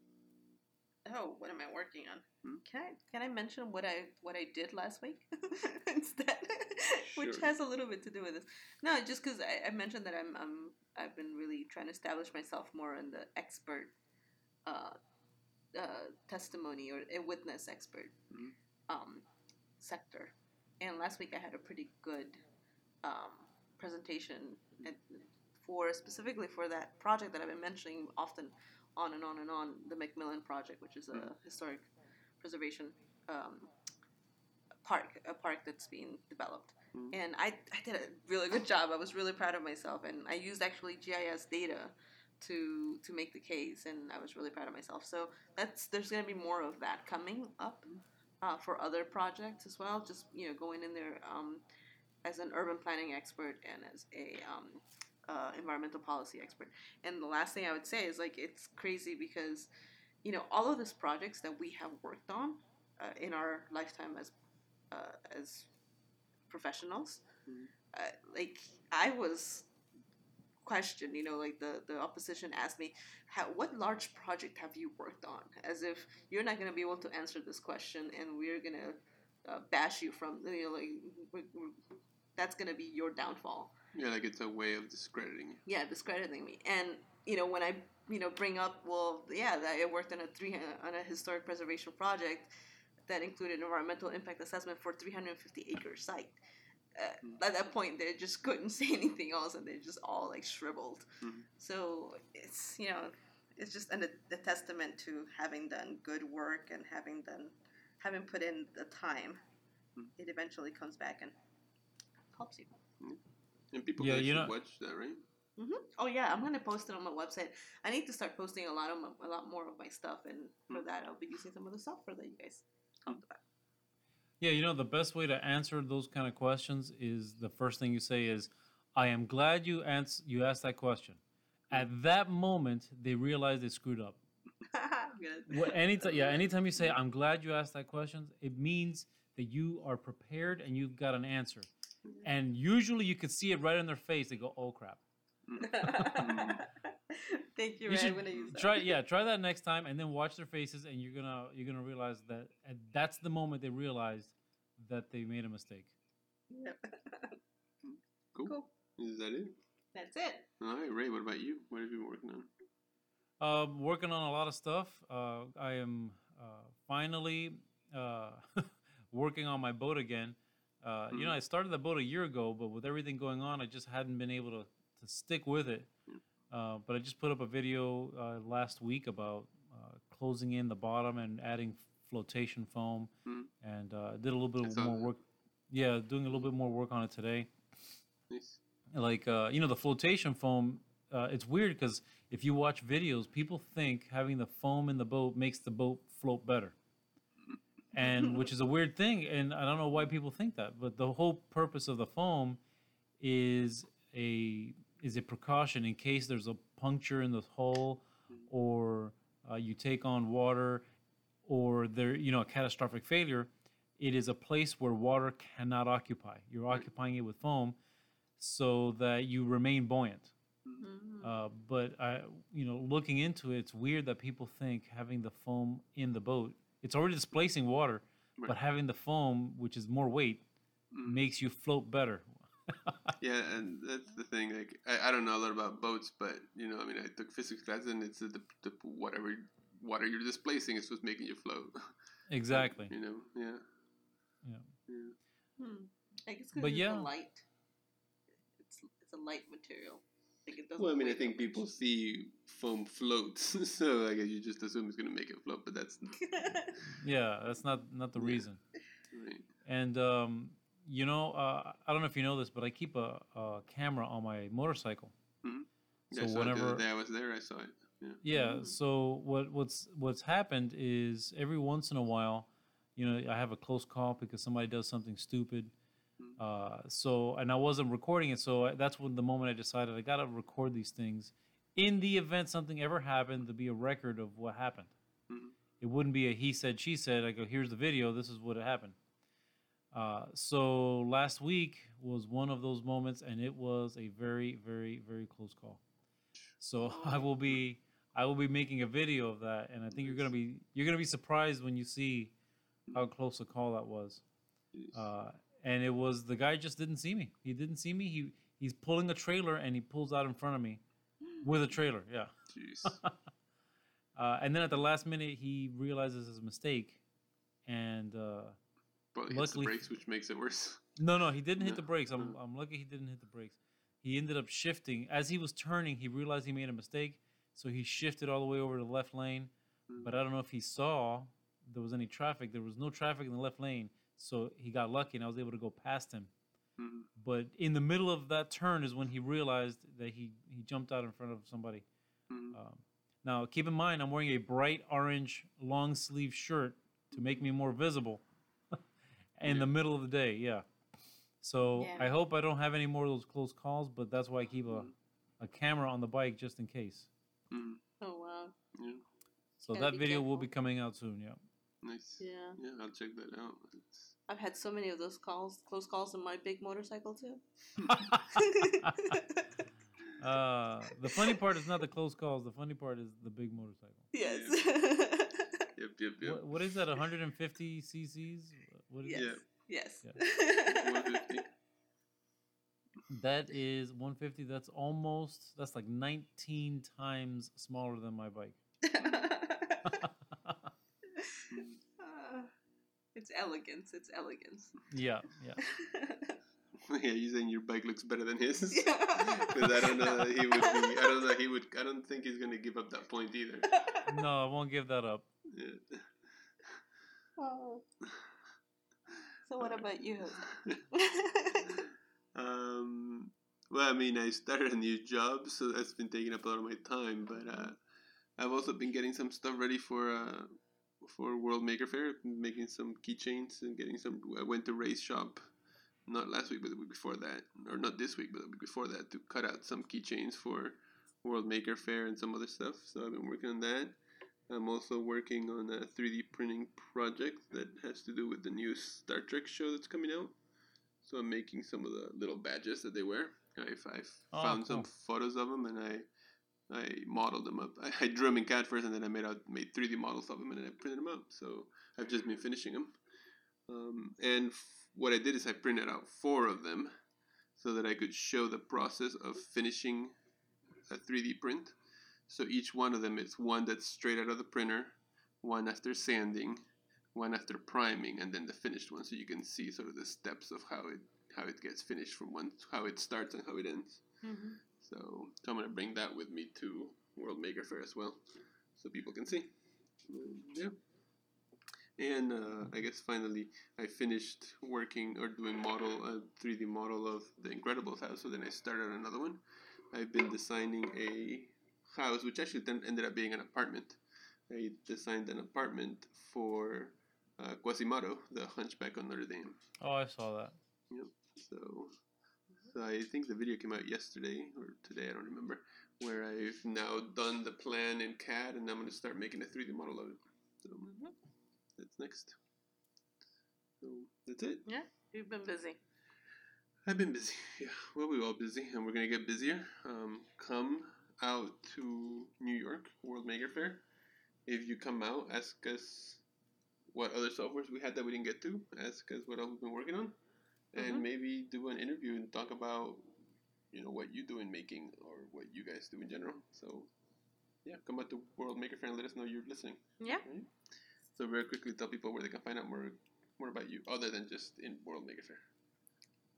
Oh, what am I working on? Hmm? Can I can I mention what I what I did last week instead, which has a little bit to do with this? No, just because I, I mentioned that I'm, I'm I've been really trying to establish myself more in the expert uh, uh, testimony or a witness expert Mhm. um, sector, and last week I had a pretty good um, presentation for specifically for that project that I've been mentioning often on and on and on the Macmillan project, which is a Mhm. historic preservation um, park, a park that's being developed. Mhm. And I, I did a really good job. I was really proud of myself, and I used actually GIS data to to make the case, and I was really proud of myself. So that's there's going to be more of that coming up uh, for other projects as well. Just you know, going in there um, as an urban planning expert and as a um, uh, environmental policy expert. And the last thing I would say is like it's crazy because you know all of these projects that we have worked on uh, in our lifetime as uh, as professionals, Mhm. uh, like I was questioned, You know, like the the opposition asked me, How, "What large project have you worked on?" As if you're not going to be able to answer this question, and we're gonna uh, bash you from you know like that's going to be your downfall. Yeah, like it's a way of discrediting you. Yeah, discrediting me. And you know when I you know bring up, well, yeah, that I worked on a three on a historic preservation project that included environmental impact assessment for 350 acre site. Uh, at that point, they just couldn't say anything else, and they just all like shriveled. Mhm. So it's you know, it's just an, a testament to having done good work and having done having put in the time. Mhm. It eventually comes back and helps you. And people Yeah, can you actually know- watch that, right? hmm Oh yeah, I'm gonna post it on my website. I need to start posting a lot of my, a lot more of my stuff, and for Mm. that, I'll be using some of the software that you guys talked about. Yeah, you know, the best way to answer those kind of questions is the first thing you say is, "I am glad you ans- you asked that question." At that moment, they realize they screwed up. Well, anytime, yeah, anytime you say, "I'm glad you asked that question," it means that you are prepared and you've got an answer. And usually, you could see it right in their face. They go, "Oh crap!" Mm. Thank you. You Ray. I'm should gonna use that. try, yeah, try that next time, and then watch their faces, and you're gonna you're gonna realize that and that's the moment they realized that they made a mistake. Yep. Cool. Cool. Is that it? That's it. All right, Ray. What about you? What have you been working on? Um, working on a lot of stuff. Uh, I am uh, finally uh, working on my boat again. Uh, You know, Mhm. I started the boat a year ago, but with everything going on, I just hadn't been able to, to stick with it. Uh, but I just put up a video uh, last week about uh, closing in the bottom and adding flotation foam, Mhm. and uh, did a little bit more that. work. Yeah, doing a little bit more work on it today Nice. like uh, you know the flotation foam uh, it's weird because if you watch videos people think having the foam in the boat makes the boat float better and which is a weird thing and i don't know why people think that but the whole purpose of the foam is a is a precaution in case there's a puncture in the hull or uh, you take on water or there you know a catastrophic failure it is a place where water cannot occupy you're occupying it with foam so that you remain buoyant. Mhm. Uh, but I, you know, looking into it, it's weird that people think having the foam in the boat, it's already displacing water, Right. but having the foam, which is more weight, Mm. makes you float better. Yeah, and that's the thing. Like, I, I don't know a lot about boats, but you know, I mean, I took physics class, and it's the, the whatever water you're displacing is what's making you float. exactly. You know, yeah. Yeah. yeah. Hmm. I guess because But it's yeah. a light. It's it's a light material. Like it doesn't. Well, I mean, I think that people much. see foam floats, so I guess you just assume it's gonna make it float, but that's Yeah, that's not not the Yeah. reason. right. And um, you know, uh, I don't know if you know this, but I keep a, a camera on my motorcycle. Yeah, So I saw the whenever- other day I was there, I saw it. Yeah. Yeah. Mm. So what what's what's happened is every once in a while, you know, I have a close call because somebody does something stupid. Mm. Uh, so and I wasn't recording it, so I, that's when the moment I decided I gotta record these things. In the event something ever happened, to be a record of what happened. Mhm. It wouldn't be a he said she said. I go here's the video. This is what happened. Uh, so last week was one of those moments, and it was a very, very, very close call. So I will be, I will be making a video of that, and I think you're gonna be, you're gonna be surprised when you see how close a call that was. Uh, and it was the guy just didn't see me. He didn't see me. He he's pulling a trailer, and he pulls out in front of me with a trailer. Yeah. Jeez. Uh, and then at the last minute, he realizes his mistake, and uh, Probably hits the brakes, which makes it worse. No, no, he didn't hit the brakes. I'm. I'm lucky he didn't hit the brakes. He ended up shifting. As he was turning, he realized he made a mistake. So he shifted all the way over to the left lane. Mm. But I don't know if he saw there was any traffic. There was no traffic in the left lane. So he got lucky and I was able to go past him. Mhm. But in the middle of that turn is when he realized that he, he jumped out in front of somebody. Mhm. Um, now, keep in mind, I'm wearing a bright orange long sleeve shirt to make me more visible in the middle of the day. Yeah. So Yeah. I hope I don't have any more of those close calls, but that's why I keep a, Mhm. a camera on the bike just in case. Mhm. Oh wow. Yeah. So that be video will be coming out soon. Yeah. Nice. Yeah. Yeah, I'll check that out. It's, I've had so many of those calls, close calls on my big motorcycle too. Uh, the funny part is not the close calls. The funny part is the big motorcycle. Yes. Yep, yep, yep. What, what is that? 150 cc's? What is yes. it? Yes. 150. That is 150. That's almost. That's like 19 times smaller than my bike. Uh, it's elegance. It's elegance. yeah, yeah. yeah, you saying your bike looks better than his? Yeah. Because I don't know that he would be. I don't know he would. I don't think he's gonna give up that point either. No, I won't give that up. Yeah. Oh. So what about you? um. Well, I mean, I started a new job, so that's been taking up a lot of my time. But uh, I've also been getting some stuff ready for uh, for World Maker Faire, making some keychains and getting some. I went to Ray's shop, not last week, but the week before that, or not this week, but the week before that, to cut out some keychains for World Maker Faire and some other stuff. So I've been working on that. I'm also working on a 3D printing project that has to do with the new Star Trek show that's coming out. So I'm making some of the little badges that they wear. I've, I've Oh, found some photos of them and I I modeled them up. I, I drew them in CAD first and then I made out made 3D models of them and then I printed them out. So I've just been finishing them. Um, and f- what I did is I printed out four of them so that I could show the process of finishing a 3D print. So each one of them is one that's straight out of the printer, one after sanding, one after priming, and then the finished one. So you can see sort of the steps of how it how it gets finished from one how it starts and how it ends. Mhm. So, so I'm gonna bring that with me to World Maker Faire as well, so people can see. Yeah. And uh, I guess finally I finished working or doing model a 3D model of the Incredibles house. So then I started another one. I've been designing a house, which actually then ended up being an apartment. I designed an apartment for uh, Quasimodo, the Hunchback of Notre Dame. Oh, I saw that. Yep. So, so I think the video came out yesterday or today, I don't remember, where I've now done the plan in CAD and I'm going to start making a 3D model of it. So that's next. So that's it. Yeah, you've been busy. I've been busy. Yeah, well, we're all busy, and we're gonna get busier. Um, come out to New York World Maker Faire. If you come out, ask us what other softwares we had that we didn't get to. Ask us what else we've been working on, and Mhm. maybe do an interview and talk about, you know, what you do in making or what you guys do in general. So, yeah, come out to World Maker Faire and let us know you're listening. Yeah. Right? So very quickly, tell people where they can find out more more about you, other than just in World Maker Faire.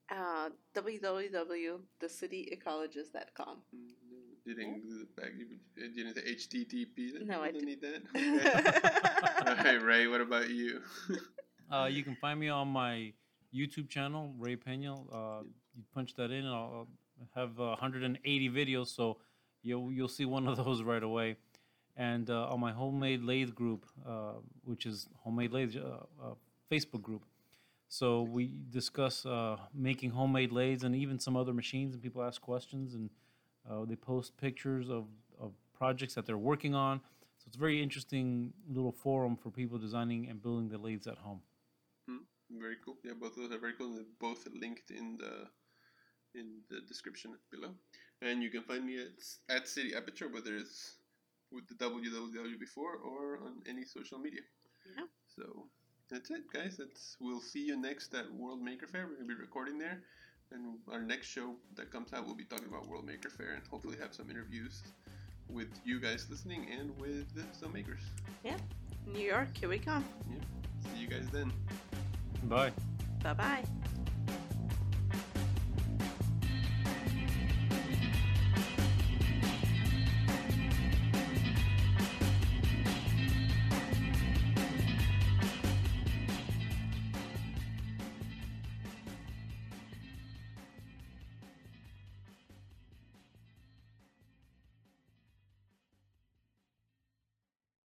Uh, www.thecityecologist.com. Mm, no, You didn't do the back. You you didn't say HTTP. No, I don't need that. Okay. All right, Ray. What about you? Uh, you can find me on my YouTube channel, Ray Pena. Uh, you punch that in, and I'll I'll have uh, 180 videos, so you'll you'll see one of those right away. And uh, on my homemade lathe group, uh, which is homemade lathe uh, uh, Facebook group, so we discuss uh, making homemade lathes and even some other machines, and people ask questions, and uh, they post pictures of, of projects that they're working on. So it's a very interesting little forum for people designing and building the lathes at home. Very cool. Yeah, both of those are very cool. They're both linked in the in the description below. And you can find me at at City Aperture, whether it's with the www before or on any social media. Yeah. So that's it, guys. That's we'll see you next at World Maker Faire. We're gonna be recording there, and our next show that comes out, we'll be talking about World Maker Faire and hopefully have some interviews with you guys listening and with some makers. Yeah. New York, here we come. Yeah. See you guys then. Bye. Bye bye.